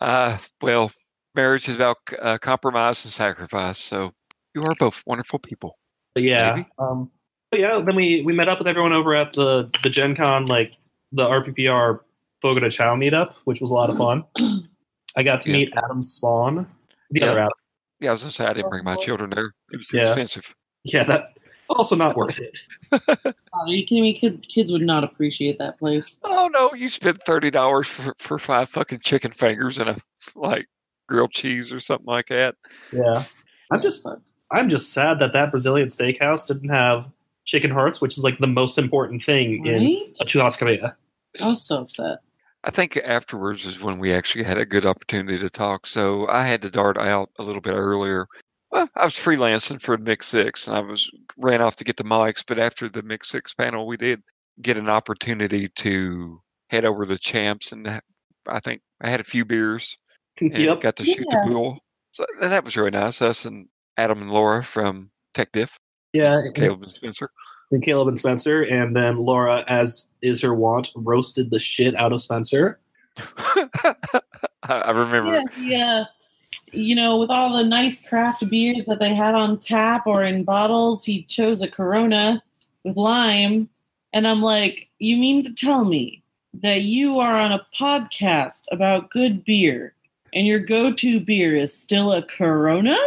Uh, well, marriage is about uh, compromise and sacrifice. So you are both wonderful people. But yeah. Maybe. Um, but yeah, then we, we met up with everyone over at the, the Gen Con, like the RPPR Fogo de Chão meetup, which was a lot of fun. I got to Yeah. meet Adam Spawn. The Yeah. other Adam. Yeah, I was gonna say I didn't bring my children there. It was too Yeah. expensive. Yeah, that also not worth it. <laughs> God, are you kidding me? Kid, kids would not appreciate that place. Oh no, you spent thirty dollars for for five fucking chicken fingers and a like grilled cheese or something like that. Yeah. I'm just I'm just sad that that Brazilian steakhouse didn't have chicken hearts, which is like the most important thing in Right? a churrascaria. I was so upset. I think afterwards is when we actually had a good opportunity to talk. So I had to dart out a little bit earlier. Well, I was freelancing for Mix Six, and I was ran off to get the mics. But after the Mix Six panel, we did get an opportunity to head over to the champs, and I think I had a few beers and yep. got to shoot Yeah. the pool. So and that was really nice. Us and Adam and Laura from Tech Diff, Yeah. Caleb and Spencer. and Caleb and Spencer, and then Laura, as is her wont, roasted the shit out of Spencer. <laughs> I, I remember. Yeah, yeah. Uh, you know, with all the nice craft beers that they had on tap or in bottles, he chose a Corona with lime. And I'm like, you mean to tell me that you are on a podcast about good beer and your go to beer is still a Corona?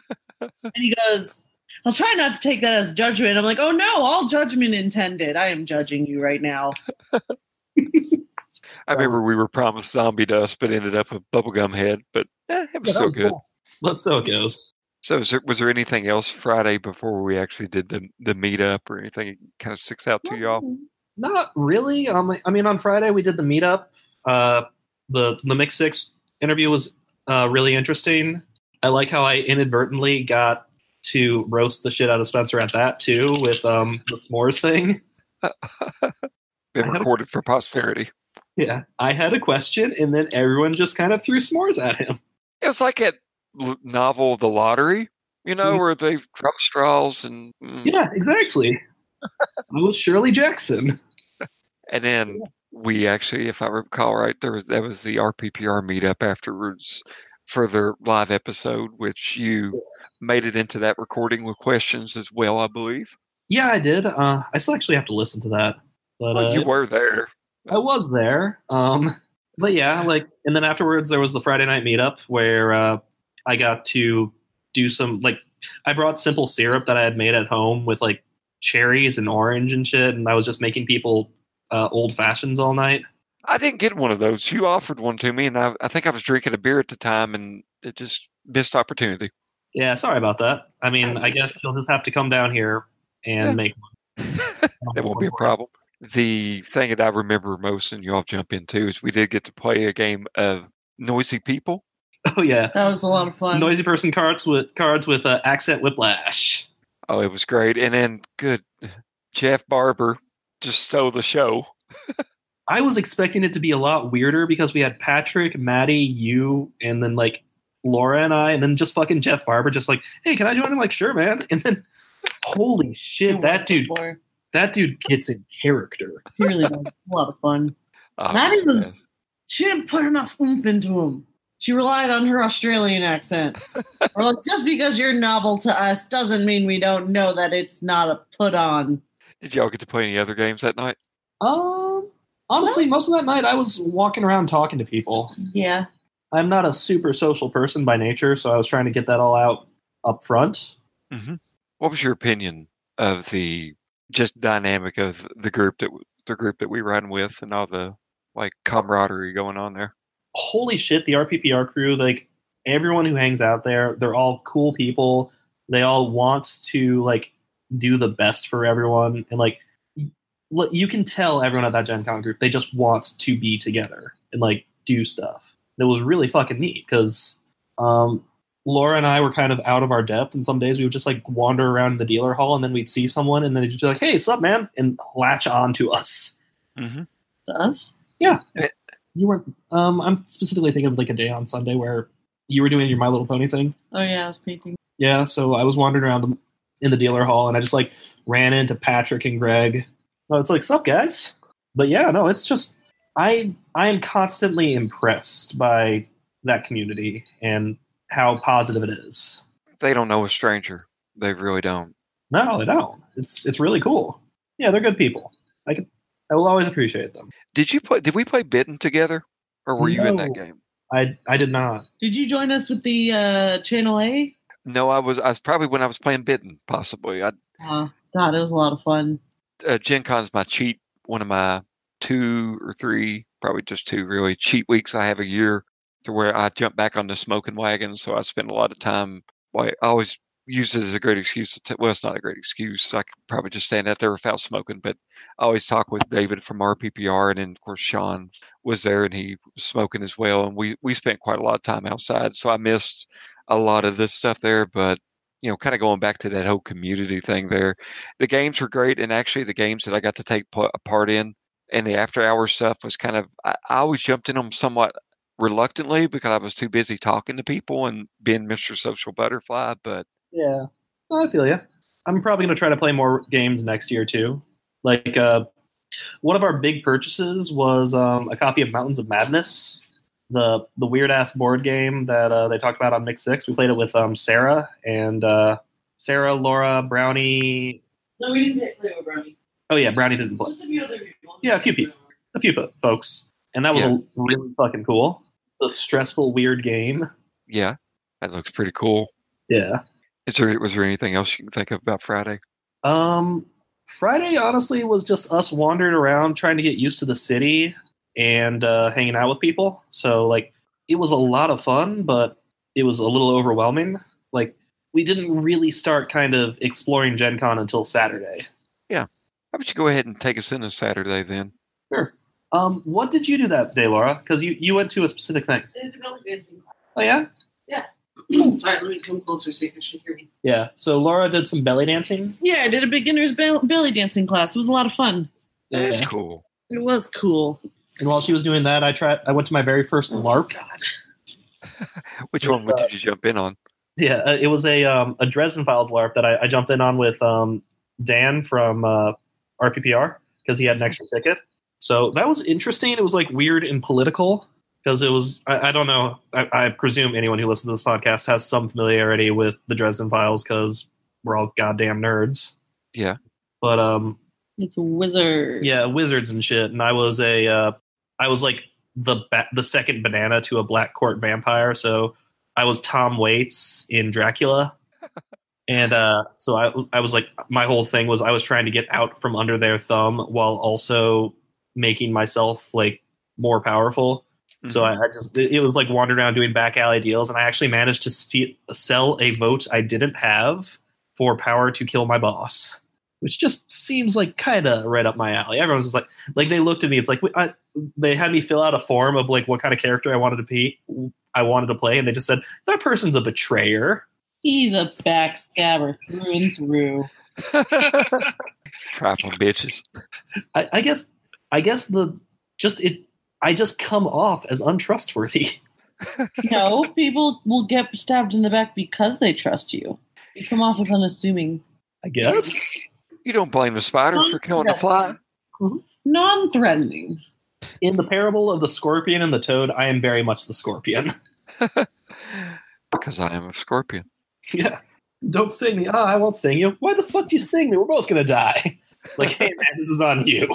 <laughs> and he goes, I'll try not to take that as judgment. I'm like, oh no, all judgment intended. I am judging you right now. <laughs> I remember we were promised zombie dust, but ended up a bubblegum head. But eh, it was Yeah, so was good. cool. That's so it goes. So, was there, was there anything else Friday before we actually did the the meetup or anything kind of sticks out to y'all? Not really. Um, I mean, on Friday we did the meetup. Uh, the the Mix Six interview was uh, really interesting. I like how I inadvertently got to roast the shit out of Spencer at that too with um the s'mores thing. <laughs> Been recorded for posterity. Yeah, I had a question, and then everyone just kind of threw s'mores at him. It's like l- novel, The Lottery, you know, Mhm. where they drop straws and mm, Yeah, exactly. <laughs> I was Shirley Jackson. and then we actually, if I recall right, there was that was the RPPR meetup afterwards for their live episode, which you made it into that recording with questions as well, I believe. Yeah, I did. Uh, I still actually have to listen to that, but Well, uh, you were there. I was there. Um, but yeah, <laughs> like, and then afterwards there was the Friday night meetup where uh, I got to do some like I brought simple syrup that I had made at home with like cherries and orange and shit, and I was just making people uh, old fashions all night. I didn't get one of those. You offered one to me, and I, I think I was drinking a beer at the time, and it just missed opportunity. Yeah, sorry about that. I mean, I I, guess you'll just have to come down here and Yeah. make. One. <laughs> that won't be a problem. The thing that I remember most, and you all jump into, is we did get to play a game of Noisy People. <laughs> Oh yeah, That was a lot of fun. noisy person cards with cards with uh, accent whiplash. Oh, it was great. And then, good, Jeff Barber just stole the show. <laughs> I was expecting it to be a lot weirder because we had Patrick, Maddie, you, and then like Laura and I, and then just fucking Jeff Barber, just like, hey, can I join? I'm like, sure, man. <laughs> And then, holy shit, that dude, Boy, that dude gets in character. he really was a lot of fun. <laughs> Oh, Maddie man. she didn't put enough oomph into him. She relied on her Australian accent. <laughs> We're like, just because you're novel to us doesn't mean we don't know that it's not a put on. Did y'all get to play any other games that night? Um, honestly, most of that night I was walking around talking to people. Yeah. I'm not a super social person by nature, so I was trying to get that all out up front. Mm-hmm. What was your opinion of the just dynamic of the group that the group that we run with and all the like camaraderie going on there? holy shit, the RPPR crew, like everyone who hangs out there, they're all cool people. They all want to like do the best for everyone, and like y- look, you can tell everyone at that Gen Con group they just want to be together and like do stuff. It was really fucking neat because um, Laura and I were kind of out of our depth, and some days we would just like wander around the dealer hall, and then we'd see someone, and then they'd just be like, "Hey, what's up, man?" and latch on to us. Mm-hmm. To us? Yeah. You weren't. Um, I'm specifically thinking of like a day on Sunday where you were doing your My Little Pony thing. Oh yeah, I was peeping. Yeah, so I was wandering around the, in the dealer hall and I just like ran into Patrick and Greg. Oh, it's like, sup guys? But yeah, no, it's just I I am constantly impressed by that community and how positive it is. They don't know a stranger. They really don't. No, they don't. It's it's really cool. Yeah, they're good people. I can I will always appreciate them. Did you play? Did we play Bitten together, or were you in that game? I I did not. Did you join us with the uh, Channel A? No, I was. I was probably when I was playing Bitten, possibly. I, Uh, God, it was a lot of fun. Uh, Gen Con's my cheat. One of my two or three, probably just two, really cheat weeks I have a year, to where I jump back on the smoking wagon. So I spend a lot of time. I always use it as a great excuse. To t- well, it's not a great excuse. I could probably just stand out there without smoking. But I always talk with David from RPPR, and then of course Sean was there, and he was smoking as well. And we we spent quite a lot of time outside. So I missed a lot of this stuff there, but you know, kind of going back to that whole community thing there. The games were great, and actually, the games that I got to take part in and the after hours stuff was kind of, I, I always jumped in them somewhat reluctantly because I was too busy talking to people and being Mr. Social Butterfly. But Yeah, I feel you. I'm probably going to try to play more games next year too. Like uh, one of our big purchases was um, a copy of Mountains of Madness, the the weird ass board game that uh, they talked about on Mix Six. We played it with um, Sarah and uh, Sarah, Laura, Brownie. No, we didn't play with Brownie. Oh yeah, Brownie didn't play. Just a few other people. Yeah, a few people. A few folks, and that was Yeah. a really fucking cool. The stressful weird game. yeah, that looks pretty cool. Yeah. Is there was there anything else you can think of about Friday? Um, Friday honestly was just us wandering around trying to get used to the city and uh, hanging out with people. So like it was a lot of fun, but it was a little overwhelming. Like we didn't really start kind of exploring Gen Con until Saturday. Yeah. How about you go ahead and take us into Saturday then? Um, what did you do that day, Laura? Because you, you went to a specific thing. Belly dancing. Oh yeah? Yeah. <clears throat> Sorry, let me come closer so you can hear me. Yeah. So Laura did some belly dancing. Yeah, I did a beginner's bel- belly dancing class. It was a lot of fun. That is Yeah. cool. It was cool. And while she was doing that, I tried. I went to my very first LARP. <laughs> Which one would did you jump in on? Yeah, uh, it was a um, a Dresden Files LARP that I, I jumped in on with um, Dan from uh, RPPR because he had an extra ticket. So that was interesting. It was like weird and political because it was. I, I don't know. I, I presume anyone who listens to this podcast has some familiarity with the Dresden Files because we're all goddamn nerds. Yeah. But um, It's a wizard. yeah, wizards and shit. And I was a, uh, I was like the ba- the second banana to a black court vampire. So I was Tom Waits in Dracula, <laughs> and uh, so I I was like my whole thing was I was trying to get out from under their thumb while also making myself like more powerful. So I, I just it, was like wandering around doing back alley deals, and I actually managed to sell a vote I didn't have for power to kill my boss which just seems like kind of right up my alley. Everyone's just like, like they looked at me. It's like I, they had me fill out a form of like what kind of character I wanted to be, I wanted to play, and they just said that person's a betrayer. He's a backstabber through and through. <laughs> Trifling bitches. I, I guess, I guess the just it, I just come off as untrustworthy. <laughs> <laughs> No, people will get stabbed in the back because they trust you. You come off as unassuming. I guess. You don't blame the spider for killing the fly. Non threatening. In the parable of the scorpion and the toad, I am very much the scorpion. <laughs> Because I am a scorpion. yeah. Don't sting me. Ah, I won't sting you. Why the fuck do you sting me? We're both gonna die. <laughs> Like, hey man, this is on you.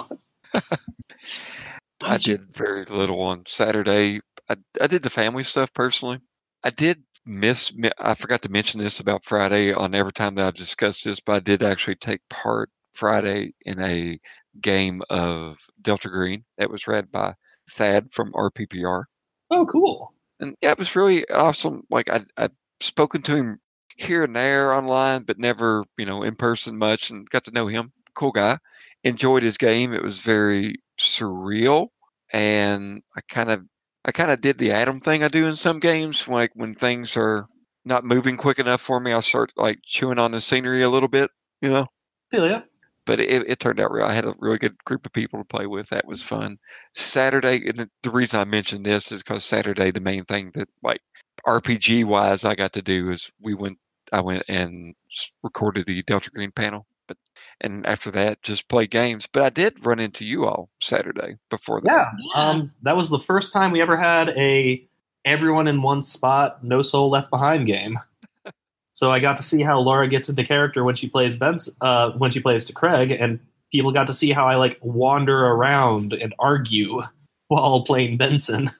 <laughs> I did very little on Saturday. I, I did the family stuff personally. I did miss, I forgot to mention this about Friday on every time that I've discussed this, but I did actually take part Friday in a game of Delta Green that was read by Thad from RPPR. Oh, cool. And yeah, it was really awesome. Like I, I've spoken to him here and there online, but never, you know, in person much and got to know him. Cool guy. Enjoyed his game. It was very surreal. And I kind of I kind of did the Adam thing I do in some games. Like when things are not moving quick enough for me, I start like chewing on the scenery a little bit, you know. Feel ya. But it, it turned out real. I had a really good group of people to play with. That was fun. Saturday, and the- reason I mentioned this is because Saturday, the main thing that like RPG wise, I got to do is we went. I went and recorded the Delta Green panel, and after that, just play games. But I did run into you all Saturday before that. Yeah. Yeah. Um, that was the first time we ever had a everyone in one spot, no soul left behind game. <laughs> so I got to see how Laura gets into character when she plays Ben's, uh, when she plays to Craig, and people got to see how I like wander around and argue <laughs> while playing Benson.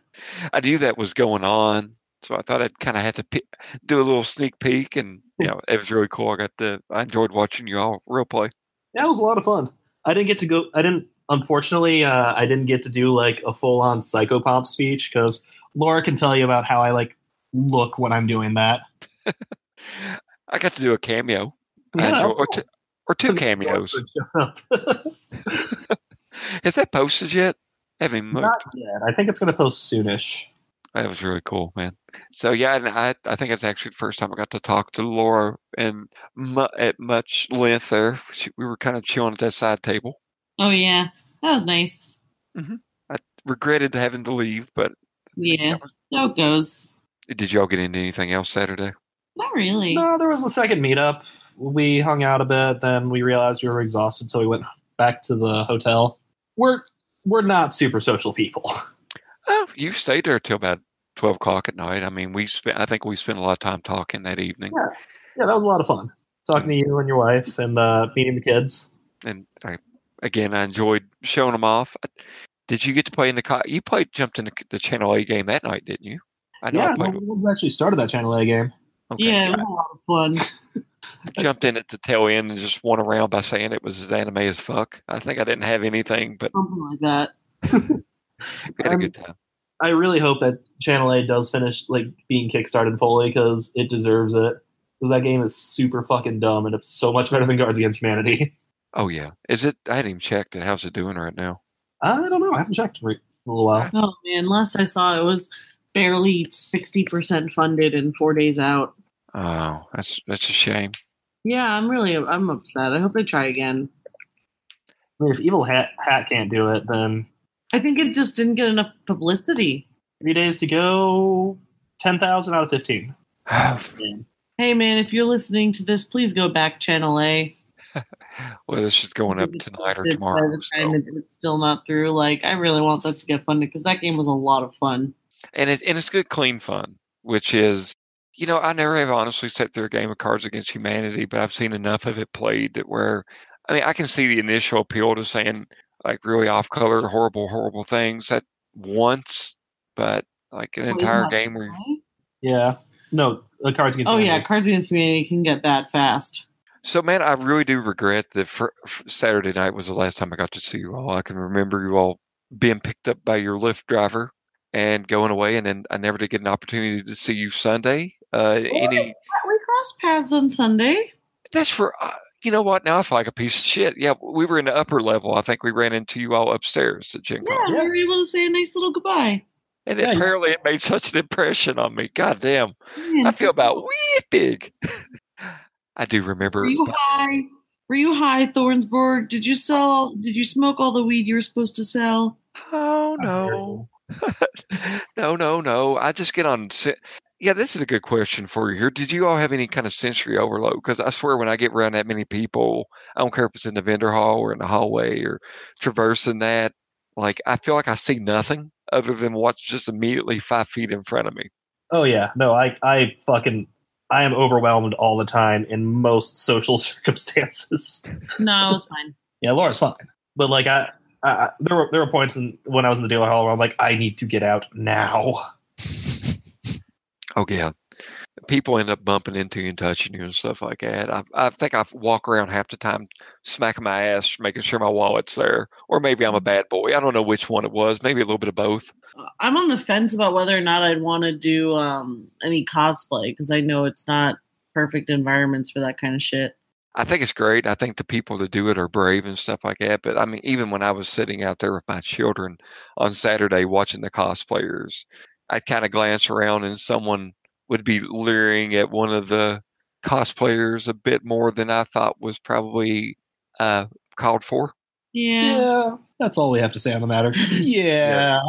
I knew that was going on, so I thought I'd kind of had to pi- do a little sneak peek, and you <laughs> know, it was really cool. I got to, I enjoyed watching you all real play. Yeah, it was a lot of fun. I didn't get to go. I didn't. Unfortunately, uh, I didn't get to do like a full on psychopomp speech because Laura can tell you about how I like look when I'm doing that. <laughs> I got to do a cameo, Yeah, or, cool. two, or two cameos. Is <laughs> <laughs> that posted yet? I haven't even Not yet. I think it's going to post soonish. That was really cool, man. So yeah, and I I think it's actually the first time I got to talk to Laura and mu- at much length there. She, we were kind of chilling at that side table. Oh, yeah. That was nice. Mm-hmm. I regretted having to leave, but Yeah. So it goes. did y'all get into anything else Saturday? Not really. No, there was the second meetup. We hung out a bit, then we realized we were exhausted, so we went back to the hotel. We're we're not super social people. <laughs> Oh, you stayed there till about twelve o'clock at night. I mean, we spent. I think we spent a lot of time talking that evening. Yeah, yeah, that was a lot of fun. Talking to you and your wife and uh, meeting the kids. and I, again, I enjoyed showing them off. Did you get to play in the? Co- you played, jumped in the, the Channel A game that night, didn't you? I know Yeah, I no, played. we actually started that Channel A game. okay. Yeah, it was a lot of fun. <laughs> I jumped in at the tail end and just won around by saying it was as anime as fuck. I think I didn't have anything, but Something like that. <laughs> we had a Um, good time. I really hope that Channel A does finish like being kickstarted fully because it deserves it. Because that game is super fucking dumb and it's so much better than Cards Against Humanity. <laughs> Oh yeah, is it? I hadn't even checked it. How's it doing right now? I don't know. I haven't checked in a little while. Oh man, last I saw it was barely sixty percent funded and four days out. Oh, that's that's a shame. Yeah, I'm really I'm upset. I hope they try again. I mean, if Evil Hat, Hat can't do it, then I think it just didn't get enough publicity. three days to go, 10,000 out of 15. <sighs> Hey man, if you're listening to this, please go back channel A. <laughs> well, this is going up Maybe tonight or tomorrow. By the time so- it's still not through. Like, I really want that to get funded because that game was a lot of fun. and it's and it's good, clean fun, which is, you know, I never have honestly sat through a game of Cards Against Humanity, but I've seen enough of it played that where, I mean, I can see the initial appeal to saying like really off color, horrible, horrible things at once, but like an Well, entire isn't game where right? Yeah. No, the cards against Oh yeah, Humanity. Cards Against Humanity can get bad fast. So, man, I really do regret that fr- fr- Saturday night was the last time I got to see you all. I can remember you all being picked up by your Lyft driver and going away, and then I never did get an opportunity to see you Sunday. Uh, any We crossed paths on Sunday. that's for uh, you know what? Now I feel like a piece of shit. Yeah, we were in the upper level. I think we ran into you all upstairs at Gen Yeah, Con, we were able to say a nice little goodbye. and Yeah, you- apparently it made <laughs> such an impression on me. God damn, Man, I feel about wee big. <laughs> I do remember. Were you high? Were you high, Thornsburg? Did you sell? Did you smoke all the weed you were supposed to sell? Oh no. <laughs> no, no, no. I just get on. Sen- Yeah, this is a good question for you here. Did you all have any kind of sensory overload? Because I swear, when I get around that many people, I don't care if it's in the vendor hall or in the hallway or traversing that, like I feel like I see nothing other than what's just immediately five feet in front of me. Oh yeah, no, I I fucking I am overwhelmed all the time in most <laughs> social circumstances. No, <laughs> it was fine. Yeah, Laura's fine, but like I, I I- there were there were points in, when I was in the dealer hall where I'm like, I need to get out now. Oh yeah, people end up bumping into you and touching you and stuff like that. I, I think I walk around half the time smacking my ass, making sure my wallet's there, or maybe I'm a bad boy. I don't know which one it was. Maybe a little bit of both. I'm on the fence about whether or not I'd want to do um, any cosplay because I know it's not perfect environments for that kind of shit. I think it's great. I think the people that do it are brave and stuff like that. But I mean, even when I was sitting out there with my children on Saturday watching the cosplayers, I'd kind of glance around and someone would be leering at one of the cosplayers a bit more than I thought was probably uh, called for. Yeah. that's all we have to say on the matter. <laughs> yeah.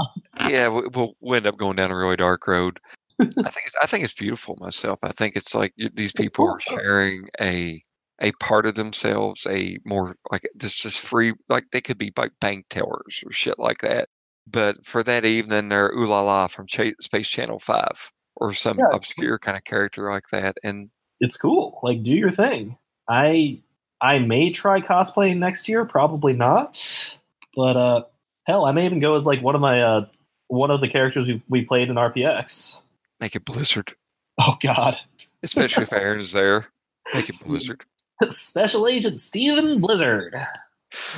yeah, we- we'll, we'll end up going down a really dark road. I think it's, I think it's beautiful myself. I think it's like these <laughs> people are sharing a a part of themselves, a more like this is free like they could be like bank tellers or shit like that. But for that evening, they're Ulala from Ch- Space Channel Five or some Yeah. obscure kind of character like that. And it's cool. Like, do your thing. I I may try cosplaying next year. Probably not. But uh, hell, I may even go as like one of my uh one of the characters we we played in RPX. make it Blizzard, Oh God, especially if Aaron's there. Make it <laughs> Blizzard. <laughs> Special Agent Steven Blizzard,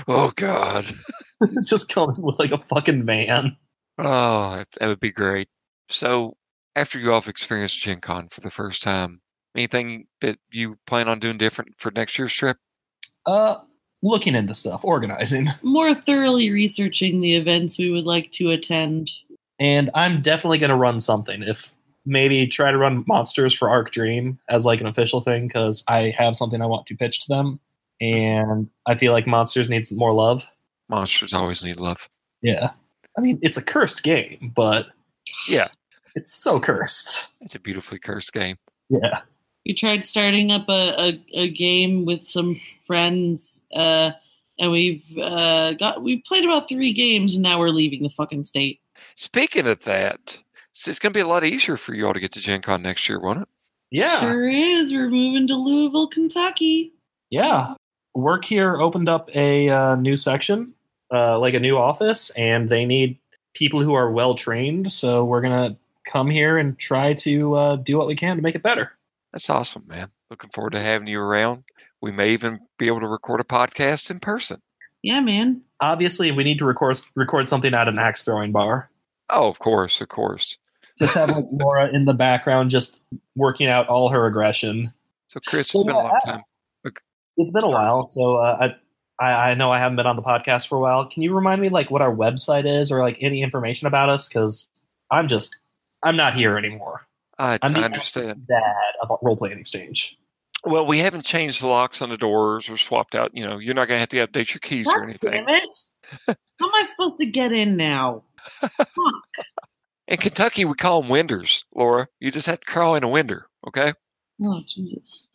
Oh God. <laughs> just coming with like a fucking van. Oh, that, that would be great. So, after you all have experienced Gen Con for the first time, anything that you plan on doing different for next year's trip? Uh, looking into stuff, organizing, <laughs> More thoroughly researching the events we would like to attend. and I'm definitely gonna run something. If maybe try to run monsters for Arc Dream as like an official thing because I have something I want to pitch to them, and I feel like monsters needs more love. Monsters always need love. Yeah. I mean, it's a cursed game, but Yeah, it's so cursed. it's a beautifully cursed game. Yeah. We tried starting up a, a, a game with some friends, uh, and we've uh, got we've played about three games, and now we're leaving the fucking state. Speaking of that, it's, it's going to be a lot easier for you all to get to Gen Con next year, won't it? Yeah. Sure is. We're moving to Louisville, Kentucky. Yeah. Work here opened up a uh, new section, uh, like a new office, and they need people who are well trained. So we're going to come here and try to uh, do what we can to make it better. That's awesome, man. Looking forward to having you around. We may even be able to record a podcast in person. Yeah, man. Obviously, we need to record record something at an axe throwing bar. Oh, of course, of course. Just have like <laughs> Laura in the background, just working out all her aggression. So, Chris, So, it's been a long time. It's been a while, so uh, I, I I know I haven't been on the podcast for a while. Can you remind me like what our website is or like any information about us? Because I'm just I'm not here anymore. I, I'm I understand. that about role playing exchange. Well, we haven't changed the locks on the doors or swapped out. You know, you're not going to have to update your keys or anything. damn it! <laughs> How am I supposed to get in now? Fuck. In Kentucky, we call them winders, Laura. You just have to crawl in a winder, okay? Oh Jesus!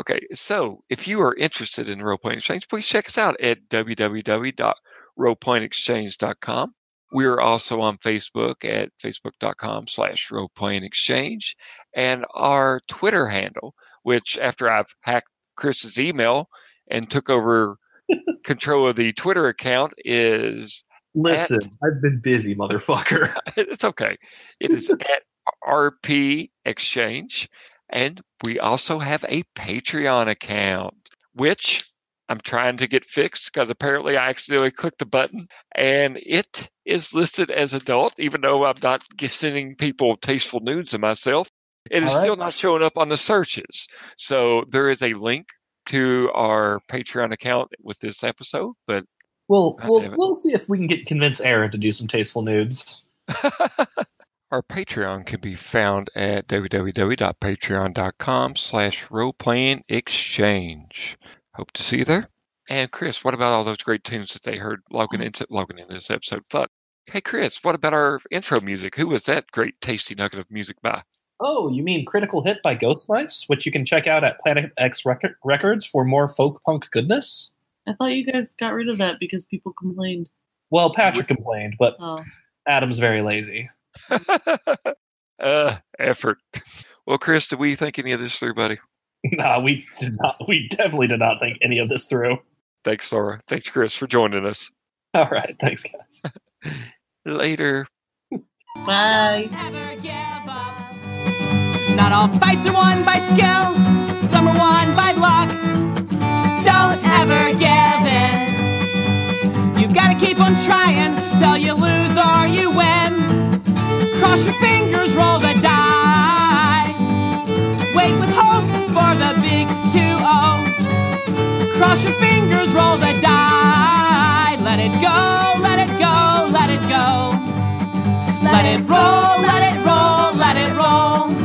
Okay, so if you are interested in Role Playing Exchange, please check us out at www.roleplayingexchange.com. We are also on Facebook at facebook.com slash exchange. And our Twitter handle, which after I've hacked Chris's email and took over <laughs> control of the Twitter account, is Listen, I've been busy, motherfucker. <laughs> it's okay. It is at RP Exchange. And we also have a Patreon account, which I'm trying to get fixed because apparently I accidentally clicked the button and it is listed as adult, even though I'm not sending people tasteful nudes of myself. It is right. still not showing up on the searches. So there is a link to our Patreon account with this episode, but We'll we'll we'll see if we can get convince Aaron to do some tasteful nudes. <laughs> Our Patreon can be found at www.patreon.com slash roleplaying exchange. Hope to see you there. And Chris, what about all those great tunes that they heard logging into logging in this episode? Fuck. Hey Chris, what about our intro music? Who was that great tasty nugget of music by? Oh, you mean Critical Hit by Ghost Mice, which you can check out at Plan-It-X Record- Records for more folk punk goodness? I thought you guys got rid of that because people complained. Well, Patrick complained, but Oh, Adam's very lazy. <laughs> uh, effort. Well, Chris, did we think any of this through, buddy? <laughs> nah, we did not. We definitely did not think any of this through. Thanks, Laura. Thanks, Chris, for joining us. All right, thanks, guys. <laughs> Later. bye. Ever give up. Not all fights are won by skill, some are won by luck. Don't ever give in. You've gotta keep on trying till you lose or you win. Cross your fingers, roll the die. Wait with hope for the big 2-0. Cross your fingers, roll the die. Let it go, let it go, let it go. Let it roll, let it roll, let it roll.